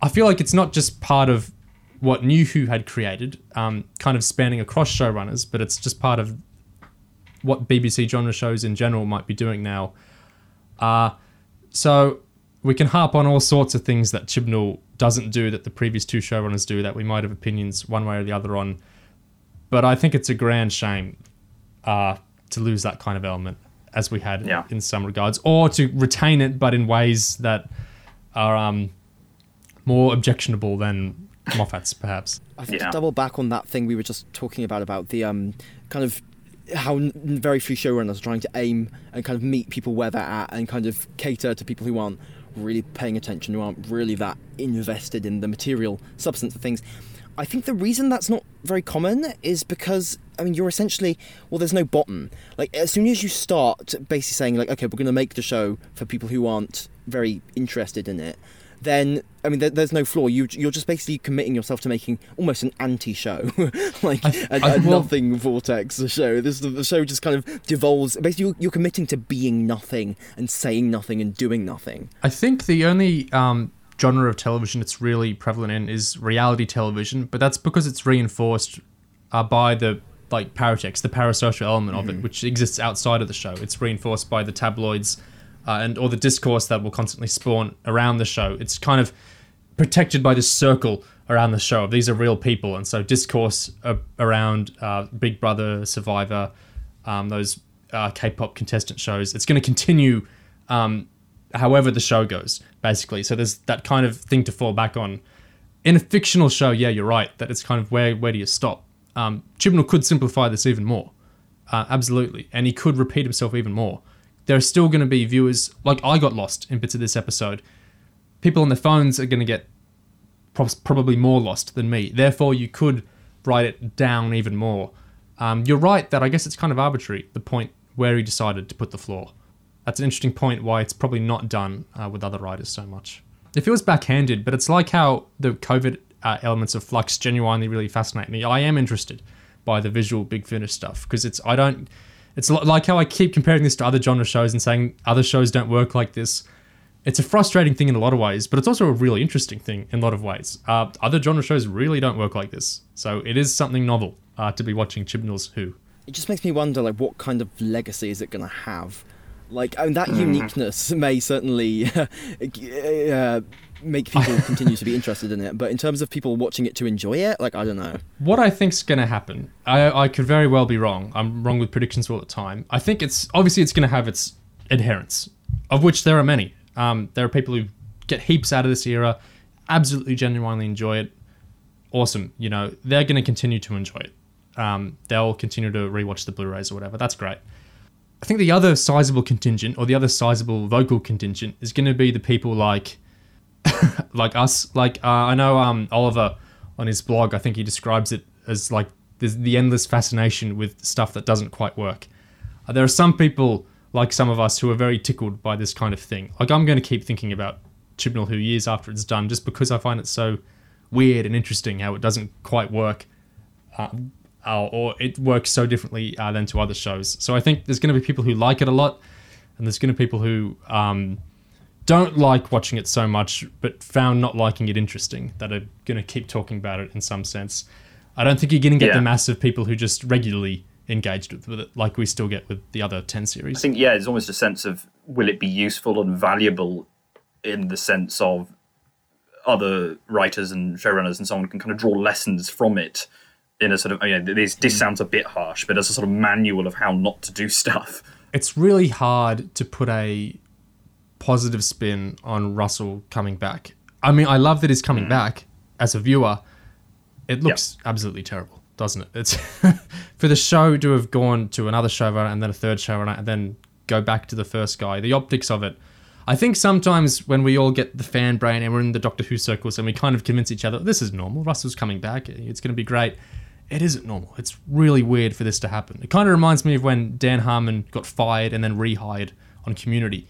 I feel like it's not just part of what New Who had created, um, kind of spanning across showrunners, but it's just part of what BBC genre shows in general might be doing now. Uh, so we can harp on all sorts of things that Chibnall doesn't do that the previous two showrunners do that we might have opinions one way or the other on. But I think it's a grand shame uh, to lose that kind of element as we had Yeah. in some regards, or to retain it but in ways that are um, more objectionable than Moffat's, perhaps. I think Yeah. to double back on that thing we were just talking about about the um kind of how n- very few showrunners are trying to aim and kind of meet people where they're at and kind of cater to people who aren't really paying attention, who aren't really that invested in the material substance of things. I think the reason that's not very common is because I mean you're essentially well there's no bottom. Like as soon as you start basically saying like okay we're going to make the show for people who aren't very interested in it, then I mean there, there's no flaw. You you're just basically committing yourself to making almost an anti-show, like a, I- a well- nothing vortex show. This the show just kind of devolves. Basically, you're, you're committing to being nothing and saying nothing and doing nothing. I think the only um, genre of television it's really prevalent in is reality television, but that's because it's reinforced uh, by the like paratext, the parasocial element of it, which exists outside of the show. It's reinforced by the tabloids uh, and all the discourse that will constantly spawn around the show. It's kind of protected by this circle around the show. Of these are real people, and so discourse uh, around uh, Big Brother, Survivor, um, those uh, K-pop contestant shows. It's going to continue um, however the show goes, basically. So there's that kind of thing to fall back on. In a fictional show, yeah, you're right. That it's kind of where where do you stop? Um, Chibnall could simplify this even more, uh, absolutely, and he could repeat himself even more. There are still going to be viewers like I got lost in bits of this episode. People on their phones are going to get probably more lost than me. Therefore, you could write it down even more. Um, you're right that I guess it's kind of arbitrary the point where he decided to put the floor. That's an interesting point why it's probably not done uh, with other writers so much. It feels backhanded, but it's like how the COVID uh, elements of Flux genuinely really fascinate me. I am interested by the visual Big Finish stuff because it's I don't. It's like how I keep comparing this to other genre shows and saying other shows don't work like this. It's a frustrating thing in a lot of ways, but it's also a really interesting thing in a lot of ways. Uh, other genre shows really don't work like this, so it is something novel uh, to be watching Chibnall's Who. It just makes me wonder, like, what kind of legacy is it going to have? Like, I mean, that uniqueness may certainly uh, make people continue to be interested in it, but in terms of people watching it to enjoy it, like, I don't know. What I think's going to happen, I, I could very well be wrong. I'm wrong with predictions all the time. I think it's obviously it's going to have its adherents, of which there are many. Um, there are people who get heaps out of this era, absolutely genuinely enjoy it. Awesome, you know they're going to continue to enjoy it. Um, they'll continue to rewatch the Blu-rays or whatever. That's great. I think the other sizable contingent, or the other sizable vocal contingent, is going to be the people like like us. Like uh, I know um, Oliver on his blog. I think he describes it as like there's the endless fascination with stuff that doesn't quite work. Uh, there are some people like some of us who are very tickled by this kind of thing. Like I'm going to keep thinking about Chibnall Who years after it's done, just because I find it so weird and interesting how it doesn't quite work. Uh, uh, or it works so differently uh, than to other shows. So I think there's going to be people who like it a lot, and there's going to be people who um, don't like watching it so much, but found not liking it interesting, that are going to keep talking about it in some sense. I don't think you're going to get Yeah. the massive people who just regularly engaged with, with it, like we still get with the other 10 series. I think yeah, there's almost a sense of will it be useful and valuable in the sense of other writers and showrunners and so on can kind of draw lessons from it in a sort of you know this this mm. sounds a bit harsh, but as a sort of manual of how not to do stuff. it's really hard to put a positive spin on Russell coming back. I mean, I love that he's coming mm. back as a viewer. It looks absolutely terrible, doesn't it? It's for the show to have gone to another showrunner and then a third showrunner and then go back to the first guy. The optics of it. I think sometimes when we all get the fan brain and we're in the Doctor Who circles and we kind of convince each other this is normal. Russell's coming back. It's going to be great. It isn't normal. It's really weird for this to happen. It kind of reminds me of when Dan Harmon got fired and then rehired on Community.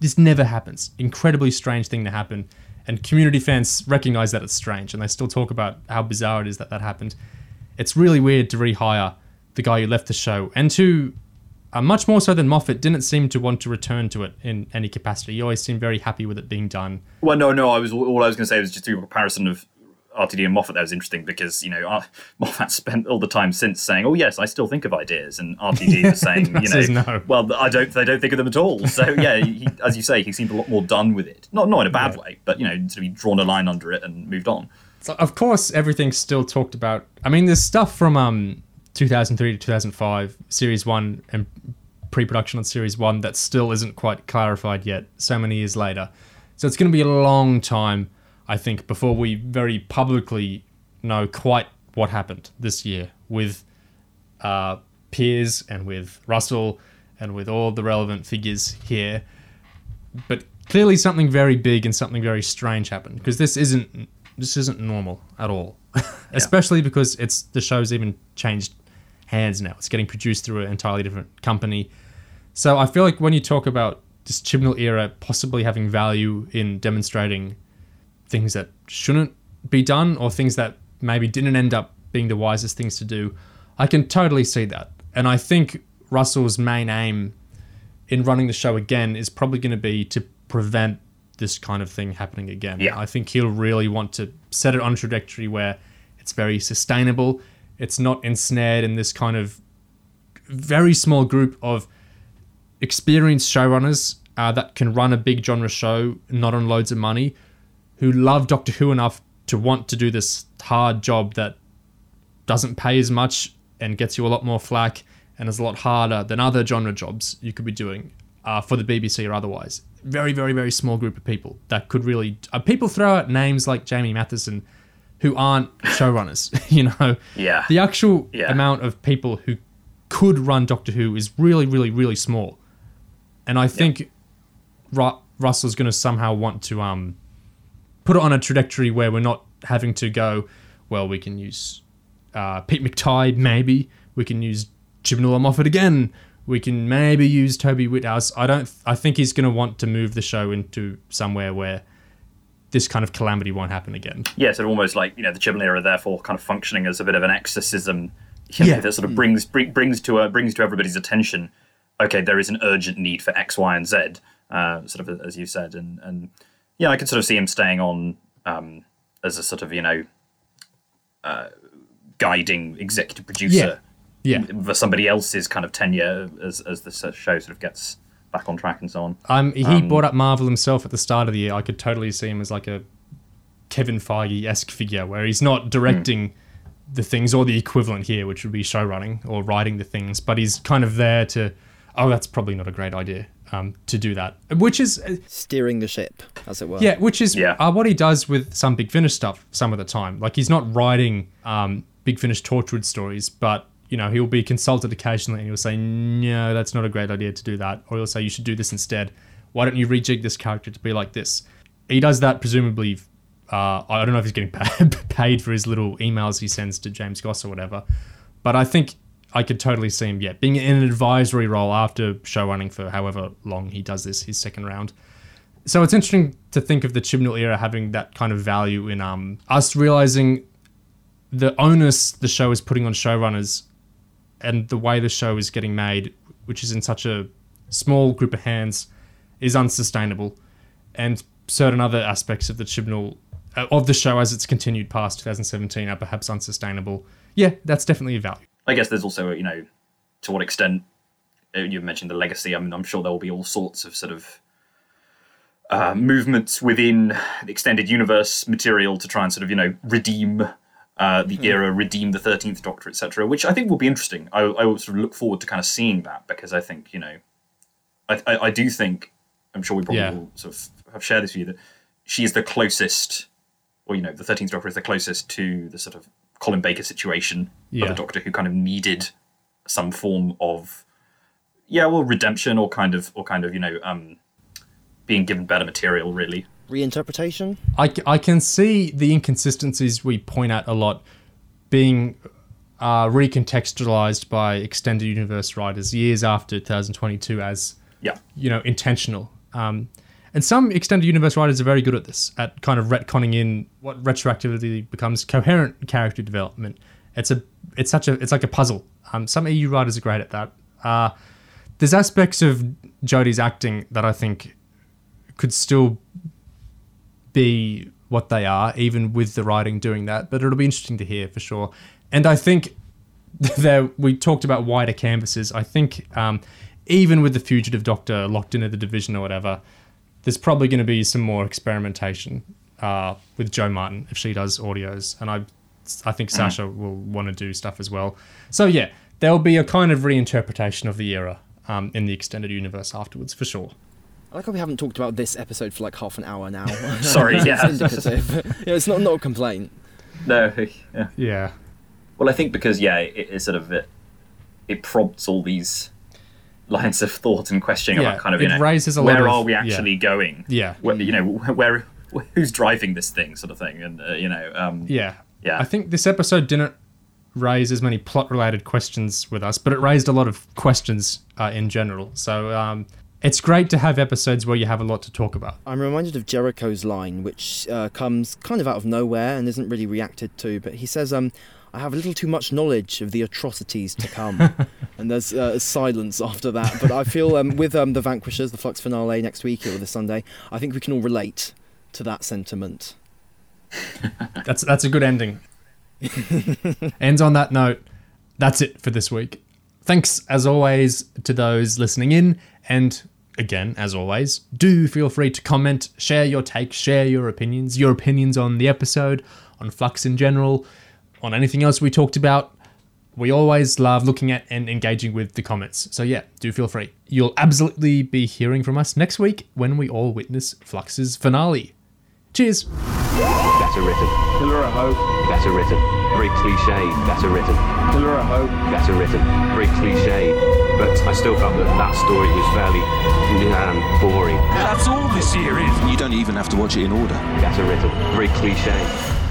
This never happens. Incredibly strange thing to happen and community fans recognize that it's strange and they still talk about how bizarre it is that that happened it's really weird to rehire the guy who left the show and who uh, much more so than moffat didn't seem to want to return to it in any capacity he always seemed very happy with it being done Well, no, no. I was all I was going to say was just a comparison of RTD and Moffat. That was interesting because you know Moffat spent all the time since saying, "Oh yes, I still think of ideas," and RTD was saying, "You know, no. well, I don't, they don't think of them at all." So yeah, he, as you say, he seemed a lot more done with it. Not, not in a bad Yeah. way, but you know, sort of drawn a line under it and moved on. So of course, everything's still talked about. I mean, there's stuff from um 2003 to 2005, Series One, and pre-production on Series One that still isn't quite clarified yet. So many years later, so it's going to be a long time, I think, before we very publicly know quite what happened this year with uh, Piers and with Russell and with all the relevant figures here. But clearly something very big and something very strange happened because this isn't this isn't normal at all. Especially because it's the show's even changed hands now. It's getting produced through an entirely different company. So i feel like when you talk about this chibnall era possibly having value in demonstrating things that shouldn't be done or things that maybe didn't end up being the wisest things to do i can totally see that and i think russell's main aim in running the show again is probably going to be to prevent this kind of thing happening again. Yeah. I think he'll really want to set it on a trajectory where it's very sustainable. It's not ensnared in this kind of very small group of experienced showrunners uh, that can run a big genre show, not on loads of money, who love Doctor Who enough to want to do this hard job that doesn't pay as much and gets you a lot more flack and is a lot harder than other genre jobs you could be doing uh, for the BBC or otherwise. Very, very, very small group of people that could really. Uh, people throw out names like Jamie Mathieson who aren't showrunners, you know? Yeah. The actual Yeah. amount of people who could run Doctor Who is really, really, really small. And I think Ru- Russell's going to somehow want to um, put it on a trajectory where we're not having to go, well, we can use uh, Pete McTighe, maybe. We can use Chibnall Moffat again. We can maybe use Toby Whithouse. I don't. I think he's going to want to move the show into somewhere where this kind of calamity won't happen again. yeah, of almost like you know the Chibnall era, therefore kind of functioning as a bit of an exorcism. You know, Yeah. that sort of brings bring, brings to uh, brings to everybody's attention. Okay, there is an urgent need for X, Y, and Z. Uh, sort of as you said, and and yeah, I could sort of see him staying on um, as a sort of you know uh, guiding executive producer Yeah. for somebody else's kind of tenure as as the show sort of gets back on track and so on. Um, he brought up Marvel himself at the start of the year. I could totally see him as like a Kevin Feige esque figure, where he's not directing the things or the equivalent here, which would be show running or writing the things, but he's kind of there to. Oh, that's probably not a great idea um, to do that. Which is uh, Steering the ship, as it were. yeah, which is Yeah. uh, what he does with some Big Finish stuff some of the time. Like he's not writing um, Big Finish Torchwood stories, but you know he'll be consulted occasionally and he'll say, "No, that's not a great idea to do that," or he'll say, "You should do this instead. Why don't you rejig this character to be like this?" He does that presumably. Uh, I don't know if he's getting paid for his little emails he sends to James Goss or whatever, but I think I could totally see him, yeah, being in an advisory role after show running for however long he does this, his second round. So it's interesting to think of the Chibnall era having that kind of value in um, us realizing the onus the show is putting on showrunners and the way the show is getting made, which is in such a small group of hands, is unsustainable. And certain other aspects of the Chibnall uh, of the show as it's continued past 2017 are perhaps unsustainable. Yeah, that's definitely a value. I guess there's also, you know, to what extent uh, you mentioned the legacy. I mean, I'm sure there will be all sorts of sort of uh, movements within the extended universe material to try and sort of, you know, redeem uh, the era, redeem the Thirteenth Doctor, etc. Which I think will be interesting. I, I will sort of look forward to kind of seeing that because I think, you know, I, I, I do think I'm sure we probably Yeah. will sort of have shared this view that she is the closest, or you know, the Thirteenth Doctor is the closest to the sort of Colin Baker situation Yeah. of a Doctor who kind of needed some form of, yeah, well, redemption or kind of, or kind of, you know, um, being given better material, really. Reinterpretation? I, I can see the inconsistencies we point out a lot being uh, recontextualized by extended universe writers years after 2022 as Yeah, you know intentional. Um, and some extended universe writers are very good at this, at kind of retconning in what retroactivity becomes coherent character development. It's a it's such a it's like a puzzle. Um, some EU writers are great at that. Uh, there's aspects of Jodie's acting that I think could still be what they are, even with the writing doing that. But it'll be interesting to hear for sure. And I think there we talked about wider canvases. I think um, even with the fugitive doctor locked into the division or whatever, there's probably going to be some more experimentation uh, with Jo Martin if she does audios, and I I think Sacha will want to do stuff as well. So yeah, there'll be a kind of reinterpretation of the era um, in the extended universe afterwards for sure. I like how we haven't talked about this episode for like half an hour now. Sorry, it's yeah. indicative. yeah, it's not not a complaint. no, yeah. Yeah, Well, I think because yeah, it, it sort of it, it prompts all these lines of thought and questioning Yeah, about kind of you it know raises a lot where of- are we yeah. actually going? yeah, Where, you know where who's driving this thing, sort of thing, and uh, you know um, yeah, Yeah. I think this episode didn't raise as many plot-related questions with us, but it raised a lot of questions uh, in general. So um, it's great to have episodes where you have a lot to talk about. I'm reminded of Jericho's line, which uh, comes kind of out of nowhere and isn't really reacted to. But he says, um, "I have a little too much knowledge of the atrocities to come," and there's uh, silence after that. But I feel um, with um, the Vanquishers, the Flux finale next week or this Sunday, I think we can all relate to that sentiment. That's that's a good ending. Ends on that note. That's it for this week. Thanks as always to those listening in, and again, as always, do feel free to comment, share your take, share your opinions, your opinions on the episode, on Flux in general, on anything else we talked about. We always love looking at and engaging with the comments. So yeah, do feel free. You'll absolutely be hearing from us next week when we all witness Flux's finale. Cheers. Better written. Pillar of Hope, Better written. Very cliche. Better written. Pillar of Hope, Better written. Very cliche. But I still felt that that story was fairly um, boring. That's all this year is. You don't even have to watch it in order. Better written. Very cliche.